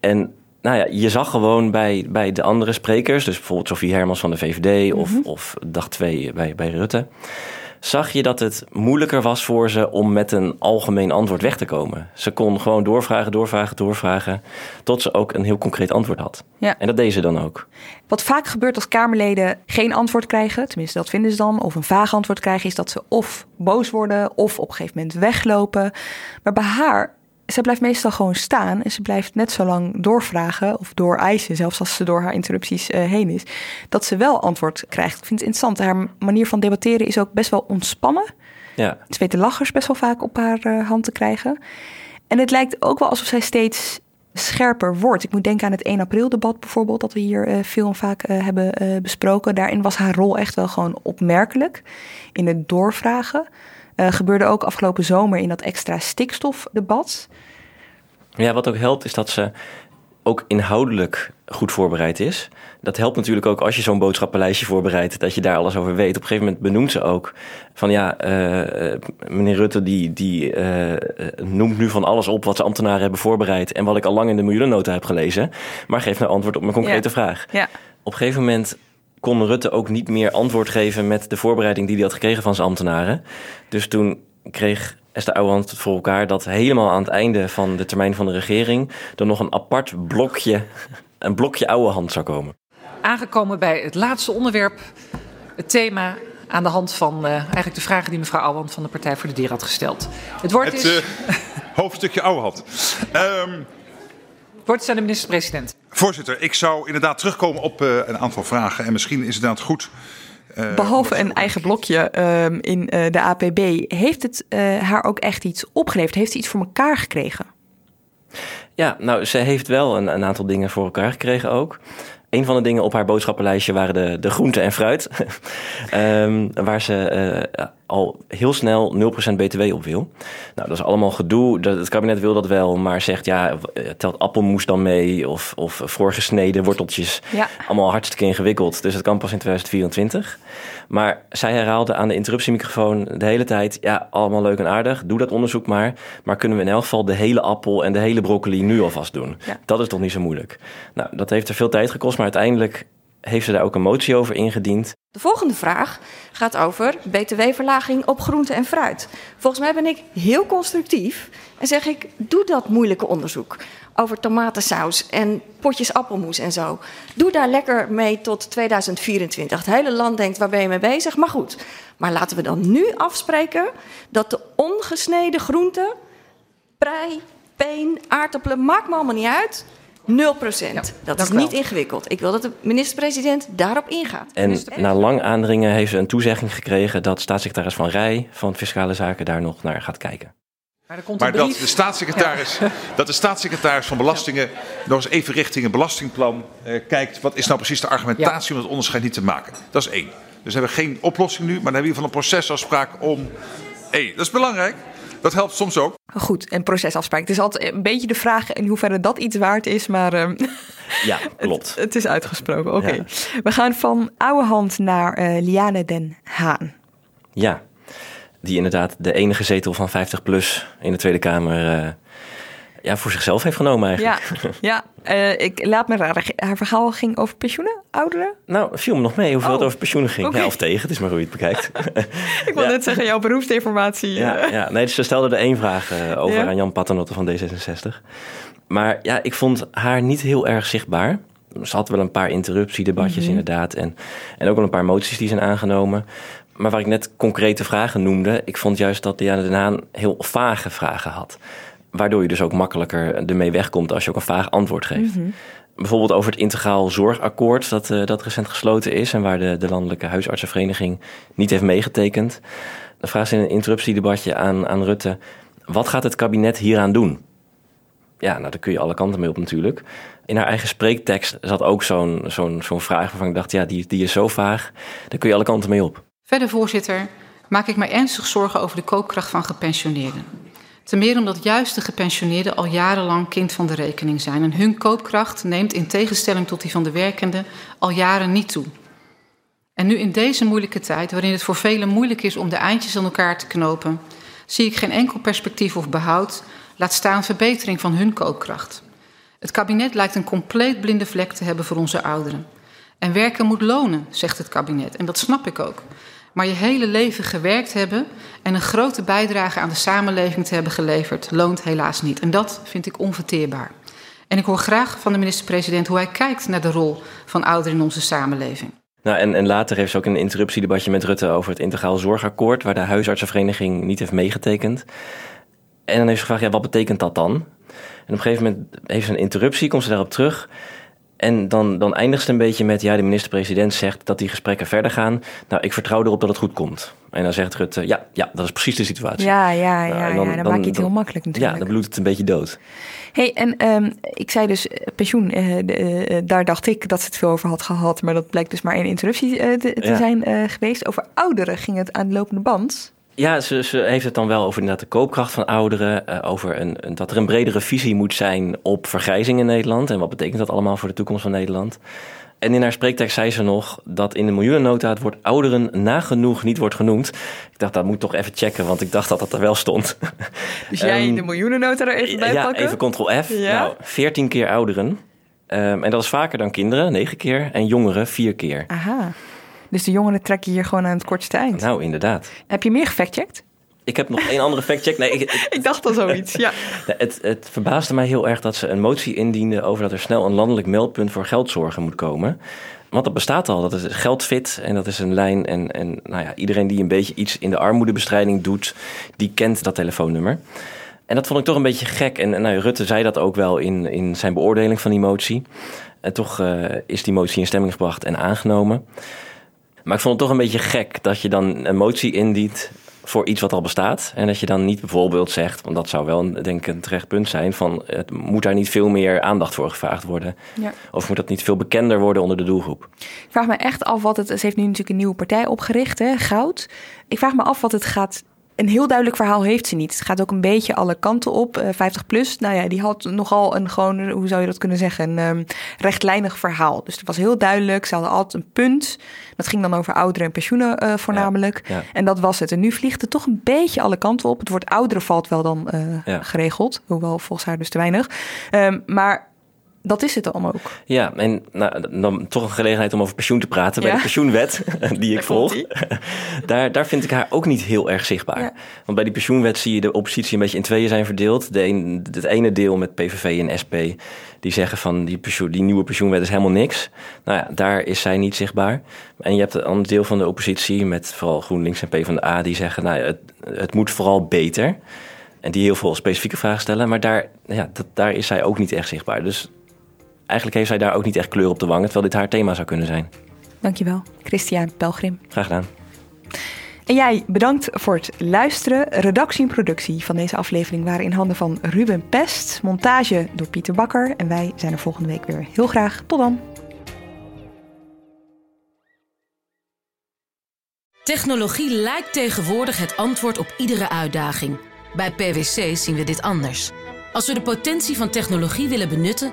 En nou ja, je zag gewoon bij, bij de andere sprekers, dus bijvoorbeeld Sofie Hermans van de VVD of, Mhm. of dag 2 bij, bij Rutte, zag je dat het moeilijker was voor ze om met een algemeen antwoord weg te komen. Ze kon gewoon doorvragen, doorvragen, doorvragen, tot ze ook een heel concreet antwoord had. Ja. En dat deed ze dan ook. Wat vaak gebeurt als Kamerleden geen antwoord krijgen, tenminste dat vinden ze dan, of een vaag antwoord krijgen, is dat ze of boos worden of op een gegeven moment weglopen. Maar bij haar, ze blijft meestal gewoon staan en ze blijft net zo lang doorvragen of dooreisen, zelfs als ze door haar interrupties eh, heen is, dat ze wel antwoord krijgt. Ik vind het interessant. Haar manier van debatteren is ook best wel ontspannen. Ja. Ze weet de lachers best wel vaak op haar eh, hand te krijgen. En het lijkt ook wel alsof zij steeds scherper wordt. Ik moet denken aan het 1 april debat bijvoorbeeld, dat we hier eh, veel en vaak eh, hebben eh, besproken. Daarin was haar rol echt wel gewoon opmerkelijk in het doorvragen. Eh, gebeurde ook afgelopen zomer in dat extra stikstofdebat. Ja, wat ook helpt is dat ze ook inhoudelijk goed voorbereid is. Dat helpt natuurlijk ook als je zo'n boodschappenlijstje voorbereidt, dat je daar alles over weet. Op een gegeven moment benoemt ze ook van ja, eh, meneer Rutte die, die eh, noemt nu van alles op wat de ambtenaren hebben voorbereid en wat ik al lang in de miljoenennota heb gelezen, maar geeft nou antwoord op mijn concrete Ja. vraag. Ja. Op een gegeven moment kon Rutte ook niet meer antwoord geven met de voorbereiding die hij had gekregen van zijn ambtenaren. Dus toen kreeg Esther Ouwehand het voor elkaar dat helemaal aan het einde van de termijn van de regering er nog een apart blokje, een blokje Ouwehand zou komen. Aangekomen bij het laatste onderwerp, het thema aan de hand van eh, eigenlijk de vragen die mevrouw Ouwehand van de Partij voor de Dieren had gesteld. Het woord Het is, eh, hoofdstukje oude had. (laughs) Het woord is aan de minister-president. voorzitter, ik zou inderdaad terugkomen op eh, een aantal vragen. En misschien is het inderdaad goed. eh, Behalve een eigen blokje ehm, in eh, de APB, heeft het eh, haar ook echt iets opgeleverd? Heeft ze iets voor elkaar gekregen? Ja, nou, ze heeft wel een, een aantal dingen voor elkaar gekregen ook. Een van de dingen op haar boodschappenlijstje waren de, de groente en fruit. (laughs) Ehm, waar ze eh, al heel snel 0% BTW op wil. Nou, dat is allemaal gedoe. Dat- Het kabinet wil dat wel, maar zegt ja, eh, telt appelmoes dan mee of, of voorgesneden worteltjes. Ja. Allemaal hartstikke ingewikkeld. Dus dat kan pas in 2024. Maar zij herhaalde aan de interruptiemicrofoon de hele tijd: ja, allemaal leuk en aardig. Doe dat onderzoek maar. Maar kunnen we in elk geval de hele appel en de hele broccoli nu alvast doen? Ja. Dat is toch niet zo moeilijk? Nou, dat heeft er veel tijd gekost, maar uiteindelijk heeft ze daar ook een motie over ingediend. De volgende vraag gaat over btw-verlaging op groente en fruit. Volgens mij ben ik heel constructief en zeg ik: doe dat moeilijke onderzoek over tomatensaus en potjes appelmoes en zo. Doe daar lekker mee tot 2024. Het hele land denkt: waar ben je mee bezig? Maar goed, maar laten we dan nu afspreken dat de ongesneden groenten, prei, peen, aardappelen, maakt me allemaal niet uit. 0%. dat is wel. niet ingewikkeld. Ik wil dat de minister-president daarop ingaat. En na lang aandringen heeft ze een toezegging gekregen dat staatssecretaris Van Rij van Fiscale Zaken daar nog naar gaat kijken. Maar, er komt Maar een dat de staatssecretaris, dat de staatssecretaris van Belastingen nog eens even richting een belastingplan eh, kijkt. Wat is nou precies de argumentatie om het onderscheid niet te maken? Dat is één. Dus we hebben geen oplossing nu, maar dan hebben we in ieder geval een procesafspraak om. Hé, dat is belangrijk. Dat helpt soms ook. Goed, en procesafspraak. Het is altijd een beetje de vraag in hoeverre dat iets waard is, maar ehm, (laughs) Ja, (laughs) klopt. het is uitgesproken. Oké. Ja. We gaan van oude hand naar eh, Liane den Haan. Ja, die inderdaad de enige zetel van 50 plus in de Tweede Kamer eh, ja, voor zichzelf heeft genomen Ja, eigenlijk. ja eh, ik laat me raden. Haar verhaal ging over pensioenen, ouderen? Nou, viel me nog mee hoeveel Oh, het over pensioenen ging. oké. Ja, of tegen, het is maar hoe je het bekijkt. (laughs) Ik wil net zeggen, jouw beroepsinformatie. Ja, eh. ja. Nee, ze stelde er één vraag eh, over Ja? aan Jan Paternotte van D66. Maar ja, ik vond haar niet heel erg zichtbaar. Ze had wel een paar interruptiedebatjes Mhm. inderdaad. En, en ook wel een paar moties die zijn aangenomen. Maar waar ik net concrete vragen noemde... ik vond juist dat Diana Den Haan heel vage vragen had. Waardoor je dus ook makkelijker ermee wegkomt... als je ook een vaag antwoord geeft. Mhm. Bijvoorbeeld over het integraal zorgakkoord dat, eh, dat recent gesloten is en waar de, de Landelijke Huisartsenvereniging niet heeft meegetekend. Dan vraagt ze in een interruptiedebatje aan, aan Rutte: wat gaat het kabinet hieraan doen? Ja, nou daar kun je alle kanten mee op natuurlijk. In haar eigen spreektekst zat ook zo'n zo'n zo'n vraag waarvan ik dacht: ja, die, die is zo vaag, daar kun je alle kanten mee op. Verder, voorzitter. maak ik mij ernstig zorgen over de koopkracht van gepensioneerden. Ten meer omdat juist de gepensioneerden al jarenlang kind van de rekening zijn en hun koopkracht neemt in tegenstelling tot die van de werkenden al jaren niet toe. En nu in deze moeilijke tijd, waarin het voor velen moeilijk is om de eindjes aan elkaar te knopen, zie ik geen enkel perspectief of behoud, laat staan verbetering van hun koopkracht. Het kabinet lijkt een compleet blinde vlek te hebben voor onze ouderen. En werken moet lonen, zegt het kabinet, en dat snap ik ook. Maar je hele leven gewerkt hebben en een grote bijdrage aan de samenleving te hebben geleverd, loont helaas niet. En dat vind ik onverteerbaar. En ik hoor graag van de minister-president hoe hij kijkt naar de rol van ouderen in onze samenleving. Nou, en, en later heeft ze ook een interruptiedebatje met Rutte over het integraal zorgakkoord, waar de huisartsenvereniging niet heeft meegetekend. En dan heeft ze gevraagd, ja, wat betekent dat dan? En op een gegeven moment heeft ze een interruptie, komt ze daarop terug. En dan, dan eindigt ze een beetje met, ja, de minister-president zegt dat die gesprekken verder gaan. Nou, ik vertrouw erop dat het goed komt. En dan zegt Rutte, ja, ja dat is precies de situatie. Ja, ja, Nou, ja, en ja. dan, maak je het heel makkelijk natuurlijk. Ja, dan bloedt het een beetje dood. hey, en ehm, ik zei dus eh, pensioen, eh, de, eh, daar dacht ik dat ze het veel over had gehad, maar dat blijkt dus maar één interruptie te, te Ja. zijn geweest. Over ouderen ging het aan de lopende band. Ja, ze, ze heeft het dan wel over inderdaad de koopkracht van ouderen. eh, over een, een- dat er een bredere visie moet zijn op vergrijzing in Nederland. En wat betekent dat allemaal voor de toekomst van Nederland? En in haar spreektekst zei ze nog dat in de miljoenennota het woord ouderen nagenoeg niet wordt genoemd. Ik dacht, dat moet toch even checken, want ik dacht dat dat er wel stond. (laughs) Dus jij Ehm, de miljoenennota er even bij ja, pakken? even ctrl F. Ja. Nou, 14 keer ouderen. Ehm, en dat is vaker dan kinderen, 9 keer. En jongeren, 4 keer. Aha. Dus de jongeren trekken hier gewoon aan het kortste eind. Nou, inderdaad. Heb je meer gefactcheckt? Ik heb nog één andere factcheck. Nee, ik, (laughs) Ik dacht al zoiets, (laughs) ja. Het, het verbaasde mij heel erg dat ze een motie indiende over dat er snel een landelijk meldpunt voor geldzorgen moet komen. Want dat bestaat al, dat is geldfit en dat is een lijn. En, en nou ja, iedereen die een beetje iets in de armoedebestrijding doet, die kent dat telefoonnummer. En dat vond ik toch een beetje gek. En, en nou, Rutte zei dat ook wel in, in zijn beoordeling van die motie. En toch eh, is die motie in stemming gebracht en aangenomen. Maar ik vond het toch een beetje gek dat je dan een motie indient voor iets wat al bestaat. En dat je dan niet bijvoorbeeld zegt, want dat zou wel denk ik een terecht punt zijn, van het moet daar niet veel meer aandacht voor gevraagd worden. Ja. Of moet dat niet veel bekender worden onder de doelgroep? Ik vraag me echt af wat het... Ze heeft nu natuurlijk een nieuwe partij opgericht, hè, Goud. Ik vraag me af wat het gaat... Een heel duidelijk verhaal heeft ze niet. Het gaat ook een beetje alle kanten op. Eh, 50 plus, nou ja, die had nogal een gewoon, hoe zou je dat kunnen zeggen, een ehm, rechtlijnig verhaal. Dus het was heel duidelijk. Ze hadden altijd een punt. Dat ging dan over ouderen en pensioenen eh, voornamelijk. ja. En dat was het. En nu vliegt het toch een beetje alle kanten op. Het woord ouderen valt wel dan eh, Ja. geregeld. Hoewel volgens haar dus te weinig. Ehm, maar dat is het allemaal ook. Ja, en nou, dan toch een gelegenheid om over pensioen te praten. Bij Ja. de pensioenwet, (laughs) die ik volg, daar, daar vind ik haar ook niet heel erg zichtbaar. Ja. Want bij die pensioenwet zie je de oppositie een beetje in tweeën zijn verdeeld. De een, het ene deel met PVV en SP, die zeggen van die, pensioen, die nieuwe pensioenwet is helemaal niks. Nou ja, daar is zij niet zichtbaar. En je hebt een ander deel van de oppositie, met vooral GroenLinks en PvdA, die zeggen nou, ja, het, het moet vooral beter. En die heel veel specifieke vragen stellen. Maar daar, ja, dat, daar is zij ook niet echt zichtbaar. Dus eigenlijk heeft zij daar ook niet echt kleur op de wangen, terwijl dit haar thema zou kunnen zijn. Dankjewel, Christian Pelgrim. Graag gedaan. En jij, bedankt voor het luisteren. Redactie en productie van deze aflevering waren in handen van Ruben Pest. Montage door Pieter Bakker. En wij zijn er volgende week weer heel graag. Tot dan. Technologie lijkt tegenwoordig het antwoord op iedere uitdaging. Bij PwC zien we dit anders. Als we de potentie van technologie willen benutten,